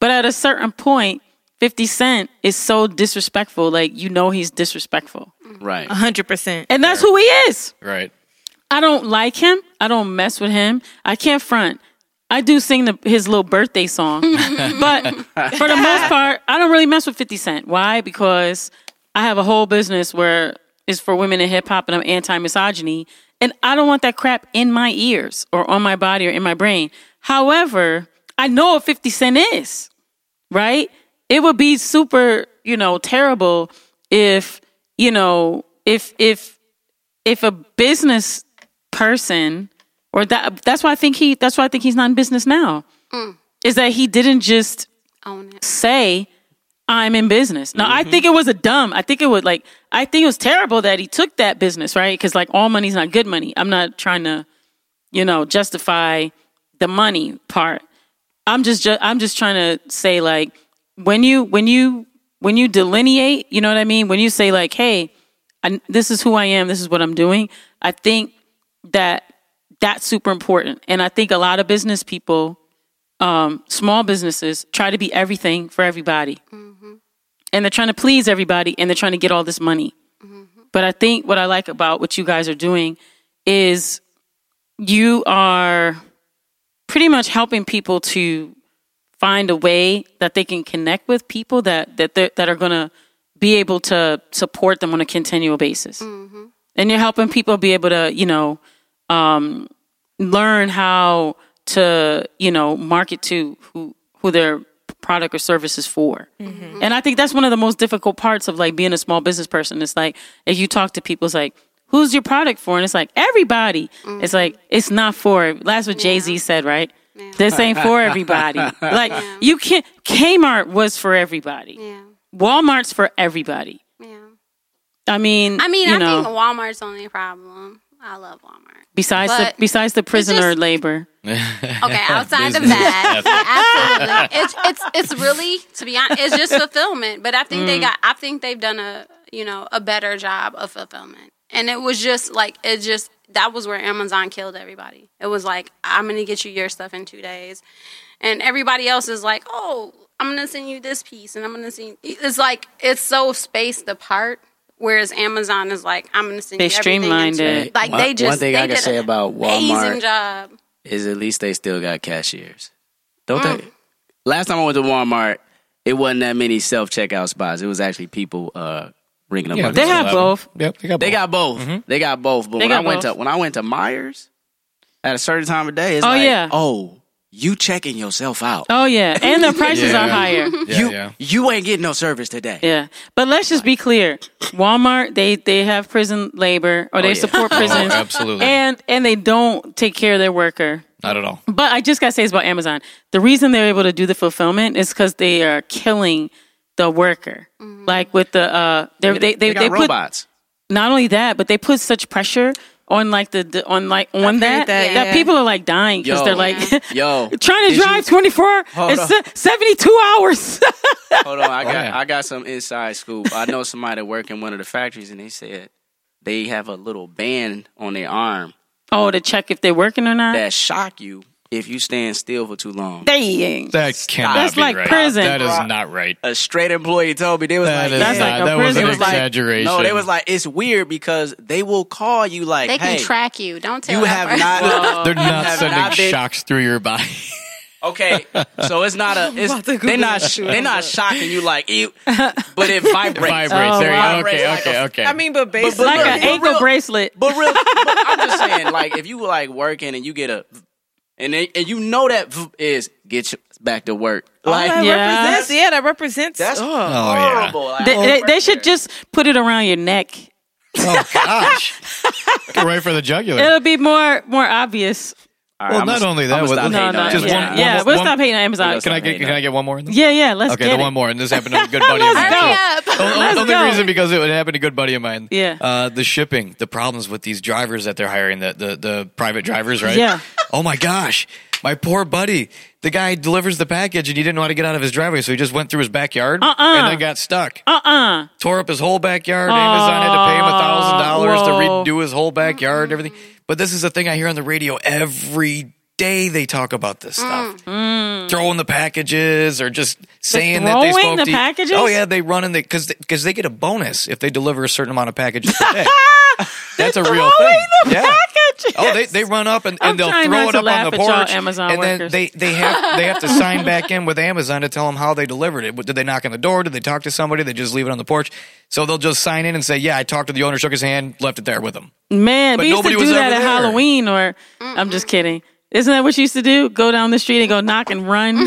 But at a certain point, 50 Cent is so disrespectful. Like, you know, he's disrespectful. Right. hundred percent. And that's who he is. Right. I don't like him. I don't mess with him. I can't front. I do sing the, his little birthday song. [LAUGHS] but for the most part, I don't really mess with 50 Cent. Why? Because I have a whole business where it's for women in hip hop and I'm anti misogyny. And I don't want that crap in my ears or on my body or in my brain. However, I know what 50 Cent is, right? It would be super, you know, terrible if, you know, if, if, if a business person or that, that's why I think he, that's why I think he's not in business now mm. is that he didn't just Own it. say I'm in business. Now, I mm-hmm. think it was a dumb. I think it was like I think it was terrible that he took that business, right? Because like all money's not good money. I'm not trying to, you know, justify the money part. I'm just ju- I'm just trying to say like when you when you when you delineate, you know what I mean? When you say like, "Hey, I, this is who I am. This is what I'm doing." I think that that's super important. And I think a lot of business people um, small businesses try to be everything for everybody. And they're trying to please everybody and they're trying to get all this money. But I think what I like about what you guys are doing is you are pretty much helping people to find a way that they can connect with people that that that are going to be able to support them on a continual basis. Mm-hmm. And you're helping people be able to, you know, um, learn how to you know market to who who their product or service is for. Mm-hmm. And i think that's one of the most difficult parts of like being a small business person. It's like if you talk to people it's like who's your product for? And it's like everybody. Mm-hmm. It's like it's not for. That's what jay-z said right this ain't for everybody [LAUGHS] like you can't kmart was for everybody Yeah. walmart's for everybody Yeah. i mean I mean, you I know think Walmart's only problem. I love Walmart. besides but the besides the prisoner just- labor [LAUGHS] Okay, outside of that, [LAUGHS] absolutely, it's it's it's really to be honest, it's just fulfillment. But I think Mm. they got, I think they've done a you know a better job of fulfillment. And it was just like it just that was where Amazon killed everybody. It was like I'm gonna get you your stuff in two days, and everybody else is like, oh, I'm gonna send you this piece, and I'm gonna send. It's like it's so spaced apart. Whereas Amazon is like, I'm gonna send They you everything in streamlined two- it. Like One- they just one thing they I can say about amazing Walmart job. is at least they still got cashiers. Don't Mm. they? Last time I went to Walmart, it wasn't that many self checkout spots. It was actually people uh, ringing up. Yeah, on They have door. both. Yep, they got They both. got both. Mm-hmm. They got both. But They when I got went both. to when I went to Meijer's at a certain time of day, it's Oh, like, yeah. oh, you checking yourself out. Oh yeah, [LAUGHS] and the prices Yeah. are higher. [LAUGHS] Yeah, you yeah. you ain't getting no service today. Yeah, but let's just be clear: Walmart they they have prison labor or they oh, yeah. support [LAUGHS] oh, prisons, Oh, absolutely. and and they don't take care of their worker. Not at all. But I just gotta say this about Amazon: the reason they're able to do the fulfillment is because they are killing the worker. Like with the uh, they're- they they They, got they put robots. not only that, but they put such pressure on like the, the on like on heard that that, that, people are like dying because they're like [LAUGHS] Yo, trying to drive you- 24 Hold se- 72 hours. [LAUGHS] Hold on, I got yeah. I got some inside scoop. I know somebody that work in one of the factories, and they said they have a little band on their arm oh to check if they're working or not? that shock you if you stand still for too long. Dang. That cannot That's be like right. prison. That is not right. A straight employee told me they was That like, is That's not. like a that was an It was like- exaggeration. no, they was like, it's weird because they will call you like, They can hey, track you. Don't tell you that have part. [LAUGHS] not. They're [LAUGHS] not sending not been- shocks through your body. [LAUGHS] Okay, so it's not a. It's, they're not. They're not shocking you like ew, but it vibrates. Vibrates. Oh, there you go. Okay, Like okay, a- okay. I mean, but basically, Like But an real- ankle real- bracelet. But real, but I'm just saying, like, if you were like working and you get a, and they, and you know that is get you back to work. Oh, like that Yeah. represents, yeah, that represents. that's oh. Oh, yeah. horrible. Like, They, they, they should just put it around your neck. oh gosh, [LAUGHS] Go right for the jugular. It'll be more more obvious. All right, well, I'ma not only that, I'ma with- stop No, no, just yeah, one- yeah. one- we'll one- stop hating on Amazon. Can I get can I get one more? in there? Yeah, yeah. Let's Okay, get the it. one more, and this happened to a good [LAUGHS] buddy of mine. Hurry too. up. [LAUGHS] Only, Let's only go. reason because it would happen to a good buddy of mine. Yeah. Uh, the shipping, the problems with these drivers that they're hiring, the the, the private drivers, right? Yeah. Oh my gosh, my poor buddy. The guy delivers the package and he didn't know how to get out of his driveway, so he just went through his backyard Uh-uh. and then got stuck. Uh uh Tore up his whole backyard. Amazon had to pay him a thousand dollars to redo his whole backyard and everything. But this is the thing I hear on the radio every day. They talk about this mm. stuff, mm. throwing the packages or just saying that they spoke the to. packages? Oh yeah, they run in the because because they get a bonus if they deliver a certain amount of packages per [LAUGHS] day. That's a real thing. yeah. Packages. Oh, they, they run up and, I'm and they'll trying throw not it to up laugh on the at y'all porch, Amazon and then workers. they they have they have to sign [LAUGHS] back in with Amazon to tell them how they delivered it. Did they knock on the door? Did they talk to somebody? They just leave it on the porch. So they'll just sign in and say, "Yeah, I talked to the owner, shook his hand, left it there with him." Man, But we used to nobody do was that ever at there. Halloween, or I'm just kidding. Isn't that what you used to do? Go down the street and go knock and run. [LAUGHS] [LAUGHS]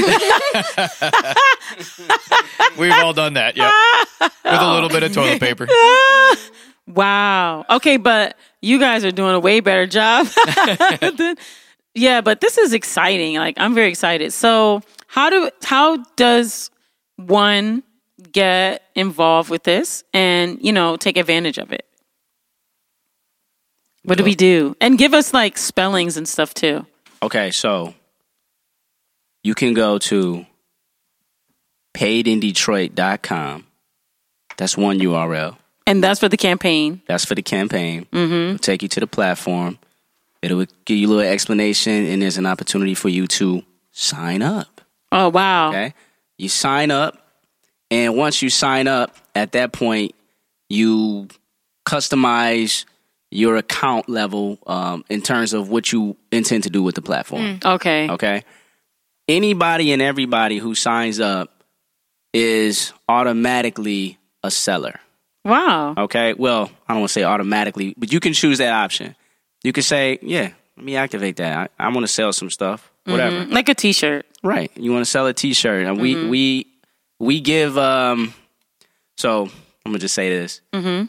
We've all done that, yeah, with a little bit of toilet paper. Wow. Okay, but you guys are doing a way better job. [LAUGHS] [LAUGHS] yeah, but this is exciting. Like I'm very excited. So how do how does one get involved with this and you know take advantage of it? What do we do? And give us like spellings and stuff too. Okay, so you can go to paidindetroit.com. That's one URL. And that's for the campaign. That's for the campaign. Mm-hmm. It'll take you to the platform. It'll give you a little explanation, and there's an opportunity for you to sign up. Oh wow. Okay, you sign up, and once you sign up, at that point, you customize your account level um, in terms of what you intend to do with the platform. Okay. Okay. Anybody and everybody who signs up is automatically a seller. Wow. Okay. Well, I don't want to say automatically, but you can choose that option. You can say, yeah, let me activate that. I, I want to sell some stuff, whatever. Like a t-shirt. Right. You want to sell a T-shirt, and we we we give. um So I'm gonna just say this. Mm-hmm.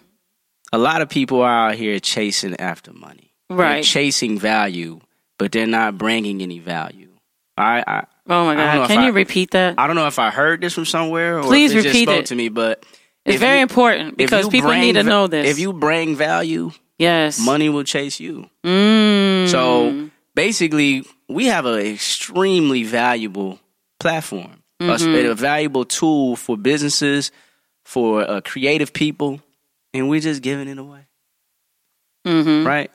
A lot of people are out here chasing after money, They're Right. chasing value, but they're not bringing any value. I I, Oh my I god. Can I- you repeat that? I don't know if I heard this from somewhere or Please if it just repeat spoke it. to me, but It's if very you- important because people bring need to know this. If you bring value, yes. money will chase you. Mm. So basically, we have an extremely valuable platform, a- Mm-hmm. a, valuable tool for businesses, for uh, creative people, and we're just giving it away. Right?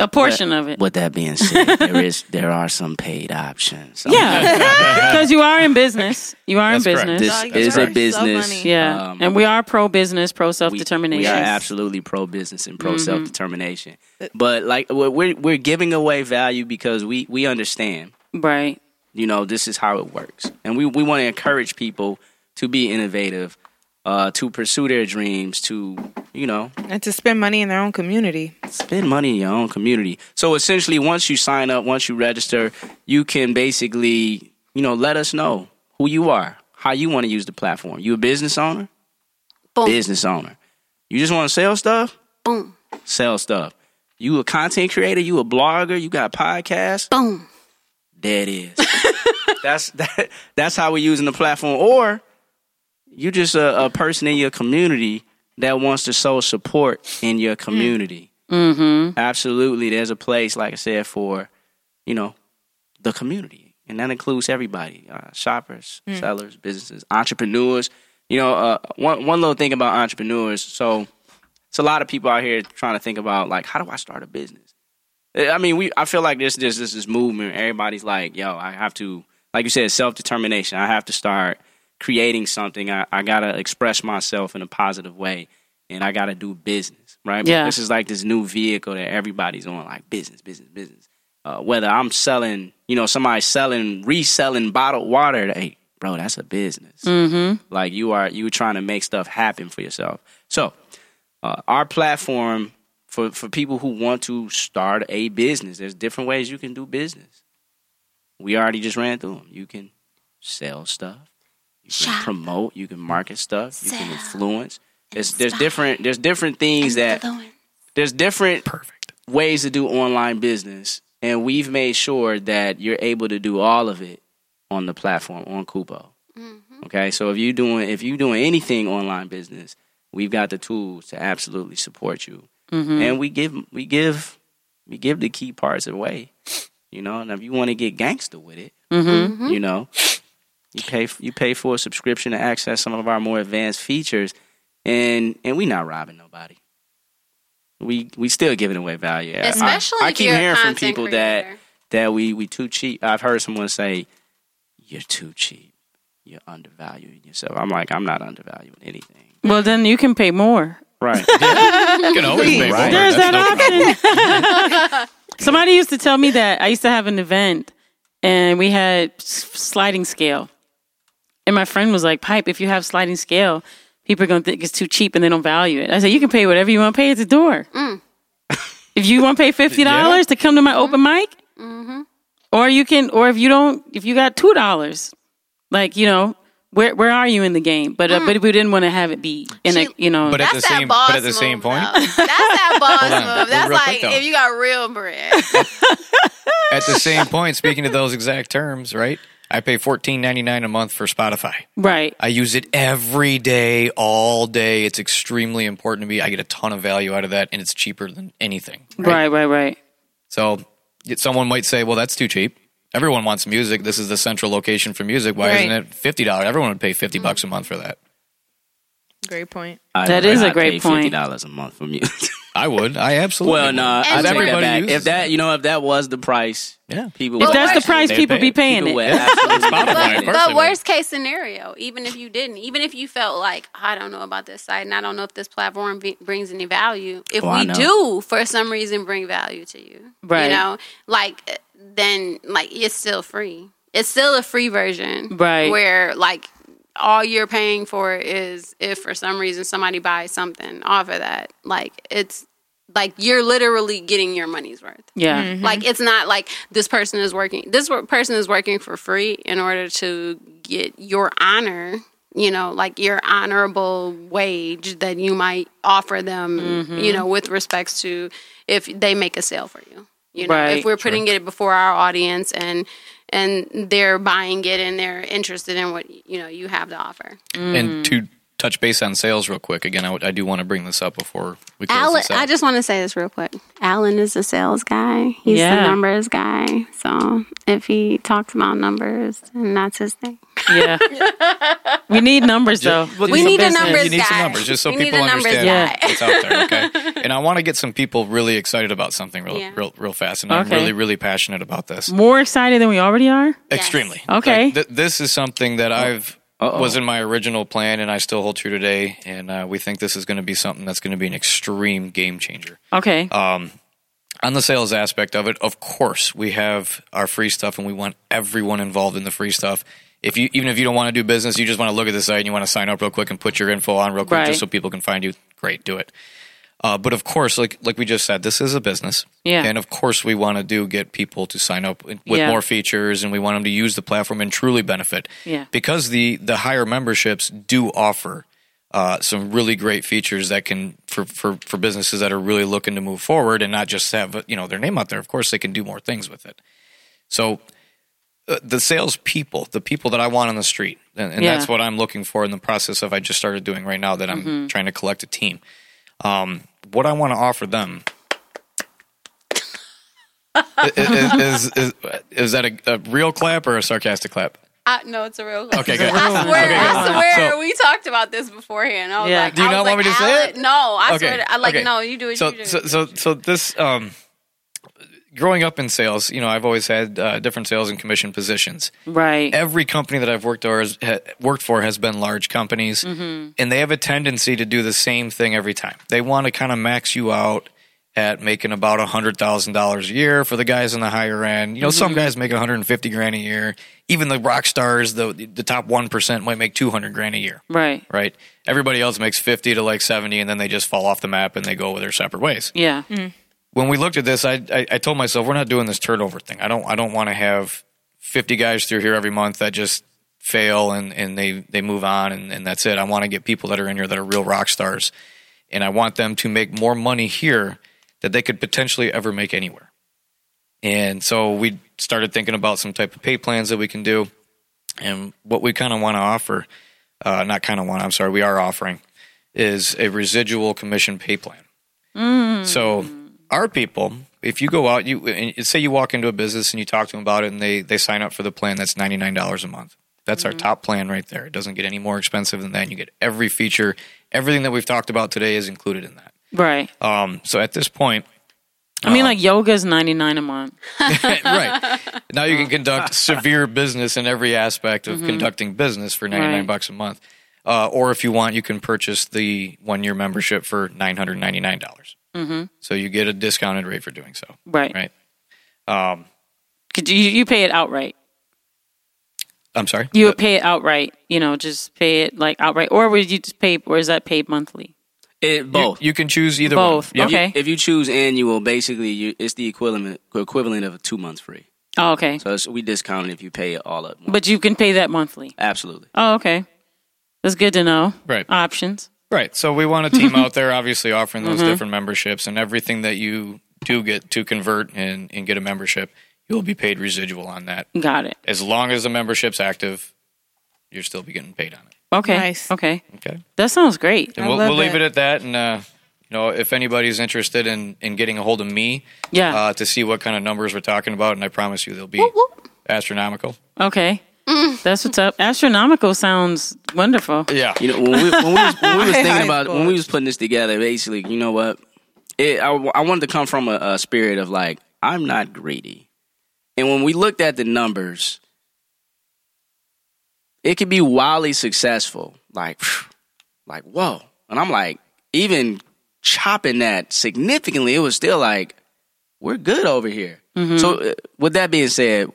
A portion of it. With that being said, [LAUGHS] there is there are some paid options. Yeah. Because [LAUGHS] you are in business. You are in That's correct. business. This Dog, is you're a business. funny. yeah. Um, and we are pro business, pro self determination. We are absolutely pro business and pro Mm-hmm. self determination. But like we're we're we're giving away value because we we understand. Right. You know, this is how it works, and we we want to encourage people to be innovative, uh, to pursue their dreams, to you know and to spend money in their own community. spend money in your own community. So essentially, once you sign up, once you register, you can basically you know let us know who you are, how you want to use the platform. You a business owner, Boom. business owner. You just want to sell stuff. Boom. sell stuff. You a content creator, you a blogger, you got podcasts. Boom. There it is. [LAUGHS] that's that, that's how we're using the platform. Or you just a, a person in your community that wants to show support in your community. Mm-hmm. Absolutely, there's a place, like I said, for you know the community, and that includes everybody: uh, shoppers, sellers, businesses, entrepreneurs. You know, uh, one one little thing about entrepreneurs. So, it's a lot of people out here trying to think about like, how do I start a business? I mean, we. I feel like this there's this, this movement. Everybody's like, yo, I have to, like you said, self determination. I have to start creating something. I, I gotta express myself in a positive way, and I gotta do business, right? Yeah. This is like this new vehicle that everybody's on, like business, business, business. Uh, whether I'm selling, you know, somebody selling, reselling bottled water, hey, bro, that's a business. Mm-hmm. Like you are, you trying to make stuff happen for yourself. So, uh, our platform for for people who want to start a business, there's different ways you can do business. We already just ran through them. You can sell stuff, you can Shop. promote, you can market stuff, you can influence. There's there's different there's different things that Influence. there's different Perfect. ways to do online business, and we've made sure that you're able to do all of it on the platform on Koopo. Mm-hmm. Okay, so if you doing if you doing anything online business, we've got the tools to absolutely support you, mm-hmm. and we give we give we give the key parts away. You know, and if you want to get gangster with it, Mm-hmm. mm-hmm. you know, you pay you pay for a subscription to access some of our more advanced features, and and we not robbing nobody. We we still giving away value. I- Especially I, I keep hearing from people creator. that that we we too cheap. I've heard someone say, "You're too cheap. You're undervaluing yourself." I'm like, I'm not undervaluing anything. Well, then you can pay more. Right. [LAUGHS] You can always pay Right. more. There's That's that no option. [LAUGHS] Somebody used to tell me that I used to have an event and we had sliding scale. And my friend was like, Pipe, if you have sliding scale, people are going to think it's too cheap and they don't value it. I said, you can pay whatever you want to pay at the door. Mm. if you want to pay $50 Yeah. to come to my mm-hmm. open mic, mm-hmm. or you can, or if you don't, if you got $2, like, you know, where where are you in the game? But uh, mm. but we didn't want to have it be in a you know But at the same, but at the same point, though. That's that [LAUGHS] boss move. That's Real quick, like though. if you got real bread. at the same point, speaking to those exact terms, right? I pay fourteen ninety nine a month for Spotify. right. I use it every day, all day. It's extremely important to me. I get a ton of value out of that, and it's cheaper than anything. Right, right, right. So someone might say, "Well, that's too cheap." Everyone wants music. This is the central location for music. Why isn't it fifty dollars? Everyone would pay fifty mm-hmm. bucks a month for that. Great point. That is a great point. Fifty dollars a month for music. [LAUGHS] I would. I absolutely. well, would. no, I take that everybody back. uses If that, you know, if that was the price, yeah. people. If would that's the price, people pay be paying people it. would absolutely [LAUGHS] Spotify, pay of it. course. but worst case scenario, even if you didn't, even if you felt like I don't know about this site and I don't know if this platform be- brings any value, if Oh, we do for some reason bring value to you, Right. You know, like then like it's still free. It's still a free version, Right. Where like all you're paying for is if for some reason somebody buys something off of that, like it's like you're literally getting your money's worth. Yeah. Like it's not like this person is working. This person is working for free in order to get your honor. You know, like your honorable wage that you might offer them. Mm-hmm. You know, with respects to if they make a sale for you. You know, Right. if we're putting it before our audience and and they're buying it and they're interested in what you know you have to offer. And to touch base on sales real quick, again, I, I do want to bring this up before we close Alan, this out. I just want to say this real quick. Alan is a sales guy. He's Yeah. the numbers guy. So if he talks about numbers, and that's his thing. Yeah. [LAUGHS] we need numbers though. Well, We just need a business. numbers You need some guy. numbers, just so We people understand guy. what's out there. Okay, [LAUGHS] and I want to get some people really excited about something real, Yeah. real, real fast, and I'm really, really passionate about this. More excited than we already are. Extremely. Okay. Like, th- this is something that I've Uh-oh. was in my original plan, and I still hold true today. And uh, we think this is going to be something that's going to be an extreme game changer. Okay. Uh, On the sales aspect of it, of course, we have our free stuff, and we want everyone involved in the free stuff. If you even if you don't want to do business, you just want to look at the site and you want to sign up real quick and put your info on real quick, Right. just so people can find you. Great, do it. Uh, but of course, like like we just said, this is a business, Yeah. and of course, we want to do get people to sign up with Yeah. more features, and we want them to use the platform and truly benefit. Yeah. because the the higher memberships do offer uh, some really great features that can for, for for businesses that are really looking to move forward and not just have you know their name out there. Of course, they can do more things with it. So uh, the sales people, the people that I want on the street, and, and Yeah. that's what I'm looking for in the process of I just started doing right now that I'm Mm-hmm. trying to collect a team. Um, what I want to offer them. is, is, is, is that a, a real clap or a sarcastic clap? I, no, it's a real. Okay, good. I swear, Okay, I good. swear, So- we talked about this beforehand. I was Yeah. like, Do you I not was want like, me to say it? No, I Okay, swear. To, I like okay. no. You do it. So, you do. so, so, so this um, growing up in sales, you know, I've always had uh, different sales and commission positions. Right. Every company that I've worked or has, ha, worked for has been large companies, mm-hmm. and they have a tendency to do the same thing every time. They want to kind of max you out at making about hundred thousand dollars a year for the guys in the higher end. You know, some mm-hmm. guys make one hundred and fifty grand a year. Even the rock stars, the the top one percent, might make two hundred grand a year right. right? Everybody else makes 50 to like 70 and then they just fall off the map and they go their separate ways. Yeah. Mm-hmm. When we looked at this, I, I, I told myself, we're not doing this turnover thing. I don't, I don't want to have 50 guys through here every month that just fail and, and they, they move on and, and that's it. I want to get people that are in here that are real rock stars and I want them to make more money here that they could potentially ever make anywhere. And so we started thinking about some type of pay plans that we can do and what we kind of want to offer uh, not kind of want, I'm sorry, we are offering, is a residual commission pay plan. So our people, if you go out, you and say you walk into a business and you talk to them about it, and they they sign up for the plan that's ninety nine dollars a month. That's our top plan right there. It doesn't get any more expensive than that. And you get every feature, everything that we've talked about today is included in that. Right. Um, so at this point, I mean, like yoga is ninety nine a month. [LAUGHS] right now you can conduct [LAUGHS] severe business in every aspect of conducting business for 99 Right. bucks a month uh, or if you want you can purchase the one year membership for $999 so you get a discounted rate for doing so Right. right um, Could you you pay it outright? i'm sorry You would pay it outright. You know, just pay it like outright, or would you just pay, or is that paid monthly? It, both. you, can choose either Both. one Yep. Okay. If you choose annual, basically, you, it's the equivalent equivalent of two months free. Oh, okay. So it's, we discount it if you pay it all up. But you can pay that monthly. Absolutely. Oh, okay. That's good to know. Right. Options. Right. So we want a team [LAUGHS] out there, obviously offering those different memberships and everything that you do get to convert and, and get a membership, you'll be paid residual on that. Got it. As long as the membership's active, you'll still be getting paid on it. Okay. Nice. Okay. Okay. That sounds great. And we'll, love we'll leave that. it at that. And, uh, you know, if anybody's interested in, in getting a hold of me Yeah. uh, to see what kind of numbers we're talking about, and I promise you they'll be astronomical. okay. That's what's up. Astronomical sounds wonderful. Yeah. You know, when we, when we was, when we was [LAUGHS] thinking about when we was putting this together, basically, you know what? It, I, I wanted to come from a, a spirit of like, I'm not greedy. And when we looked at the numbers, it could be wildly successful. Like, like whoa. And I'm like, even chopping that significantly, it was still like, we're good over here. So, uh, with that being said,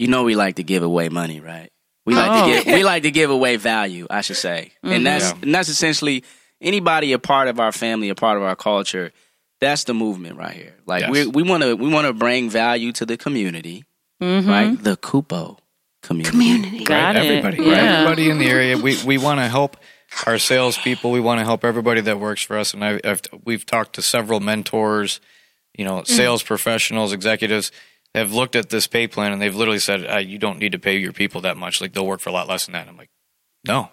you know we like to give away money, right? We like Oh. to give we like to give away value, I should say, and mm-hmm. that's Yeah. and that's essentially anybody a part of our family, a part of our culture. That's the movement right here. Like Yes. we we want to we want to bring value to the community, mm-hmm. right? The Koopo community. Community. Got right? it. Everybody, right? Yeah. Everybody in the area. We we want to help our salespeople. We want to help everybody that works for us. And I, I've we've talked to several mentors, you know, mm. sales professionals, executives have looked at this pay plan and they've literally said, uh, "You don't need to pay your people that much. Like they'll work for a lot less than that." I'm like, "No,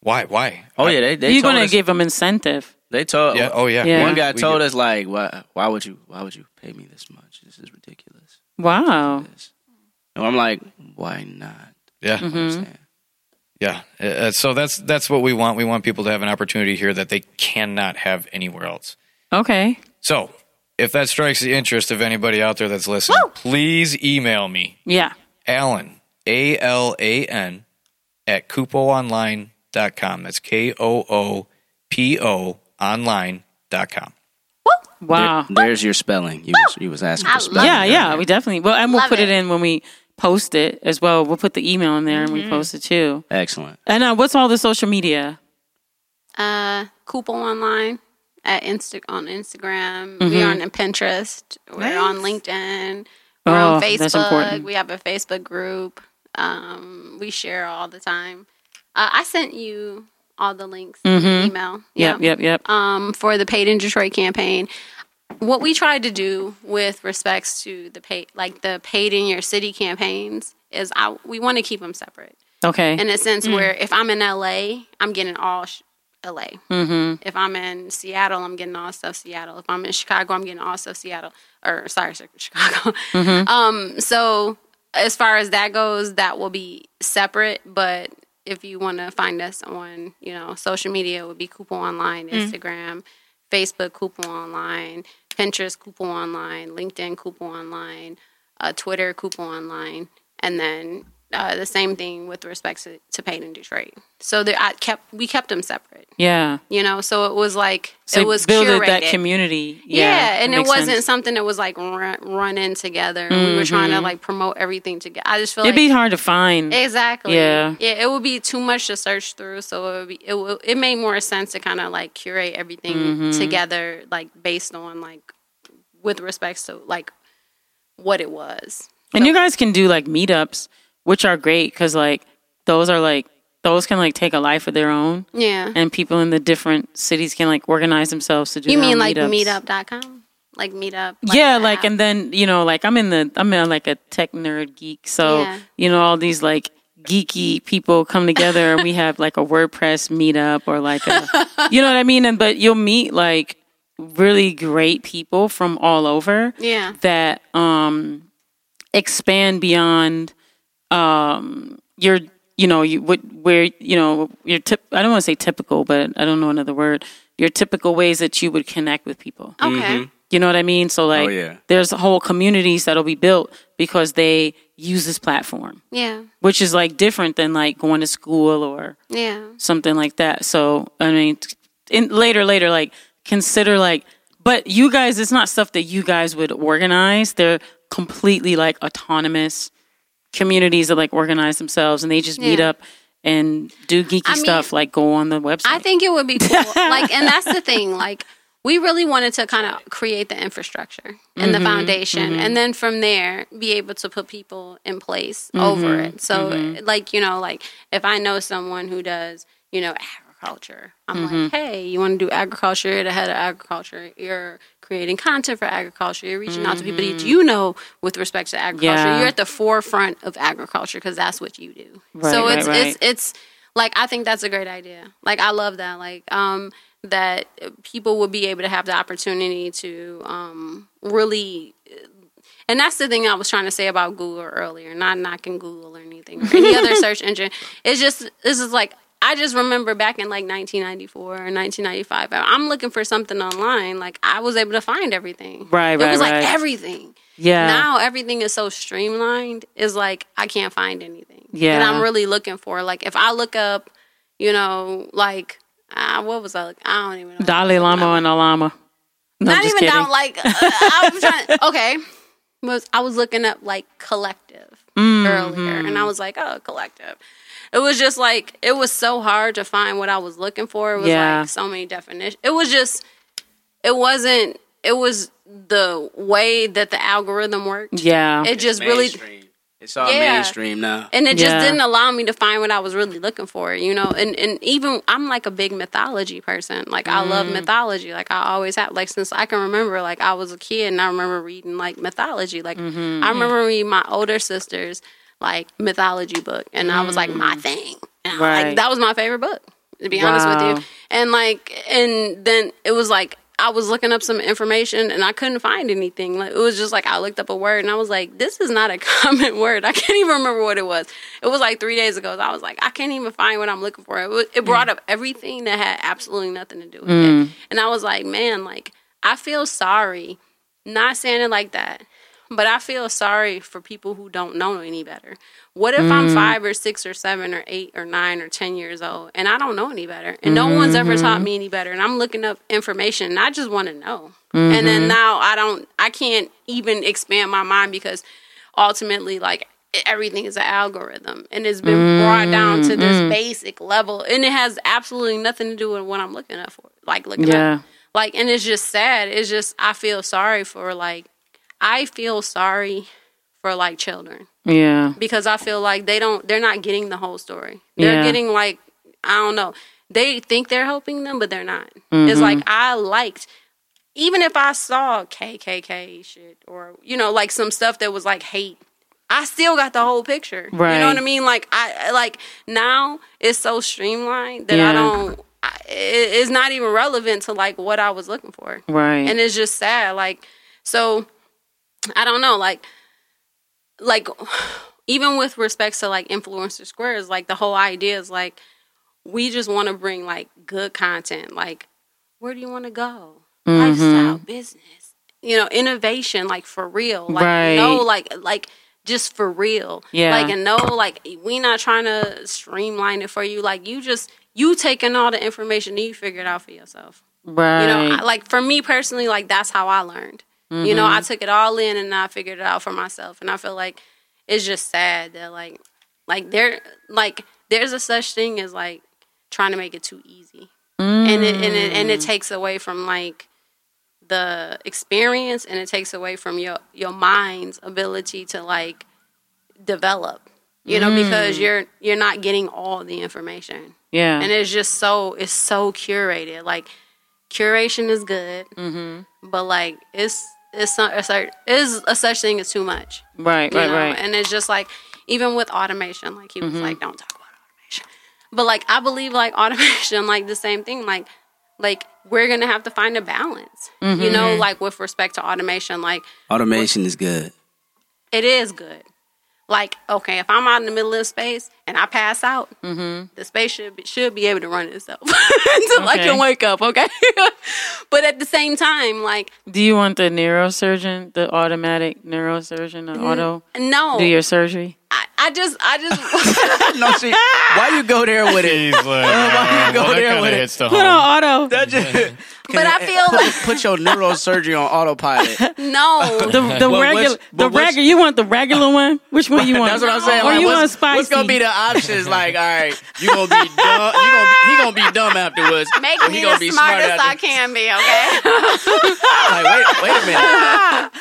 why? Why? Oh yeah, they they You're told going us, to give them incentive. they told yeah, oh yeah." Yeah. one guy We told get- us like why why would you why would you pay me this much? This is ridiculous. Wow. This. And I'm like, why not? Yeah, Mm-hmm. Understand? yeah. Uh, so that's that's what we want. We want people to have an opportunity here that they cannot have anywhere else. Okay. So, if that strikes the interest of anybody out there that's listening, please email me, Yeah. Alan, A L A N, at KoopoOnline.com. That's K O O P O online.com. Wow. There- there's your spelling. You was, you was asking for spelling. yeah, yeah, we definitely. Well, and we'll Love put it. it. in when we post it as well. We'll put the email in there and we post it too. Excellent. And uh, what's all the social media? Uh, Koopo online at Insta on Instagram. Mm-hmm. We are on Pinterest. We're on LinkedIn. We're Oh, on that's Facebook. important. We have a Facebook group. Um, we share all the time. Uh, I sent you all the links in the email. Mm-hmm. Yep, yep, yep. um, for the Paid in Detroit campaign. What we tried to do with respects to the pay, like the Paid in Your City campaigns, is I we want to keep them separate Okay. in a sense where if I'm in LA, I'm getting all sh- LA. Mm-hmm. If I'm in Seattle, I'm getting all stuff Seattle. If I'm in Chicago, I'm getting all stuff Seattle. Or sorry, Chi- Chicago. [LAUGHS] Um, so as far as that goes, that will be separate. But if you want to find us on, you know, social media, it would be Koopo Online, Instagram, Facebook, Koopo Online, Pinterest, Koopo Online, LinkedIn, Koopo Online, uh, Twitter, Koopo Online, and then uh, the same thing with respect to, to in Detroit. So I kept we kept them separate. Yeah. You know, so it was like So it was building curated. that community. Yeah, Yeah, and it wasn't sense. something that was like run, running together. We were trying to like promote everything together. I just feel It'd like be hard to find. Exactly. Yeah. Yeah. It would be too much to search through, so it would be it would, it made more sense to kind of like curate everything Mm-hmm. together, like based on like with respects to like what it was. And you guys can do like meetups, which are great because like those are like those can like take a life of their own, Yeah. and people in the different cities can like organize themselves to do. You mean like meetups. meetup.com? Like meetup? yeah, the like app? and then you know like I'm in the I'm in like a tech nerd geek, so Yeah. you know all these like geeky people come together and we have like a WordPress meetup or like a [LAUGHS] you know what I mean, and but you'll meet like really great people from all over. Yeah. that um expand beyond um your you know you what where you know your tip I don't want to say typical but I don't know another word your typical ways that you would connect with people. Okay. You know what I mean? So like Oh, yeah. there's whole communities that'll be built because they use this platform, Yeah. which is like different than like going to school or Yeah. something like that. So I mean, in later, later, like consider like, but you guys, it's not stuff that you guys would organize. They're completely like autonomous communities that like organize themselves and they just meet up and do geeky I mean, stuff. Like go on the website. I think it would be cool. [LAUGHS] like, and that's the thing. Like, we really wanted to kind of create the infrastructure and the mm-hmm, foundation, mm-hmm. and then from there, be able to put people in place mm-hmm, over it. So, like, you know, like if I know someone who does, you know, agriculture, I'm like, hey, you want to do agriculture? You're the head of agriculture. You're creating content for agriculture. You're reaching out to people that you know with respect to agriculture. Yeah. You're at the forefront of agriculture because that's what you do. Right, so right, it's right. it's it's like I think that's a great idea. Like I love that. Like um that people will be able to have the opportunity to um really and that's the thing I was trying to say about Google earlier, not knocking Google or anything or any other [LAUGHS] search engine. It's just this is like I just remember back in like 1994 or 1995, I'm looking for something online. Like I was able to find everything. Right, right. It right, was like everything. yeah. Now everything is so streamlined. Is like I can't find anything Yeah. that I'm really looking for. Like if I look up, you know, like uh, what was I? Look, I don't even know. Dalai Lama and Alama. No, Not even kidding. down. Like uh, I was trying. [LAUGHS] Okay, was I was looking up like collective Mm-hmm. earlier, and I was like, oh, collective. It was just like it was so hard to find what I was looking for. It was Yeah. like so many definitions. It was just. It wasn't. It was the way that the algorithm worked. yeah. It just really It's all Yeah. mainstream now. and it just Yeah. didn't allow me to find what I was really looking for, you know. And and even I'm like a big mythology person. Like I love Mm. mythology. Like I always have. Like since I can remember, like I was a kid and I remember reading like mythology. Like Mm-hmm. I remember reading my older sisters like mythology book, and I was like my thing. And Mm. Right. like that was my favorite book. To be honest with you, and like and then it was like. I was looking up some information and I couldn't find anything. Like it was just like I looked up a word and I was like, "This is not a [LAUGHS] common word." I can't even remember what it was. It was like three days ago. I was like, I can't even find what I'm looking for. It, was, it brought up everything that had absolutely nothing to do with it, and I was like, man, like I feel sorry. Not saying it like that, but I feel sorry for people who don't know any better. What if I'm mm. five or six or seven or eight or nine or ten years old and I don't know any better, and no one's ever taught mm-hmm. me any better, and I'm looking up information and I just want to know, and then mm-hmm. now I don't, I can't even expand my mind because ultimately, like everything is an algorithm and it's been brought down to this mm-hmm. basic level, and it has absolutely nothing to do with what I'm looking up for, like looking Yeah. up, like, and it's just sad. It's just I feel sorry for like, I feel sorry for like children yeah. because I feel like they don't they're not getting the whole story. They're Yeah. getting like I don't know. They think they're helping them, but they're not. Mm-hmm. It's like I liked even if I saw KKK shit or you know like some stuff that was like hate. I still got the whole picture. Right. You know what I mean? Like I like now it's so streamlined that Yeah. I don't I, it, it's not even relevant to like what I was looking for Right. and it's just sad like so i don't know like like even with respects to like influencer squares like the whole idea is like we just want to bring like good content like where do you want to go mm-hmm. lifestyle business you know innovation like for real like Right. no like like just for real Yeah. like and no like we not trying to streamline it for you like you just you taking all the information and you figure it out for yourself Right. you know I, like for me personally like that's how i learned you know i mm-hmm. took it all in and i figured it out for myself. And i feel like it's just sad that like like there like there's a such thing as like trying to make it too easy. And it and it and it mm. takes away from like the experience and it takes away from your your mind's ability to like develop you know because mm. you're you're not getting all the information. Yeah. and it's just so it's so curated. Like curation is good mm-hmm. but like it's it's not it's like is a such thing as too much right, right, know? right. and it's just like even with automation like he was mm-hmm. like don't talk about automation but like i believe like [LAUGHS] automation like the same thing like like we're gonna have to find a balance you mm-hmm. know mm-hmm. like with respect to automation like Automation is good. it is good like okay if i'm out in the middle of space and i pass out mm-hmm. the space should be, should be able to run itself [LAUGHS] until i can wake up okay [LAUGHS] but at the same time like Do you want the neurosurgeon, the automatic neurosurgeon, the auto no do your surgery? I, I just i just [LAUGHS] No, see, why you go there with it? He's like, why you go well, there kinda with it? hits the Put on auto. That just, But I eh, feel put, like- put your neurosurgery on autopilot. [LAUGHS] no The the Well, regular the but regular you want the regular one? Which one you [LAUGHS] want? That's what I'm saying. Or Like, you want what's, spicy? what's gonna be the options? Like, all right, you gonna be dumb. You gonna be, he gonna be dumb afterwards. make or me gonna the be smart smartest I can be okay [LAUGHS] Like, wait, wait a minute.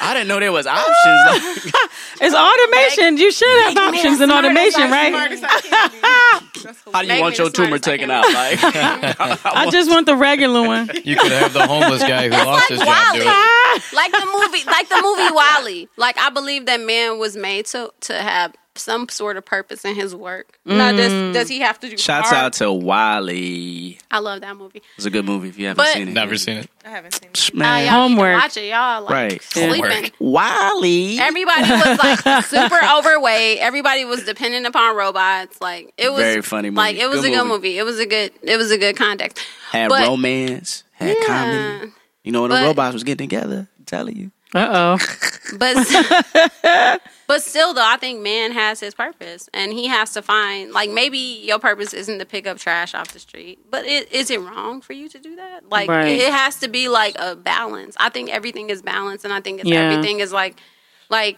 I didn't know there was options. Like, It's automation. You should have options in automation, I- right? smartest I can be. how do you Make want your tumor taken out? Like, I just want the regular one. You could have the homeless guy who lost his job do WALL-E. it. [LAUGHS] like the movie like the movie WALL-E. Like I believe that man was made to to have some sort of purpose in his work. Now does does he have to do shouts art? out to WALL-E. I love that movie. It's a good movie if you haven't But- seen it. Never seen it. I haven't seen it. Uh, Man, y'all Homework. watch it. Y'all like Right. sleeping. Homework. WALL-E. Everybody was like [LAUGHS] super overweight. Everybody was dependent upon robots. Like it was Very funny Like it was Good a good movie. movie. It was a good. It was a good context. had but- romance, had Yeah. comedy. You know when the robots was getting together, I'm telling you. Uh oh. But [LAUGHS] but still though, I think man has his purpose and he has to find like maybe your purpose isn't to pick up trash off the street. But it, is it wrong for you to do that? Like Right. it has to be like a balance. I think everything is balanced and I think it's, Yeah. everything is like like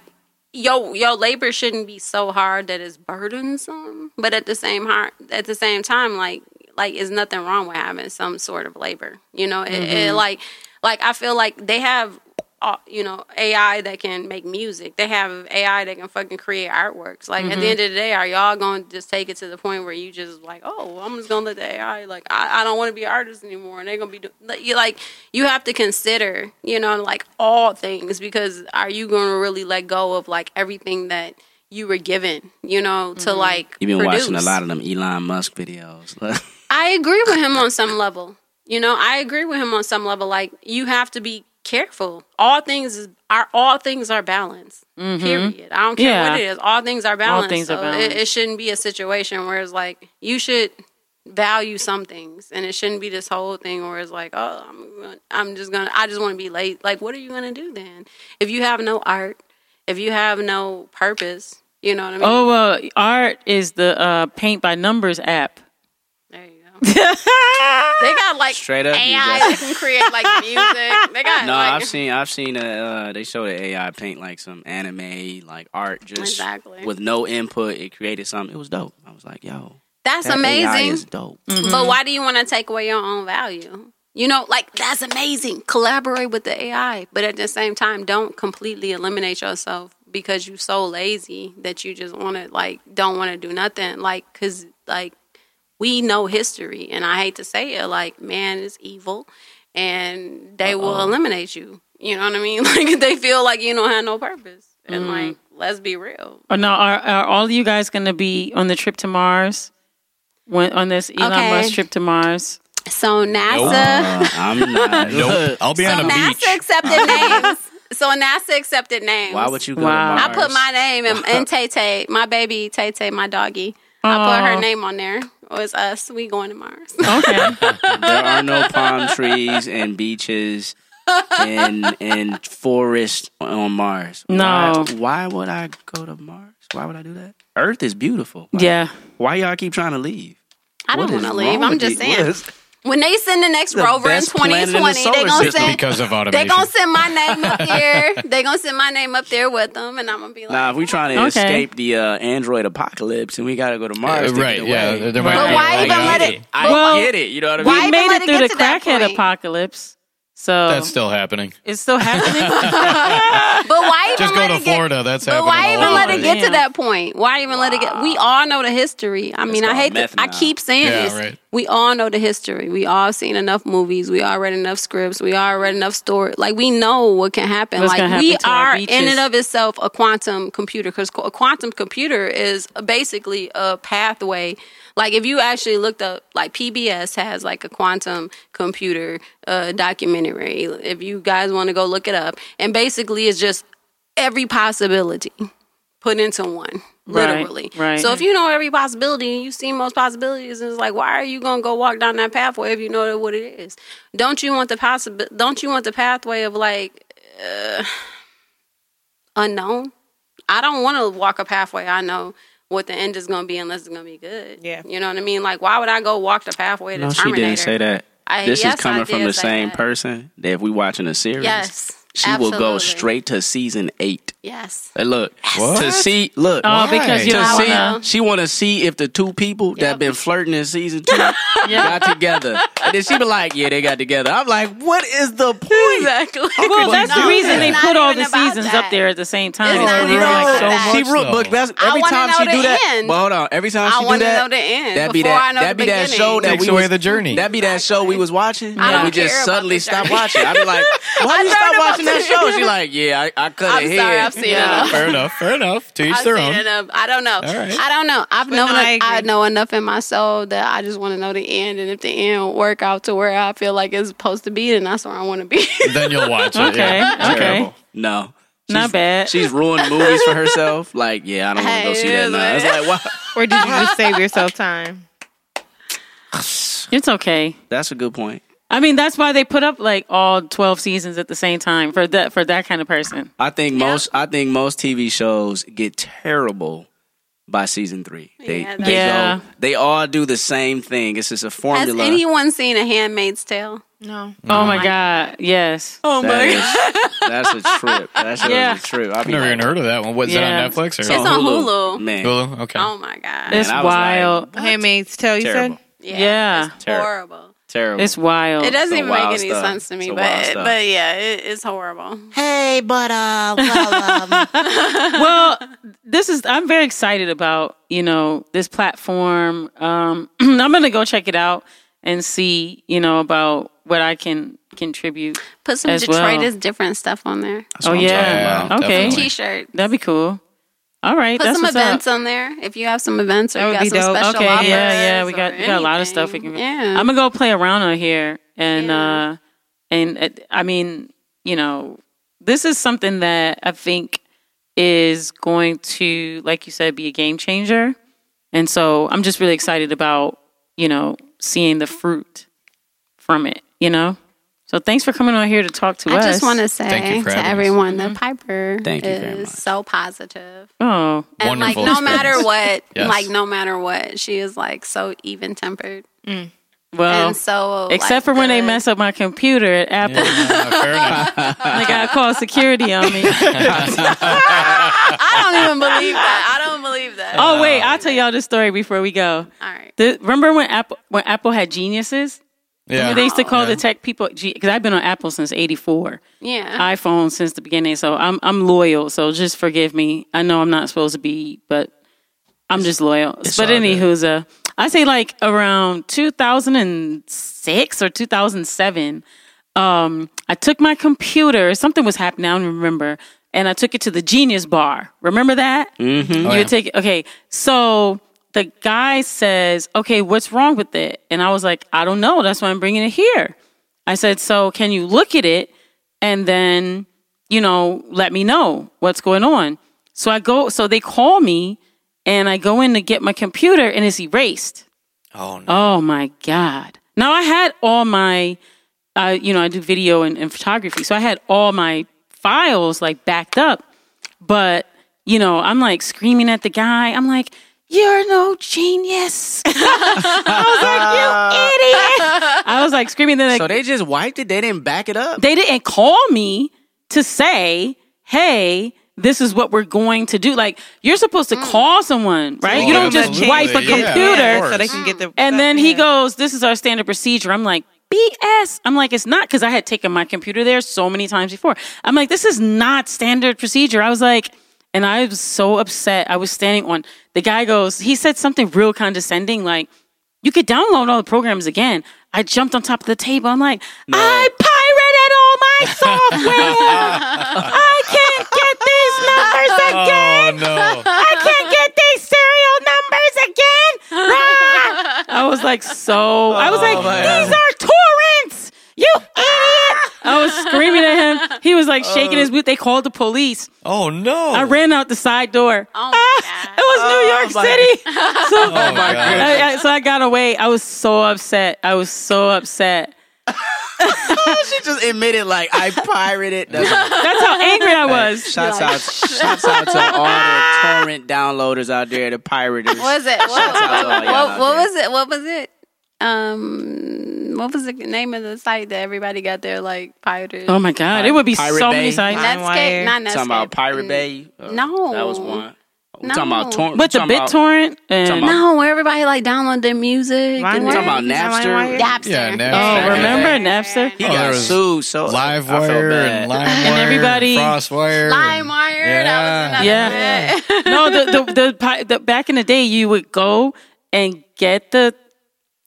your your labor shouldn't be so hard that it's burdensome. But at the same heart at the same time, like like is nothing wrong with having some sort of labor. You know, it, it like like I feel like they have uh, you know AI that can make music. They have AI that can fucking create artworks. Like at the end of the day, are y'all going to just take it to the point where you just like, oh, I'm just gonna let the AI like I, I don't want to be an artist anymore, and they're gonna be do- like, you like you have to consider you know like all things because are you going to really let go of like everything that you were given you know to like You've been watching a lot of them Elon Musk videos. [LAUGHS] I agree with him on some level. You know, I agree with him on some level. Like you have to be careful. All things is are all things are balanced. Period. I don't care Yeah. what it is. All things are balanced. All things are so balanced. It, it shouldn't be a situation where it's like you should value some things, and it shouldn't be this whole thing where it's like, oh, I'm gonna, I'm just gonna, I just want to be late. Like, what are you gonna do then if you have no art? If you have no purpose, you know what I mean? Oh well, art is the uh, paint by numbers app. There you go. they got like Straight up, you AI got- that can create like music. [LAUGHS] They got no, like I've seen I've seen uh, uh they showed the AI paint like some anime like art just Exactly. with no input. It created something. It was dope. I was like, yo, that's that AI amazing. is dope. But why do you want to take away your own value? You know, like that's amazing. Collaborate with the AI, but at the same time, don't completely eliminate yourself because you're so lazy that you just want to like don't want to do nothing. Like, cause like we know history, and I hate to say it, like man is evil, and they will eliminate you. You know what I mean? [LAUGHS] Like they feel like you don't have no purpose, and like let's be real. Oh, now, are, are all of you guys going to be on the trip to Mars? When, on this Elon Okay. Musk trip to Mars? So NASA. Uh, I'm not. [LAUGHS] Nope. I'll be So on the NASA beach. accepted [LAUGHS] names. So NASA accepted names. Why would you go Wow. to I put my name and, and Tay Tay, my baby Tay Tay, my doggy. I put her name on there. It was us. We going to Mars. [LAUGHS] Okay. There are no palm trees and beaches and and forest on Mars. No. Why, why would I go to Mars? Why would I do that? Earth is beautiful. Why, Yeah. Why y'all keep trying to leave? I don't want to leave. I'm just you? saying. What is- When they send the next The rover in best planet in the 2020, they solar gonna send because of they gonna send my name up [LAUGHS] there. they gonna send my name up there with them, and I'm gonna be like, Nah, if we trying to Okay. escape the uh, Android apocalypse and we gotta go to Mars, Uh, to right, get yeah, away. there- there might But why I even get let it. it? I get it. You know what I why mean? We even made let it it through the crackhead apocalypse. So That's still happening. it's still happening. [LAUGHS] But why even Just go let to it get- Florida. That's But why even let it place. get to that point? Why even let it get? We all know the history. I mean, I hate. To, I keep saying Yeah, this. right. We all know the history. We all seen enough movies. We all read enough scripts. We all read enough stories. Like we know what can happen. What's like gonna we happen to our are in and of itself a quantum computer because a quantum computer is basically a pathway. Like if you actually looked up, like PBS has like a quantum computer uh, documentary. If you guys want to go look it up, and basically it's just every possibility put into one literally right. so if you know every possibility and you see most possibilities and it's like why are you gonna go walk down that pathway if you know what it is don't you want the possible don't you want the pathway of like uh, unknown i don't want to walk a pathway i know what the end is gonna be unless it's gonna be good Yeah. you know what i mean like why would i go walk the pathway to No, she didn't say that. I- this yes, is coming I from the same that. person that if we watching a series, yes she will go straight to season eight. Yes And look, What? to see, look, oh, because you to see, wanna. she want to see if the two people that been flirting in season two [LAUGHS] got together, and then she be like, "Yeah, they got together." I'm like, "What is the point?" exactly Well, that's no, the reason they put all the seasons that. up there at the same time. It's not It's even like so that. much. she wrote, though. look, that's, every wanna time know she the do that. end. But hold on, every time I she do wanna that, know the end that be that that be that show that Takes we away the journey. That be that show we was watching. And we just suddenly the stopped watching. I be like, why [LAUGHS] I you stop watching that show? She like, yeah, I, I cut it here. I've seen Yeah, enough. fair enough. Fair enough. To each I've their seen own. enough. I don't know. right. I don't know. I've But known. no, I I, know enough in my soul that I just want to know the end, and if the end work out to where I feel like it's supposed to be, then that's where I want to be. [LAUGHS] Then you'll watch it. Okay, yeah. [LAUGHS] okay. Terrible. No. Not bad. She's ruined movies for herself. Like, yeah, I don't want to go see that. now. what It's like, wow. [LAUGHS] Or did you just save yourself time? [SIGHS] It's okay. That's a good point. I mean, that's why they put up like all twelve seasons at the same time for that for that kind of person. I think most I think most TV shows get terrible by season three. They Yeah, they, Yeah. go, they all do the same thing. It's just a formula. Has formula. anyone seen A Handmaid's Tale? No. Oh my god, yes. Oh my That is- that's a trip. That's Yeah. a trip. I've Never like, even heard of that one. What's Yeah. it on Netflix or something? It's on Hulu. Man, Hulu? Okay. Oh my god! It's I was like, wild. Handmaid's Tale, you terrible. said? yeah, yeah. it's Terrible. horrible. Terrible. It's wild. It doesn't Some even make wild any stuff. sense to me, Some wild but stuff. but yeah, it, it's horrible. Hey, but uh, well, um, [LAUGHS] well, this is I'm very excited about, you know, this platform. Um [CLEARS THROAT] I'm going to go check it out and see, you know, about what I can contribute. Put some As Detroit well. is different stuff on there. That's oh what I'm talking yeah. about. Okay. Definitely. T-shirt. That'd be cool. All right, Put that's some events up. on there if you have some events or That you got some dope. special Okay, offers. yeah, yeah, we got we got a lot of stuff we can. Yeah, I'm gonna go play around on here, and Yeah. uh, and uh, I mean, you know, this is something that I think is going to, like you said, be a game changer, and so I'm just really excited about you know seeing the fruit from it. You know, so thanks for coming on here to talk to I us. I just want to say to having us. everyone that mm-hmm. Piper Thank you is so positive. oh, And Wonderful like no matter what, [LAUGHS] Yes. like no matter what, she is like so even tempered mm. well. and so. Except like, for when they mess up my computer at Apple, fair enough. [LAUGHS] they got to call security on me. [LAUGHS] I don't even believe that. I don't believe that. Oh wait, oh, I'll tell y'all the story before we go. All right. The, remember when Apple when Apple had geniuses? Yeah. They used to call Yeah. the tech people because I've been on Apple since '84, Yeah. iPhone since the beginning. So I'm I'm loyal. So just forgive me. I know I'm not supposed to be, but I'm just loyal. But anywho's uh, I say like around 2006 or 2007. Um, I took my computer. Something was happening. I don't remember. And I took it to the Genius Bar. Remember that? Mm-hmm. You yeah. would take it. Okay, so the guy says, "Okay, what's wrong with it?" And I was like, "I don't know. That's why I'm bringing it here." I said, "So can you look at it and then, you know, let me know what's going on?" So I go. So they call me, and I go in to get my computer, and it's erased. Oh no. Oh my god! Now I had all my I you know I do video and, and photography, so I had all my files like backed up. But you know, I'm like screaming at the guy. I'm like, "You're no genius!" [LAUGHS] I was like, "You idiot!" I was like screaming. Then So they just wiped it. They didn't back it up. they didn't call me to say, "Hey." This is what we're going to do. Like you're supposed to mm. call someone, right? Oh, you don't just absolutely. wipe a Yeah, computer of so they can get the. and then he yeah. goes, "This is our standard procedure." I'm like, "BS." I'm like, "It's not," because I had taken my computer there so many times before. I'm like, "This is not standard procedure." I was like, and I was so upset. I was standing on. The guy goes, he said something real condescending, like, "You could download all the programs again." I jumped on top of the table. I'm like, "I pirated all my [LAUGHS] software. I can't get these numbers oh, again." Oh no! I can't get these serial numbers again. I was like, so. I was oh, like, these are torrents. You idiot! I was screaming at him. [LAUGHS] He was like shaking his boot. They called the police. Oh no! I ran out the side door. Oh my Ah, God. it was New York my- City. [LAUGHS] [LAUGHS] So, Oh my God. I- I- so I got away. I was so upset. I was so upset. she just admitted like I pirated. That's That's how angry I was. Shouts out, shouts out to all the torrent downloaders out there, the pirators. What was it? What, Shouts out to all y'all what, what was it? What was it? Um, what was the name of the site that everybody got their like pirated? Oh my god, it would be Pirate so many Bay. sites. Netscape, not Netscape. Talking about Pirate Mm, Bay. Uh, No. that was one. We No. talking about torrent. But the BitTorrent and No, where everybody like download their music. Line and talking about Is that Line Napster? Napster. Yeah, Napster. oh, Yeah. remember Napster? He Oh, got sued. So Livewire and LimeWire And everybody- Crosswire, and- LimeWire. Yeah. That was Yeah. another no, the, the the pi- the back in the day, you would go and get the,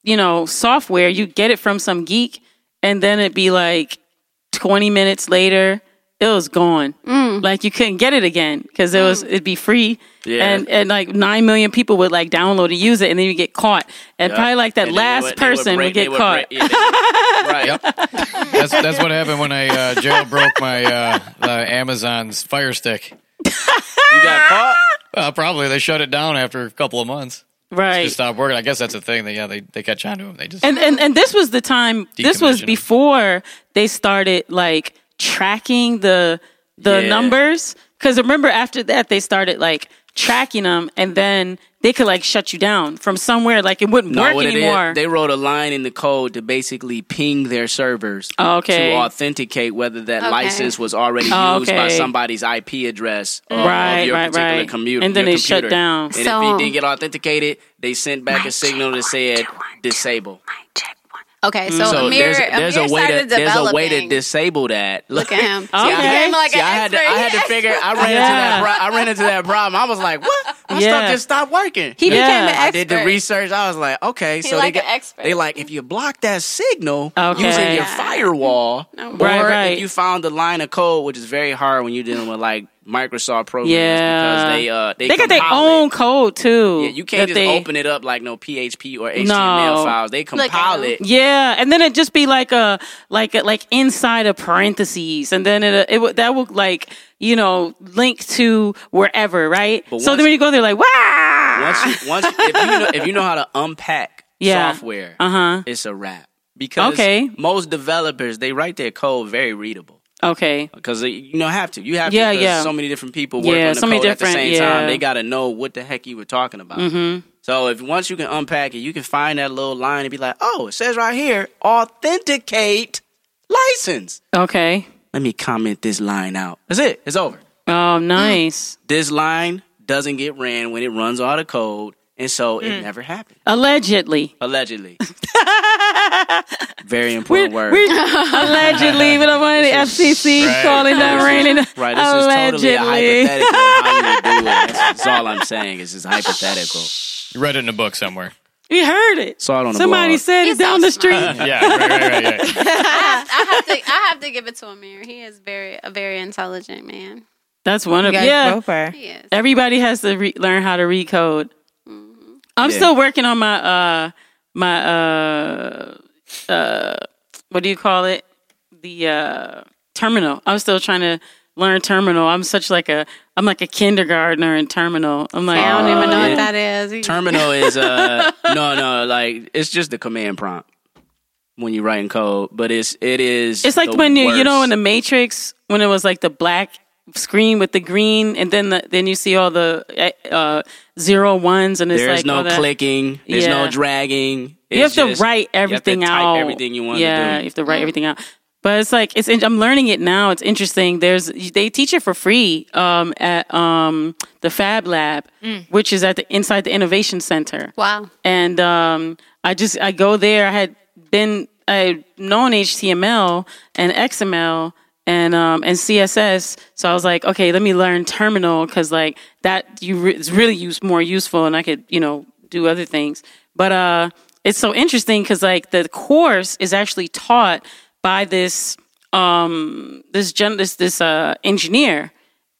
you know, software. You get it from some geek, and then it'd be like twenty minutes later, it was gone. Like you couldn't get it again because it was it'd be free. Yeah. And and like nine million people would like download and use it, and then you get caught. And Yeah. probably like that And last would- they would person break- would get would caught. break- yeah, would- [LAUGHS] right. Yep. That's that's what happened when I uh, jailbroke my uh, uh, Amazon's Fire Stick. You got caught. Uh, probably they shut it down after a couple of months. Right. Just stopped working. I guess that's a thing. That yeah, they they catch on to them. They just and and and this was the time this was before they started like tracking the the Yeah. numbers because remember after that they started like tracking them and then they could like shut you down from somewhere like it wouldn't No, work what it is, anymore they wrote a line in the code to basically ping their servers Oh, okay. to authenticate whether that Okay. license was already Oh, used by somebody's IP address of, Right, of your right, particular right. commu- And then your they shut down. And if So- it didn't get authenticated, they sent back a signal that said disable. Okay, so, So Amir, there's, there's Amir a way to there's a way to disable that. [LAUGHS] Look at him. See, I, Okay. Became like see, an I had to, I had to figure. I ran into that. Pro- I ran into that problem. I was like, "What? My Yeah. stuff just stopped working." He became Yeah. an expert. I did the research. I was like, okay, so like they an got, expert. they like if you block that signal Okay. using your firewall, No. or Right, right. if you found the line of code, which is very hard when you're dealing with like Microsoft programs Yeah. because they uh they, they got their own It. code too Yeah, you can't just they- open it up like no PHP or HTML No. files. They compile them. it. Yeah, and then it just be like a like a, like inside of parentheses, and then it it would that would like you know link to wherever, right? But so once- then when you go there, like wow, Once you, once if you know, if you know how to unpack Yeah. software, uh huh, it's a wrap. Because Okay. most developers they write their code very readable. Okay, Because you don't have to. You have Yeah, to. yeah. So many different people work Yeah, on the so many code at the same yeah. time. They got to know what the heck you were talking about. mm-hmm. So if once you can unpack it, you can find that little line and be like, "Oh, it says right here, authenticate license." okay. Let me comment this line out. That's it. It's over. Oh, nice. This line doesn't get ran when it runs all the code, and so it never happened. Allegedly, Allegedly. [LAUGHS] Very important word. we allegedly, but I'm on the FCC Right. calling that raining. Right, this is totally a allegedly. hypothetical how you do it. That's, that's all I'm saying. Is just hypothetical. you read it in a book somewhere. We heard it. Saw it on the Somebody blog. said it down so the street. [LAUGHS] yeah, right, right, right, right. [LAUGHS] I have to. I have to give it to Amir. He is very a very intelligent man. That's one You of guys yeah. both. He is. Everybody has to re- learn how to recode. I'm Yeah. still working on my uh my uh uh what do you call it? The uh terminal. I'm still trying to learn terminal. I'm such like a I'm like a kindergartner in terminal. I'm like I don't even know yeah. what that is. [LAUGHS] Terminal is uh no no like it's just the command prompt. when you're writing code, but it's it is. It's like when you you know in the Matrix when it was like the black screen with the green, and then the, then you see all the uh, zero ones, and it's there's like no all that. clicking, there's no Yeah. dragging. You have It's to just- write everything you have to type out. Everything you want yeah, to you have to write everything out. But it's like it's. I'm learning it now. It's interesting. There's they teach it for free um, at um, the Fab Lab, which is at the inside the Innovation Center. Wow. And um, I just I go there. I had been I had known HTML and XML and um, and CSS. So I was like, okay, let me learn Terminal because like that you re- is really use more useful, and I could you know do other things. But uh, it's so interesting because like the course is actually taught by this um, this gen- this this uh, engineer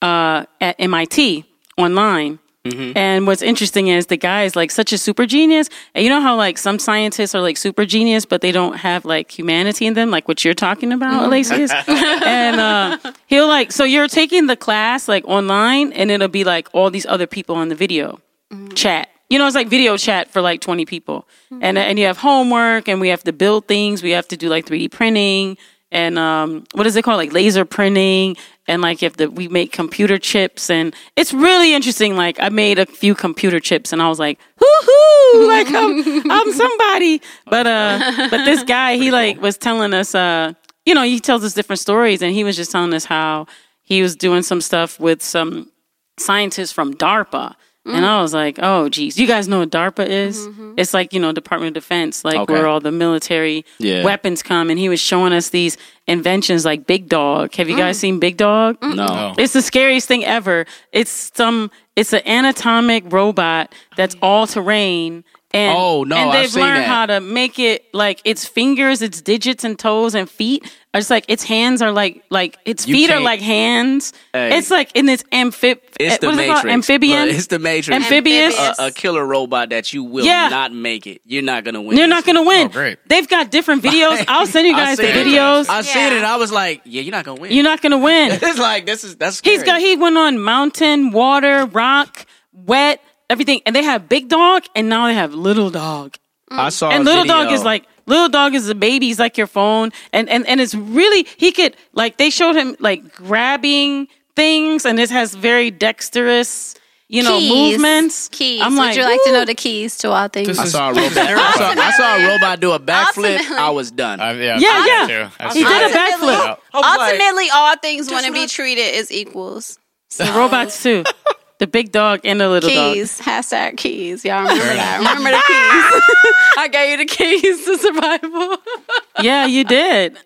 uh, at MIT online. Mm-hmm. And what's interesting is the guy is like such a super genius. And you know how like some scientists are like super genius, but they don't have like humanity in them, like what you're talking about, mm-hmm. Alexius. [LAUGHS] and uh, he'll like, so you're taking the class like online, and it'll be like all these other people on the video mm-hmm. chat. You know, it's like video chat for like 20 people. And and you have homework and we have to build things. We have to do like 3D printing and um what is it called? Like laser printing and like if the we make computer chips and it's really interesting. Like I made a few computer chips and I was like, hoo [LAUGHS] like I'm I'm somebody. But uh but this [LAUGHS] guy he like was telling us uh you know, he tells us different stories and he was just telling us how he was doing some stuff with some scientists from DARPA. And mm-hmm. I was like, oh, geez. You guys know what DARPA is? Mm-hmm. It's like, you know, Department of Defense, like Okay. where all the military Yeah. weapons come. And he was showing us these inventions like Big Dog. Have you guys mm. seen Big Dog? No. It's the scariest thing ever. It's some, it's an anatomic robot that's oh, all terrain. And, Oh, no, and I've they've seen learned that. how to make it like its fingers, its digits and toes and feet are just like its hands are like like its You feet are can't- like hands. Hey. It's like in this amphib. It's eh, the what is it Matrix. called? Amphibian. Look, It's the Matrix. Amphibious. Amphibious. A, a killer robot that you will Yeah. not make it. You're not gonna win. You're not gonna win. Oh, great. They've got different videos. I'll send you [LAUGHS] I guys the seen it. videos. I seen it. Yeah. and I was like, yeah, you're not gonna win. You're not gonna win. [LAUGHS] it's like this is that's. Scary. He's got. He went on mountain, water, rock, wet, everything, and they have big dog, and now they have little dog. I saw. and a little video. dog is like little dog is a baby. He's like your phone, and and and it's really he could like they showed him like grabbing things, and it has very dexterous, you know, keys. movements. Keys. I'm Would like, you like to know the keys to all things? This I saw a robot. [LAUGHS] I saw, I saw a robot do a backflip. I was done. I've, yeah, Yeah, yeah. that too. I've He did a backflip. I was like, ultimately all things want to be treated as equals. The robots too. [LAUGHS] The big dog and the little dog. Keys. Hashtag keys. Y'all remember that. Remember the keys. [LAUGHS] I gave you the keys to survival. [LAUGHS] Yeah, you did.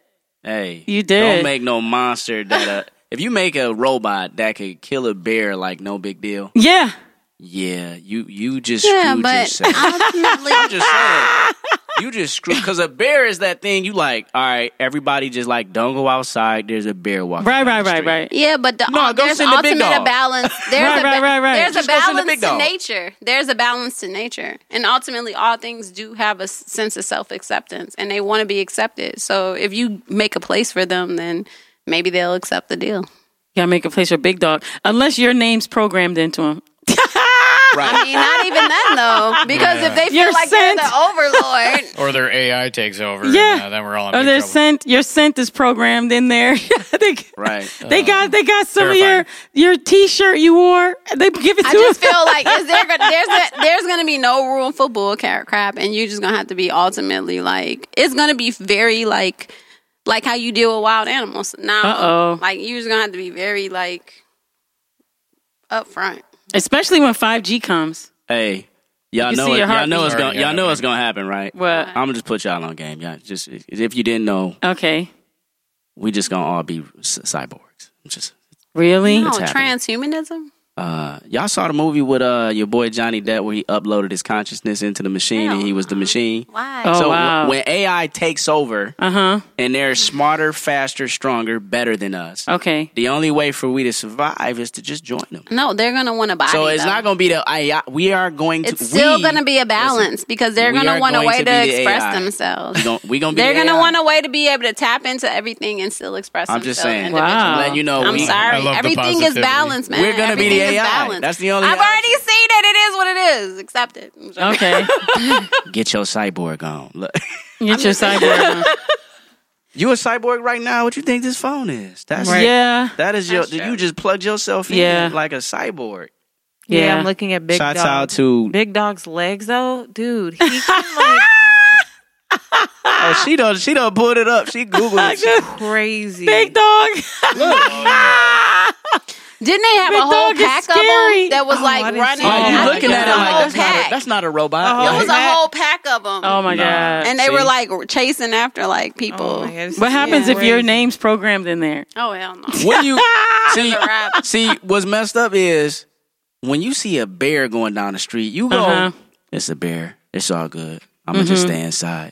Hey, You did. Don't make no monster that. Uh, if you make a robot that could kill a bear like no big deal, Yeah. yeah, you you just yeah, screwed but yourself. ultimately, [LAUGHS] I'm just saying. You just screw because a bear is that thing. You like, all right, everybody just like don't go outside. There's a bear walking. Right, right, right, right. yeah, but the, No, uh, go there's send the big ultimate a dog. balance. [LAUGHS] There's Right, a right, right, right. There's Just a go send the balance big to nature. There's a balance to nature, and ultimately, all things do have a sense of self acceptance, and they want to be accepted. So if you make a place for them, then maybe they'll accept the deal. You gotta make a place for big dog. Unless your name's programmed into him. I mean, not even then though, [LAUGHS] because if they feel You're like sent. they're the overlord, [LAUGHS] Or their AI takes over. Yeah. And, uh, then we're all in Or big their trouble. scent your scent is programmed in there. [LAUGHS] they, Right. they got they got some of your your t shirt you wore. They give it to you. I just us. feel like is there go- there's a, there's gonna be no room for bull car- crap, and you're just gonna have to be ultimately like it's gonna be very like like how you deal with wild animals. Now, Uh-oh. like you're just gonna have to be very like upfront. Especially when five G comes. Hey, y'all You know see it, your y'all know it's gonna. Y'all know it's gonna happen, right? What? I'm gonna just put y'all on game. Yeah, just if you didn't know, Okay. we just gonna all be c- cyborgs. Just Really? No, happening? transhumanism. Uh, y'all saw the movie with uh your boy Johnny Depp where he uploaded his consciousness into the machine and he was the machine. Why? Oh, so wow. w- when AI takes over Uh huh. and they're smarter, faster, stronger, better than us, Okay. the only way for we to survive is to just join them. No, they're gonna want to buy. So it's not going to be the AI. We are going to. It's still we- gonna be a balance because they're gonna want a way to to, be the express AI. themselves. We gon- we gonna be They're the gonna AI. want a way to be able to tap into everything and still express I'm themselves. just saying. individually. Wow. Letting you know, I'm we, sorry. Everything is balanced, man. We're gonna be Everything the is AI. balanced. That's the only I've option. already seen it. It is what it is. Accept it. Okay. [LAUGHS] Get your cyborg on. Look. Get your cyborg. on. You a cyborg right now? What you think this phone is? That's Right. Yeah. That is your. That's true. You just plugged yourself in Yeah. like a cyborg. Yeah, Yeah. I'm looking at Big Shouts Dog. out to. Big Dog's legs though, dude. He [LAUGHS] can like Oh, she don't. She don't pulled it up. She googled it. [LAUGHS] crazy. Big dog. Didn't they have Big a whole pack of them that was Oh, like running? see Oh, you I looking at it it was a like that's not, a, that's not a robot. Oh, It Like, was a whole pack of them. Oh my god. and they See? were like chasing after like people. Oh my God, this happens if your name's programmed in there? Oh hell no! When you [LAUGHS] see, see, what's messed up is when you see a bear going down the street, you go, Uh-huh. "It's a bear. It's all good. I'm gonna just stay inside."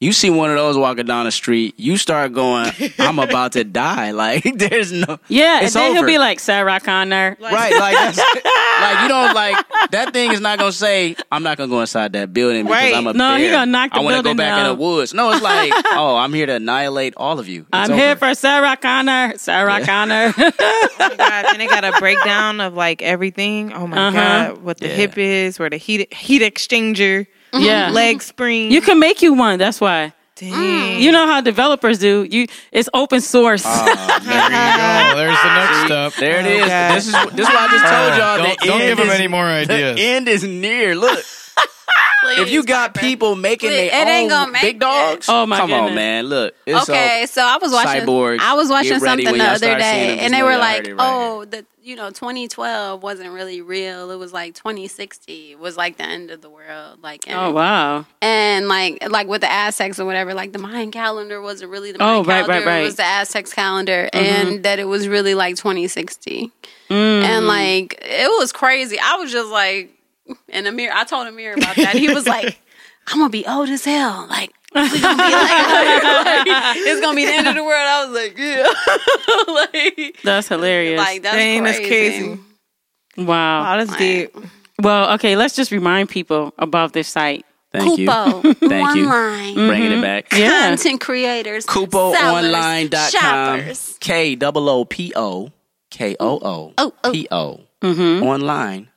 You see one of those walking down the street, you start going, "I'm about to die." [LAUGHS] Like there's no, Yeah, It's and then over. he'll be like Sarah Connor. right? Like that's, like you don't like that thing is not gonna say, "I'm not gonna go inside that building because Right. I'm a No, bear. he gonna knock the building. I wanna go back in the woods." No, it's like, [LAUGHS] "Oh, I'm here to annihilate all of you." It's I'm over. here for Sarah Connor. Sarah Connor. [LAUGHS] Oh my god! And they got a breakdown of like everything. Oh my Uh-huh. god! What the Yeah. hip is, where the heat heat exchanger, Mm-hmm. yeah. leg mm-hmm. spring. You can make you one. That's why. Dang. You know how developers do. You it's open source. Ah, there you go. [LAUGHS] There's the next step. There it is. Is. God. This is this is why I just told uh, y'all. Don't, the don't give him is- any more The ideas. end is near. Look, [LAUGHS] if you got people making Please, their it ain't own gonna make big dogs, Oh, my god. come goodness. on, man. Look, it's okay, so I was watching. Cyborgs, I was watching something the other day, and they were like, right "Oh, the you know, 2012 wasn't really real. It was like 2060 was like the end of the world. Like, and, oh wow. and like like with the Aztecs or whatever, like the Mayan calendar wasn't really the Oh, Mayan right, right, calendar. right. It was the Aztecs calendar, and that it was really like 2060. Mm. And like it was crazy. I was just like, [LAUGHS] and Amir, I told Amir about that. He was like, [LAUGHS] "I'm gonna be old as hell." Like. gonna like, [LAUGHS] like, it's gonna be the end of the world. I was like, yeah, like, That's hilarious. like that's Dang, that's crazy. crazy. wow. Oh, that's Like, deep. Well, okay, let's just remind people about this site. Thank you. Koopo, Thank you. online, Bringing it back. Yeah. content creators, sellers, KoopoOnline.com. shoppers. K O O P O K O O Oh, oh. P O Mm-hmm.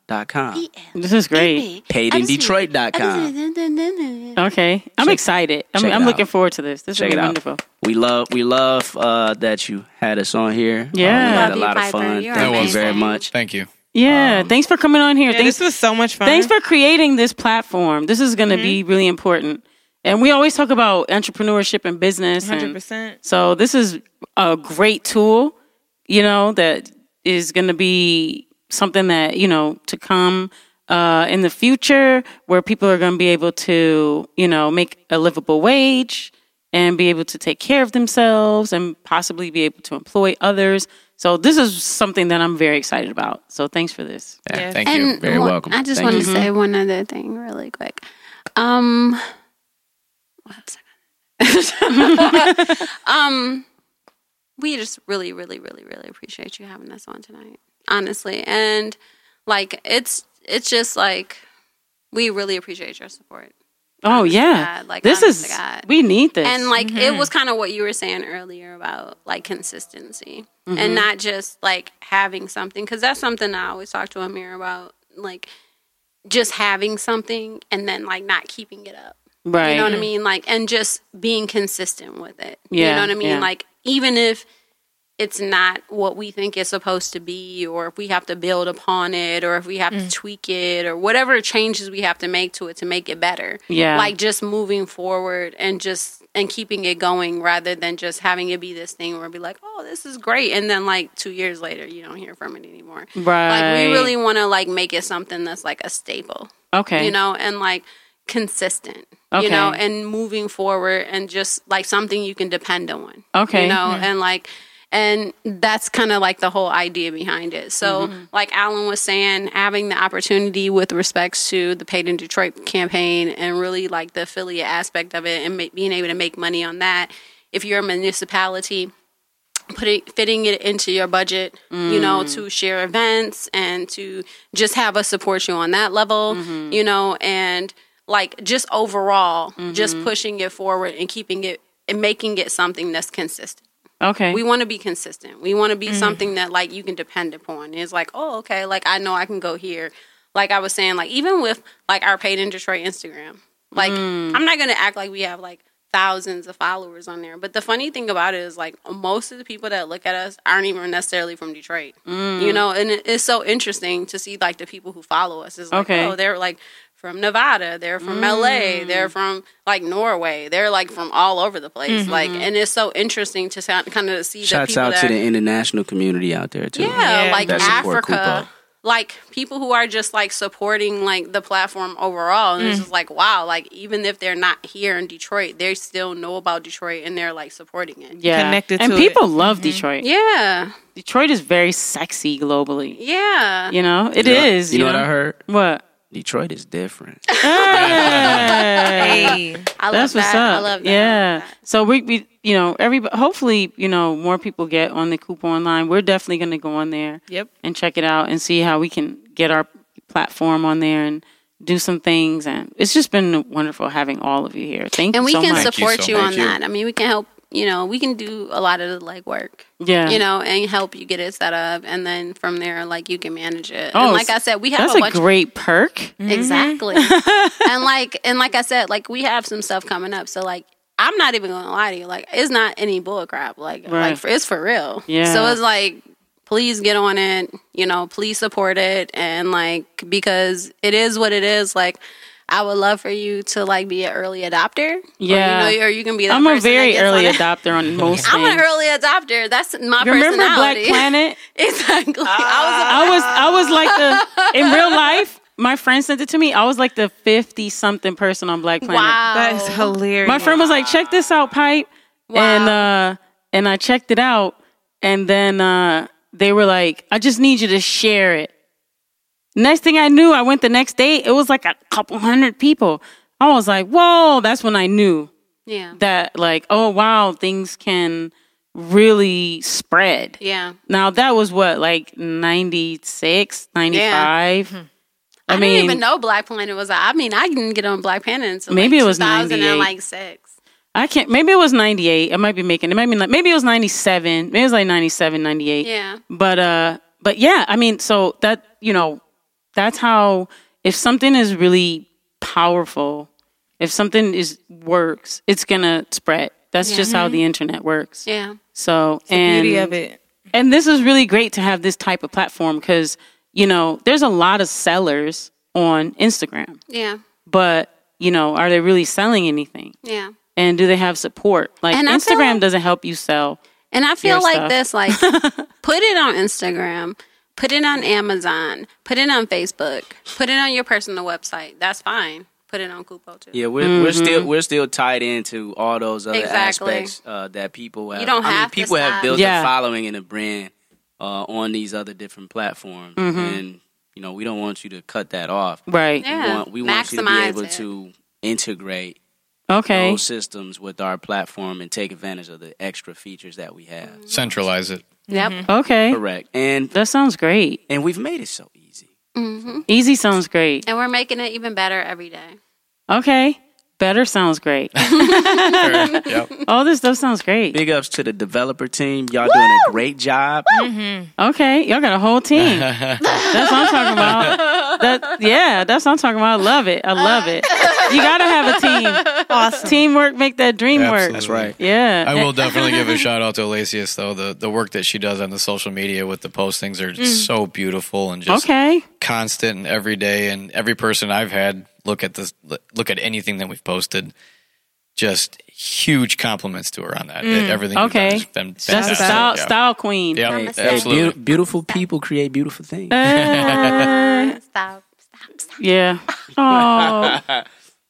online.com. This is great. PaidInDetroit.com. Okay, I'm Check- excited. I check mean, it I'm out. looking forward to this. This Check is it out. wonderful. We love we love uh, that you had us on here. Yeah. Uh, we had a you, lot of fun. You're Thank you very much. Thank you. Yeah, thanks for coming on here. Yeah, thanks, this was so much fun. thanks for creating this platform. This is going to be Mm-hmm. really important. And we always talk about entrepreneurship and business. and hundred percent. So this is a great tool, you know, that is going to be something that, you know, to come uh, in the future where people are going to be able to, you know, make a livable wage and be able to take care of themselves and possibly be able to employ others. So this is something that I'm very excited about. So thanks for this. Yeah. Thank you. And Very one- welcome. I just Thank want to you. say one other thing really quick. Um, what was I um, we just really, really, really, really appreciate you having us on tonight. Honestly, and like it's it's just like we really appreciate your support. Oh Honest yeah. God, like, this is God. we need this. And like it mm-hmm. was kind of what you were saying earlier about like consistency and mm-hmm. not just like having something because that's something I always talk to Amir about like just having something and then like not keeping it up. right. You know what I mean? Like and just being consistent with it. Yeah, You know what I mean? yeah. Like even if it's not what we think it's supposed to be or if we have to build upon it or if we have to mm. tweak it or whatever changes we have to make to it to make it better Yeah. like just moving forward and just and keeping it going rather than just having it be this thing where be like oh this is great and then like two years later you don't hear from it anymore Right. like we really want to like make it something that's like a staple okay. you know, and like consistent, Okay. you know, and moving forward and just like something you can depend on. Okay. You know, mm. and like, and that's kind of like the whole idea behind it. So, Mm-hmm. like Alan was saying, having the opportunity with respects to the Paid in Detroit campaign and really like the affiliate aspect of it and ma- being able to make money on that. If you're a municipality, putting fitting it into your budget, you know, Mm. to share events and to just have us support you on that level, Mm-hmm. you know, and like just overall, Mm-hmm. just pushing it forward and keeping it and making it something that's consistent. Okay. We want to be consistent. We want to be something that like you can depend upon. It's like, oh, okay, like I know I can go here. Like I was saying, like even with like our paid in Detroit Instagram, Like Mm. I'm not gonna act like we have like thousands of followers on there. But the funny thing about it is like most of the people that look at us aren't even necessarily from Detroit. Mm. You know, and it's so interesting to see like the people who follow us is like, Okay. oh, they're like from Nevada, they're from LA, Mm. they're from like Norway, they're like from all over the place. Mm-hmm. Like, and it's so interesting to kind of see the Shouts people out that to the international community out there too. yeah, Yeah. like Africa. Koopo. Like people who are just like supporting like the platform overall, and Mm. it's just like wow, like even if they're not here in Detroit, they still know about Detroit and they're like supporting it. Yeah. Connected and to people love Detroit. Yeah, Detroit is very sexy globally. yeah. You know, it You know- is. You know what I heard? What? Detroit is different. Hey. [LAUGHS] Hey, I love That's what's that. up. I love that. Yeah. So we, we, you know, every hopefully, you know, more people get on the Koopo online. We're definitely going to go on there yep. and check it out and see how we can get our platform on there and do some things. And it's just been wonderful having all of you here. Thank And you we so can much. Thank you support so you, on Thank that. I mean, we can help. You know, we can do a lot of the legwork. yeah. You know, and help you get it set up, and then from there, like you can manage it. Oh, and like I said, we have That's a a bunch great perk. Mm-hmm. Exactly. [LAUGHS] and like and like I said, like we have some stuff coming up. So like I'm not even gonna lie to you. Like it's not any bull crap. Like Right. like for, it's for real. Yeah. So it's like please get on it. You know, please support it and like because it is what it is. Like I would love for you to like be an early adopter. Yeah. Or, you know, or you can be. That I'm a person that very gets early on adopter on [LAUGHS] most I'm things. an early adopter. That's my personality. Remember Black personality. [LAUGHS] Planet? exactly. I was I was like the in real life. My friend sent it to me. I was like the fifty something person on Black I Planet. wow. That is hilarious. My friend was like, "Check this out, pipe," wow. and uh, and I checked it out, and then uh, they were like, "I just need you to share it." Next thing I knew, I went the next day. It was like a couple hundred people. I was like, "Whoa!" That's when I knew Yeah. that, like, oh wow, things can really spread. Yeah. Now that was what, like 96, 95? I, I mean, didn't even know Black Planet was. I mean, I didn't get on Black Planet until Maybe like it was 2000 like six. I can't. Maybe it was ninety eight. I might be making. It might be like maybe it was ninety seven. Maybe it was like 97, 98. Yeah. But uh, but yeah. I mean, so that you know, that's how. If something is really powerful, if something is works, it's gonna spread. That's just how the internet works. Yeah. So and beauty of it. and this is really great to have this type of platform because you know there's a lot of sellers on Instagram, Yeah. but you know, are they really selling anything? Yeah. and do they have support? Like And Instagram feel- doesn't help you sell. And I feel Your like stuff. this, like, [LAUGHS] put it on Instagram, put it on Amazon, put it on Facebook, put it on your personal website. That's fine. Put it on Koopo too. Yeah, we're we're still we're still tied into all those other Exactly. aspects uh, that people have. don't I mean, have to people have built Yeah. a following and a brand uh, on these other different platforms, and you know we don't want you to cut that off. Right. Yeah. We want, we want you to be able it. to integrate Okay. those systems with our platform and take advantage of the extra features that we have. Centralize it. Yep. Okay. Correct, and That sounds great. and we've made it so easy. Mm-hmm. Easy sounds great. And we're making it even better every day. Okay. Better sounds great. [LAUGHS] [LAUGHS] Yep. All this stuff sounds great. Big ups to the developer team. Y'all doing a great job. Okay. Y'all got a whole team. [LAUGHS] That's what I'm talking about. That yeah, that's what I'm talking about. I love it. I love it. You gotta have a team. Awesome. Teamwork make that dream work. That's right. Yeah. I will definitely give a shout out to Alacius though. The the work that she does on the social media with the postings are just so beautiful and just Okay. constant and every day. And every person I've had look at this, look at anything that we've posted. Just huge compliments to her on that. Everything. you've done Okay. has been That's a style Yeah. style queen. Yeah, Hey, Hey, absolutely. beau- beautiful people create beautiful things. Uh, [LAUGHS] Stop. Stop. Stop. yeah. [LAUGHS] Oh.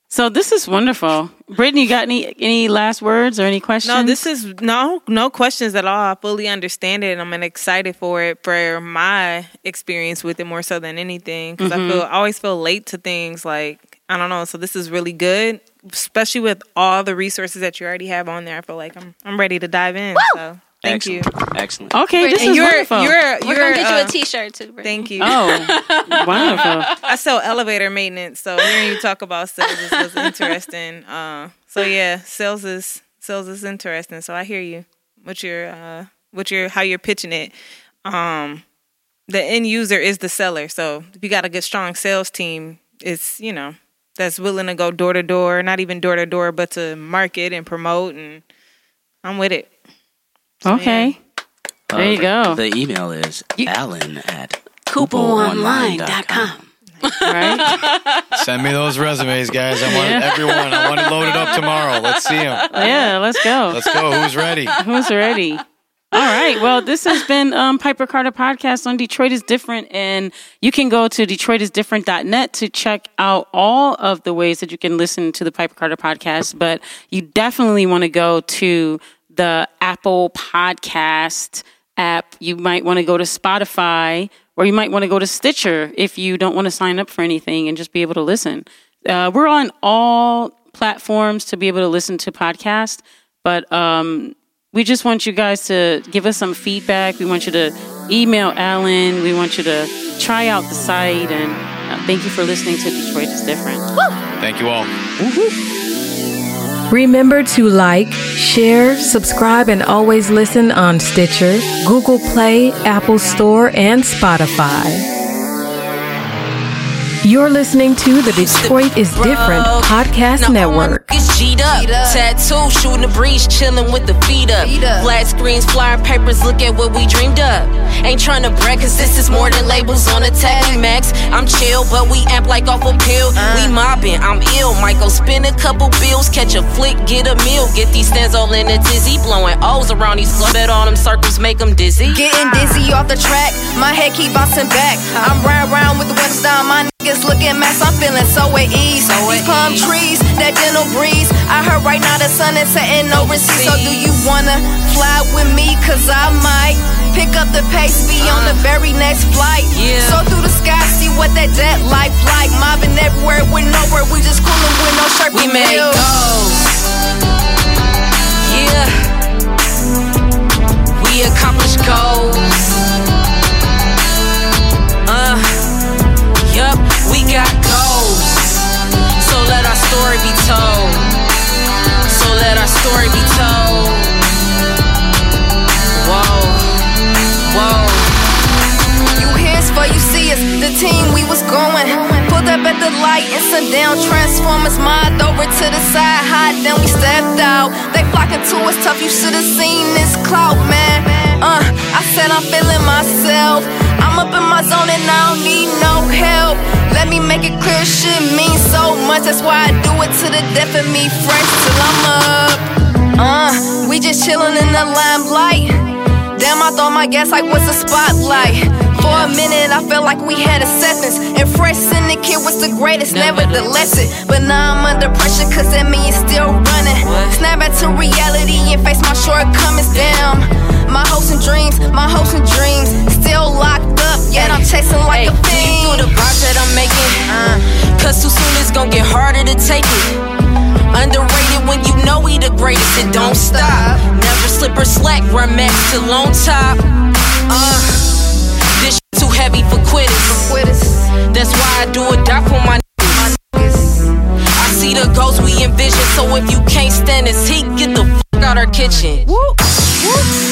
So this is wonderful. Brittany, you got any any last words or any questions? No, this is no no questions at all. I fully understand it, and I'm excited for it for my experience with it more so than anything because I feel I always feel late to things like I don't know. So this is really good, especially with all the resources that you already have on there. I feel like I'm I'm ready to dive in. So thank you. Excellent. Excellent. okay. This And is you're wonderful. you're We're you're gonna get you uh, a T-shirt too. Brittany. Thank you. oh, [LAUGHS] wonderful. I sell elevator maintenance, so hearing you talk about sales is, was interesting. [LAUGHS] Uh, so yeah, sales is sales is interesting. So I hear you. What you're, uh, what you're, how you're pitching it. Um, the end user is the seller. So if you got a good, strong sales team, it's you know, that's willing to go door to door, not even door to door, but to market and promote, and I'm with it. Okay. There you uh, go. The email is Alan at KoopoOnline.com. Right? [LAUGHS] Send me those resumes, guys. I want everyone. I want to load it up tomorrow. Let's see them. yeah, let's go. Let's go. Who's ready? Who's ready? All right. Well, this has been um, Piper Carter podcast on Detroit is Different. And you can go to DetroitisDifferent.net to check out all of the ways that you can listen to the Piper Carter podcast. But you definitely want to go to the Apple Podcast app. You might want to go to Spotify or you might want to go to Stitcher if you don't want to sign up for anything and just be able to listen. Uh, we're on all platforms to be able to listen to podcasts, but um, we just want you guys to give us some feedback. We want you to email Alan. We want you to try out the site. And uh, thank you for listening to Detroit is Different. Thank you all. Remember to like, share, subscribe, and always listen on Stitcher, Google Play, Apple Store, and Spotify. You're listening to the Detroit is Different podcast network. It's G'd up. Tattoo, shooting the breeze, chilling with the feet up. Flat screens, flyer papers, look at what we dreamed up. Ain't trying to brag, cause this is more than labels on a tag. Max, I'm chill, but we amp like off a pill. Uh. We mobbing, I'm ill. Might go spend a couple bills, catch a flick, get a meal. Get these stands all in a dizzy, blowing O's around these club. Bet all them circles make them dizzy. Getting dizzy off the track, my head keep bouncing back. I'm riding around with the west down, my looking mess. I'm feeling so at ease. So These palm trees, that gentle breeze. I heard right now the sun is setting overseas. So do you wanna fly with me? Cause I might pick up the pace, be on the uh. very next flight. Yeah. So through the sky, see what that jet life like. Mobbing everywhere with nowhere, we just coolin' with no shirt. We made goals. Yeah. We accomplished goals. We got goals. So let our story be told. So let our story be told. Whoa, whoa. You hears for you see us, the team we was going. Pulled up at the light and sundown transformers mobbed over to the side, hot, then we stepped out. They flocking to us tough, you should've seen this clout, man. Uh, I said I'm feeling myself. I'm up in my zone and I don't need no help. Let me make it clear, shit means so much. That's why I do it to the death of me, fresh till I'm up. Uh, we just chillin' in the limelight. Damn, I thought my gas like was a spotlight. For a minute, I felt like we had acceptance. And Fresh Syndicate was the greatest, nevertheless it. But now I'm under pressure, cause that means still running. Snap back to reality and face my shortcomings down. My hopes and dreams, my hopes and dreams, still locked up, yet I'm chasing like Hey, a fiend. feel the that I'm making? Cause too soon it's gonna get harder to take it. Underrated when you know we the greatest, it don't stop. Never slip or slack, run max till on top. Uh, this too heavy for quitters. That's why I do or die for my niggas. I see the ghosts we envision, so if you can't stand this heat, get the fuck out our kitchen.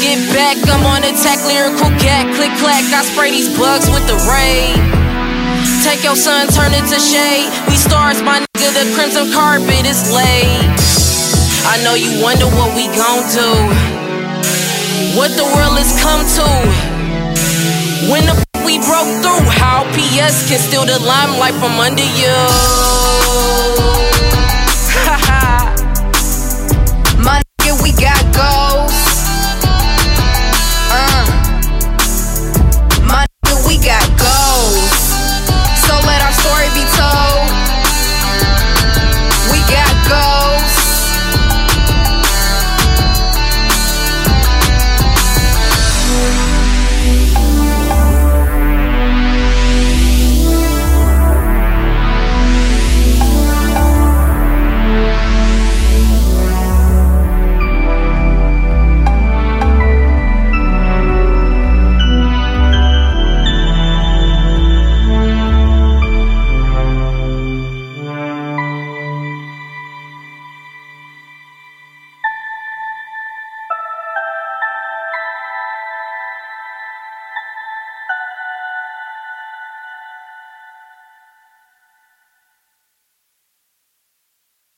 Get back, I'm on attack, lyrical cat, click clack. I spray these bugs with the ray. Take your sun, turn it to shade. We stars, my nigga, the crimson carpet is laid. I know you wonder what we gon' do. What the world has come to. When the f- we broke through, how PS can steal the limelight from under you. [LAUGHS] my nigga, we got. we got